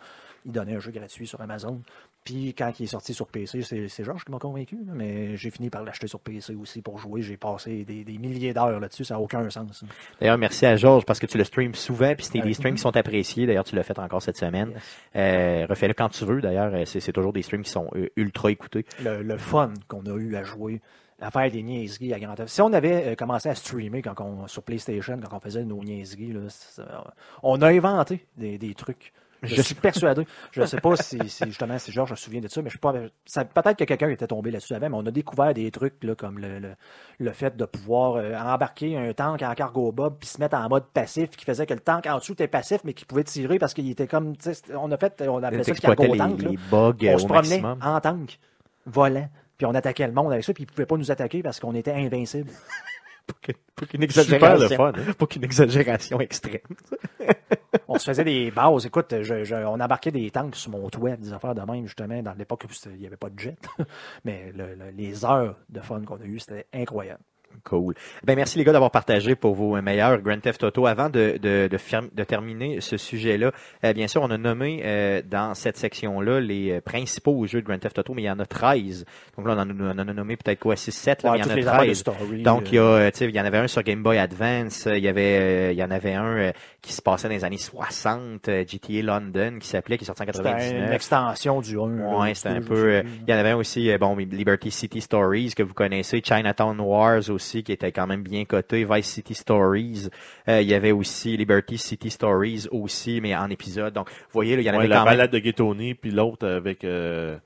Il donnait un jeu gratuit sur Amazon. Puis quand il est sorti sur PC, c'est Georges qui m'a convaincu, là, mais j'ai fini par l'acheter sur PC aussi pour jouer. J'ai passé des, des milliers d'heures là-dessus, ça n'a aucun sens. D'ailleurs, merci à Georges parce que tu le streams souvent, puis c'était Ouais. des streams qui sont appréciés. D'ailleurs, tu l'as fait encore cette semaine. Yes. Euh, refais-le quand tu veux. D'ailleurs, euh, c'est toujours des streams qui sont euh, ultra écoutés. le, le fun qu'on a eu à jouer, à faire des niaiseries à Grand Theft. Si on avait euh, commencé à streamer quand on, sur PlayStation, quand on faisait nos niaiseries, là, on a inventé des, des trucs. Je, suis persuadé. Je ne sais pas si, si, justement si Georges se souvient de ça, mais je sais pas. Peut-être que quelqu'un était tombé là-dessus avant, mais on a découvert des trucs là, comme le, le, le fait de pouvoir euh, embarquer un tank en cargo bob puis se mettre en mode passif, qui faisait que le tank en dessous était passif, mais qui pouvait tirer parce qu'il était comme. On a fait, on appelait ça le cargo les, tank. les bugs euh, on se promenait maximum. en tank, volant, puis on attaquait le monde avec ça, puis ils ne pouvaient pas nous attaquer parce qu'on était invincible. Pour qu'une Super exagération. le fun. hein. Pour qu'une exagération extrême. on se faisait des bases. Écoute, on embarquait des tanks sur mon toit, des affaires de même, justement, dans l'époque où il n'y avait pas de jet. Mais le- le- les heures de fun qu'on a eues, c'était incroyable. Cool. Ben, merci les gars d'avoir partagé pour vos meilleurs Grand Theft Auto. Avant de, de, de, de terminer ce sujet-là, euh, bien sûr, on a nommé euh, dans cette section-là les euh, principaux jeux de Grand Theft Auto, mais il y en a 13. Donc là, on en a, on en a nommé peut-être quoi, 6, 7, là, Ouais, mais il y en a affaires de 13. story. Donc, il y, a, il y en avait un sur Game Boy Advance, il y avait, il y en avait un qui se passait dans les années 60, euh, GTA London, qui s'appelait, qui est sorti en c'était 99. une extension du 1. là, Ouais, c'était un peu. Il y en avait un aussi, bon, Liberty City Stories que vous connaissez, Chinatown Wars aussi qui était quand même bien coté, Vice City Stories. Euh, il y avait aussi Liberty City Stories aussi, mais en épisode. Donc, vous voyez, là, il y en Ouais, avait la quand même. balade de Ghetoni, puis l'autre avec euh,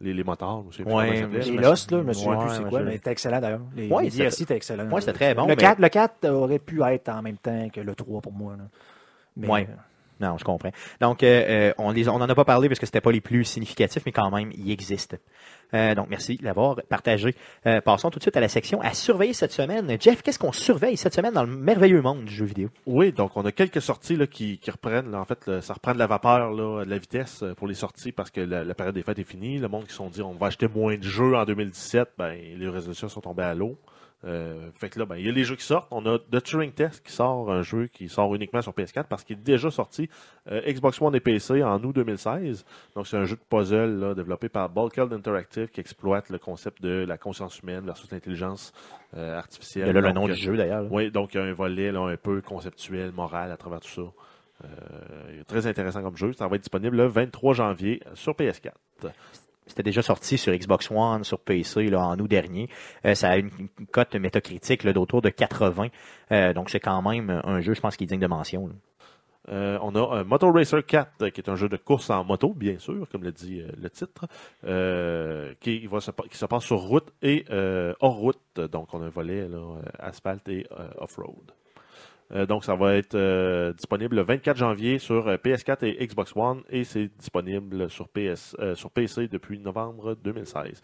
les, les motards. Je sais plus Ouais, je Les Lost, là, je me souviens plus c'est quoi, mais c'était excellent d'ailleurs. Les, Ouais, les c'était- DLC étaient excellents. Ouais, c'était très bon, Le mais- 4, le 4 aurait pu être en même temps que le 3 pour moi. là. Mais, Ouais. euh, Non, je comprends. Donc, euh, on les, on en a pas parlé parce que c'était pas les plus significatifs, mais quand même, ils existent. Euh, donc, merci de l'avoir partagé. Euh, passons tout de suite à la section à surveiller cette semaine. Jeff, qu'est-ce qu'on surveille cette semaine dans le merveilleux monde du jeu vidéo? Oui, donc on a quelques sorties qui, reprennent. en fait, ça reprend de la vapeur, de la vitesse euh, pour les sorties parce que la, période des fêtes est finie. Le monde qui se dit on va acheter moins de jeux en 2017, ben, les résolutions sont tombées à l'eau. Euh, fait que là, ben, il y a les jeux qui sortent. On a The Turing Test qui sort, un jeu qui sort uniquement sur PS4 parce qu'il est déjà sorti euh, Xbox One et PC en août 2016. Donc, c'est un jeu de puzzle là, développé par Bulkhead Interactive qui exploite le concept de la conscience humaine versus l'intelligence euh, artificielle. De là le nom euh, du jeu d'ailleurs. oui, donc il y a un volet là, un peu conceptuel, moral à travers tout ça. Euh, très intéressant comme jeu. Ça va être disponible le 23 janvier sur PS4. C'était déjà sorti sur Xbox One, sur PC là, en août dernier. Euh, ça a une, une cote métacritique d'autour de 80. Euh, donc c'est quand même un jeu, je pense, qui est digne de mention. Euh, on a un Motor Racer 4, euh, qui est un jeu de course en moto, bien sûr, comme le dit euh, le titre, euh, qui, se, passe sur route et euh, hors route. Donc, on a un volet là, euh, asphalte et euh, off-road. Euh, donc, ça va être euh, disponible le 24 janvier sur euh, PS4 et Xbox One et c'est disponible sur, PS, euh, sur PC depuis novembre 2016.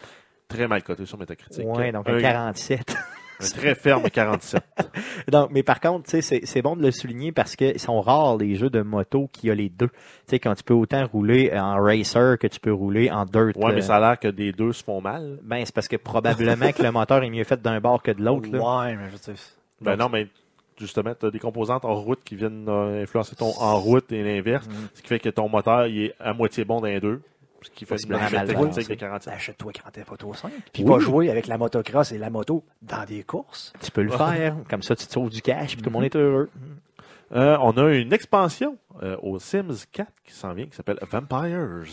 Très mal coté sur Metacritic. Ouais, donc un 47. un très ferme 47. Donc, mais par contre, tu sais, c'est c'est bon de le souligner parce que sont rares les jeux de moto qui a les deux. Tu sais, quand tu peux autant rouler en racer que tu peux rouler en dirt. Ouais, mais ça a l'air que des deux se font mal. Ben, c'est parce que probablement que le moteur est mieux fait d'un bord que de l'autre. là. Ouais, mais je sais. Ben Donc, non, mais justement, tu as des composantes en route qui viennent euh, influencer ton en route et l'inverse, Mhm. ce qui fait que ton moteur il est à moitié bon dans les deux, ce qui fait 47. Achète-toi Grand Theft Auto 5. Puis Oui. va jouer avec la motocross et la moto dans des courses. Tu peux le faire. Comme ça, tu te sauves du cash puis tout le monde est heureux. Euh, on a une expansion euh, au Sims 4 qui s'en vient, qui s'appelle Vampires.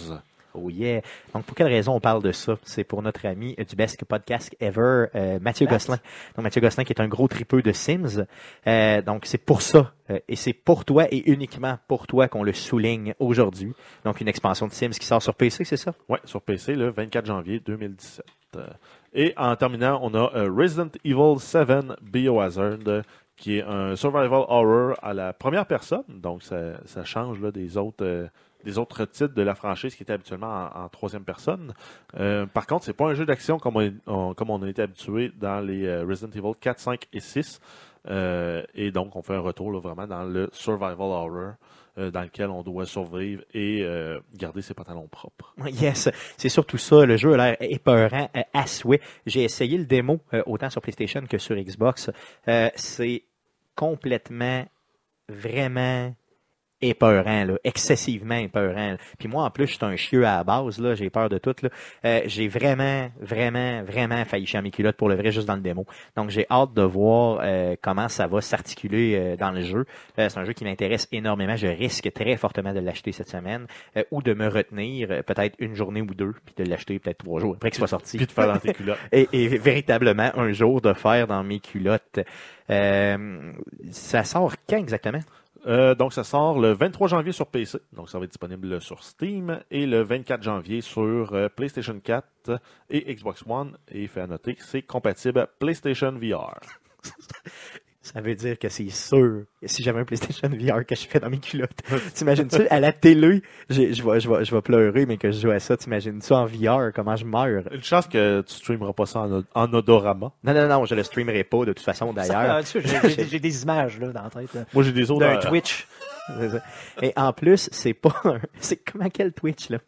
Oh yeah. Donc, pour quelle raison on parle de ça? C'est pour notre ami du Best Podcast Ever, euh, Mathieu Gosselin. Donc, Mathieu Gosselin qui est un gros tripeux de Sims. Euh, donc, c'est pour ça. euh, et c'est pour toi et uniquement pour toi qu'on le souligne aujourd'hui. Donc, une expansion de Sims qui sort sur PC, c'est ça? Ouais, sur PC le 24 janvier 2017. Euh, Et en terminant, on a Resident Evil 7 Biohazard, qui est un survival horror à la première personne. Donc, ça, ça change là, des autres. Des autres titres de la franchise qui étaient habituellement en, troisième personne. Euh, par contre, c'est pas un jeu d'action comme on, on- comme a été habitué dans les euh, Resident Evil 4, 5 et 6. Euh, et donc, on fait un retour vraiment dans le survival horror dans lequel on doit survivre et garder ses pantalons propres. Yes, c'est surtout ça. Le jeu a l'air épeurant euh, à souhait. J'ai essayé le démo autant sur PlayStation que sur Xbox. C'est complètement, vraiment épeurant, là, excessivement épeurant. là. Puis moi, en plus, je suis un chieux à la base, là, j'ai peur de tout. Là. Euh, j'ai vraiment, vraiment, vraiment failli chier mes culottes pour le vrai juste dans le démo. Donc j'ai hâte de voir euh, comment ça va s'articuler euh, dans le jeu. Euh, c'est un jeu qui m'intéresse énormément. Je risque très fortement de l'acheter cette semaine euh, ou de me retenir euh, peut-être une journée ou deux, puis de l'acheter peut-être trois jours après qu'il soit sorti. Puis de faire dans tes culottes. Et, et véritablement un jour de faire dans mes culottes. Euh, ça sort quand exactement? Euh, donc, ça sort le 23 janvier sur PC. Donc, ça va être disponible sur Steam. Et le 24 janvier sur euh, PlayStation 4 et Xbox One. Et fait à noter que c'est compatible PlayStation VR. Ça veut dire que c'est sûr, si j'avais un PlayStation VR que je fais dans mes culottes. T'imagines-tu, à la télé, je vais, je, vais, je vais pleurer, mais que je joue à ça, t'imagines-tu en VR, comment je meurs? Une chance que tu streameras pas ça en, en odorama. Non, non, non, je le streamerai pas de toute façon d'ailleurs. J'ai des images là, dans la tête. là. Moi, j'ai des autres. D'un Twitch. C'est ça. Et en plus, c'est pas un... C'est comment quel Twitch, là?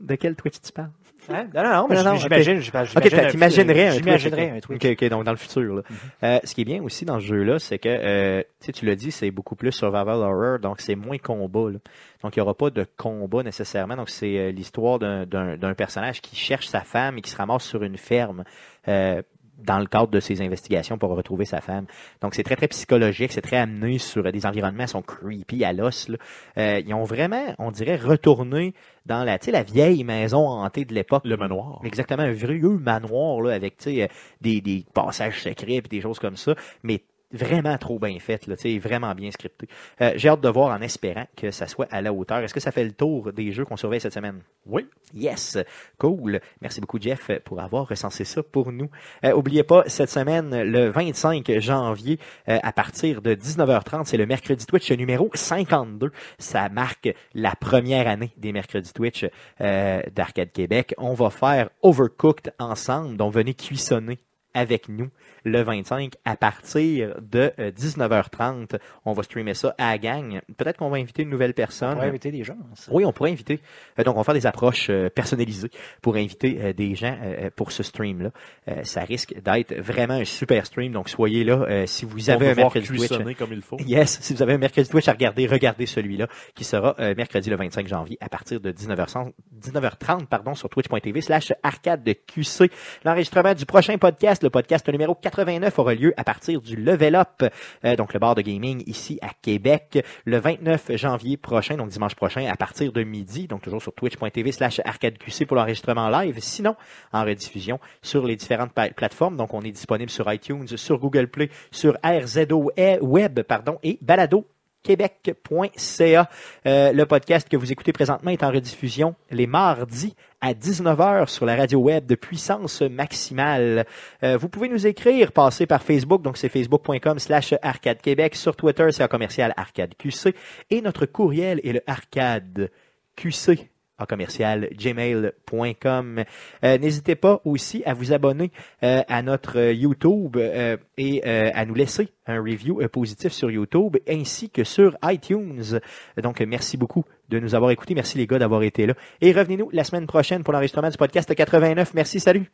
De quel Twitch tu parles? Hein? Non, non, non, mais Non, j'imagine. j'imagine Ok, t'imaginerais un Twitch. J'imaginerais un ok. Twitch. Mhm. Ok, ok, donc dans le futur. Là. Euh, ce qui est bien aussi dans ce jeu-là, c'est que, euh, tu l'as dit, c'est beaucoup plus survival horror, donc c'est moins combat. là. Donc il n'y aura pas de combat nécessairement. Donc c'est euh, l'histoire d'un personnage qui cherche sa femme et qui se ramasse sur une ferme. euh, dans le cadre de ses investigations pour retrouver sa femme. Donc c'est très très psychologique, c'est très amené sur euh, des environnements qui sont creepy à l'os. Euh, ils ont vraiment, on dirait, retourné dans la, tu sais, la vieille maison hantée de l'époque. Le manoir. Exactement, un vieux manoir là, avec tu sais, euh, des, des passages secrets et des choses comme ça, mais vraiment trop bien fait, là, vraiment bien scripté. Euh, J'ai hâte de voir en espérant que ça soit à la hauteur. Est-ce que ça fait le tour des jeux qu'on surveille cette semaine? Oui. Yes, cool. Merci beaucoup Jeff pour avoir recensé ça pour nous. Euh, oubliez pas, cette semaine, le 25 janvier, euh, à partir de 19h30, c'est le mercredi Twitch numéro 52. Ça marque la première année des mercredis Twitch euh, d'Arcade Québec. On va faire Overcooked ensemble, donc venez cuissonner avec nous le 25 à partir de euh, 19h30. On va streamer ça à la gang. Peut-être qu'on va inviter une nouvelle On personne. pourrait inviter des gens. ça. Oui, on pourrait inviter. euh, donc, on va faire des approches euh, personnalisées pour inviter euh, des gens euh, pour ce stream-là. Euh, ça risque d'être vraiment un super stream. Donc, soyez là. Euh, si vous On avez un mercredi Twitch. cuissonner comme il faut. Yes, si vous avez un mercredi Twitch à regarder, regardez celui-là qui sera euh, mercredi le 25 janvier à partir de 19h30, 19h30 pardon, sur twitch.tv slash arcade de QC. L'enregistrement du prochain podcast, le podcast numéro 89, aura lieu à partir du Level Up, euh, donc le bar de gaming ici à Québec, le 29 janvier prochain, donc dimanche prochain, à partir de midi, donc toujours sur twitch.tv slash arcade QC pour l'enregistrement live, sinon en rediffusion sur les différentes plateformes. Donc on est disponible sur iTunes, sur Google Play, sur RZO E- Web, pardon, et Balado québec.ca. Euh, le podcast que vous écoutez présentement est en rediffusion les mardis à 19h sur la radio web de puissance maximale. Euh, vous pouvez nous écrire, passer par Facebook, donc c'est facebook.com slash arcade québec. Sur Twitter, c'est un commercial arcade QC. Et notre courriel est le arcade QC en commercial gmail.com. Euh, N'hésitez pas aussi à vous abonner euh, à notre YouTube euh, et à nous laisser un review positif sur YouTube ainsi que sur iTunes. Donc, merci beaucoup de nous avoir écoutés. Merci les gars d'avoir été là. Et revenez-nous la semaine prochaine pour l'enregistrement du podcast 89. Merci, salut!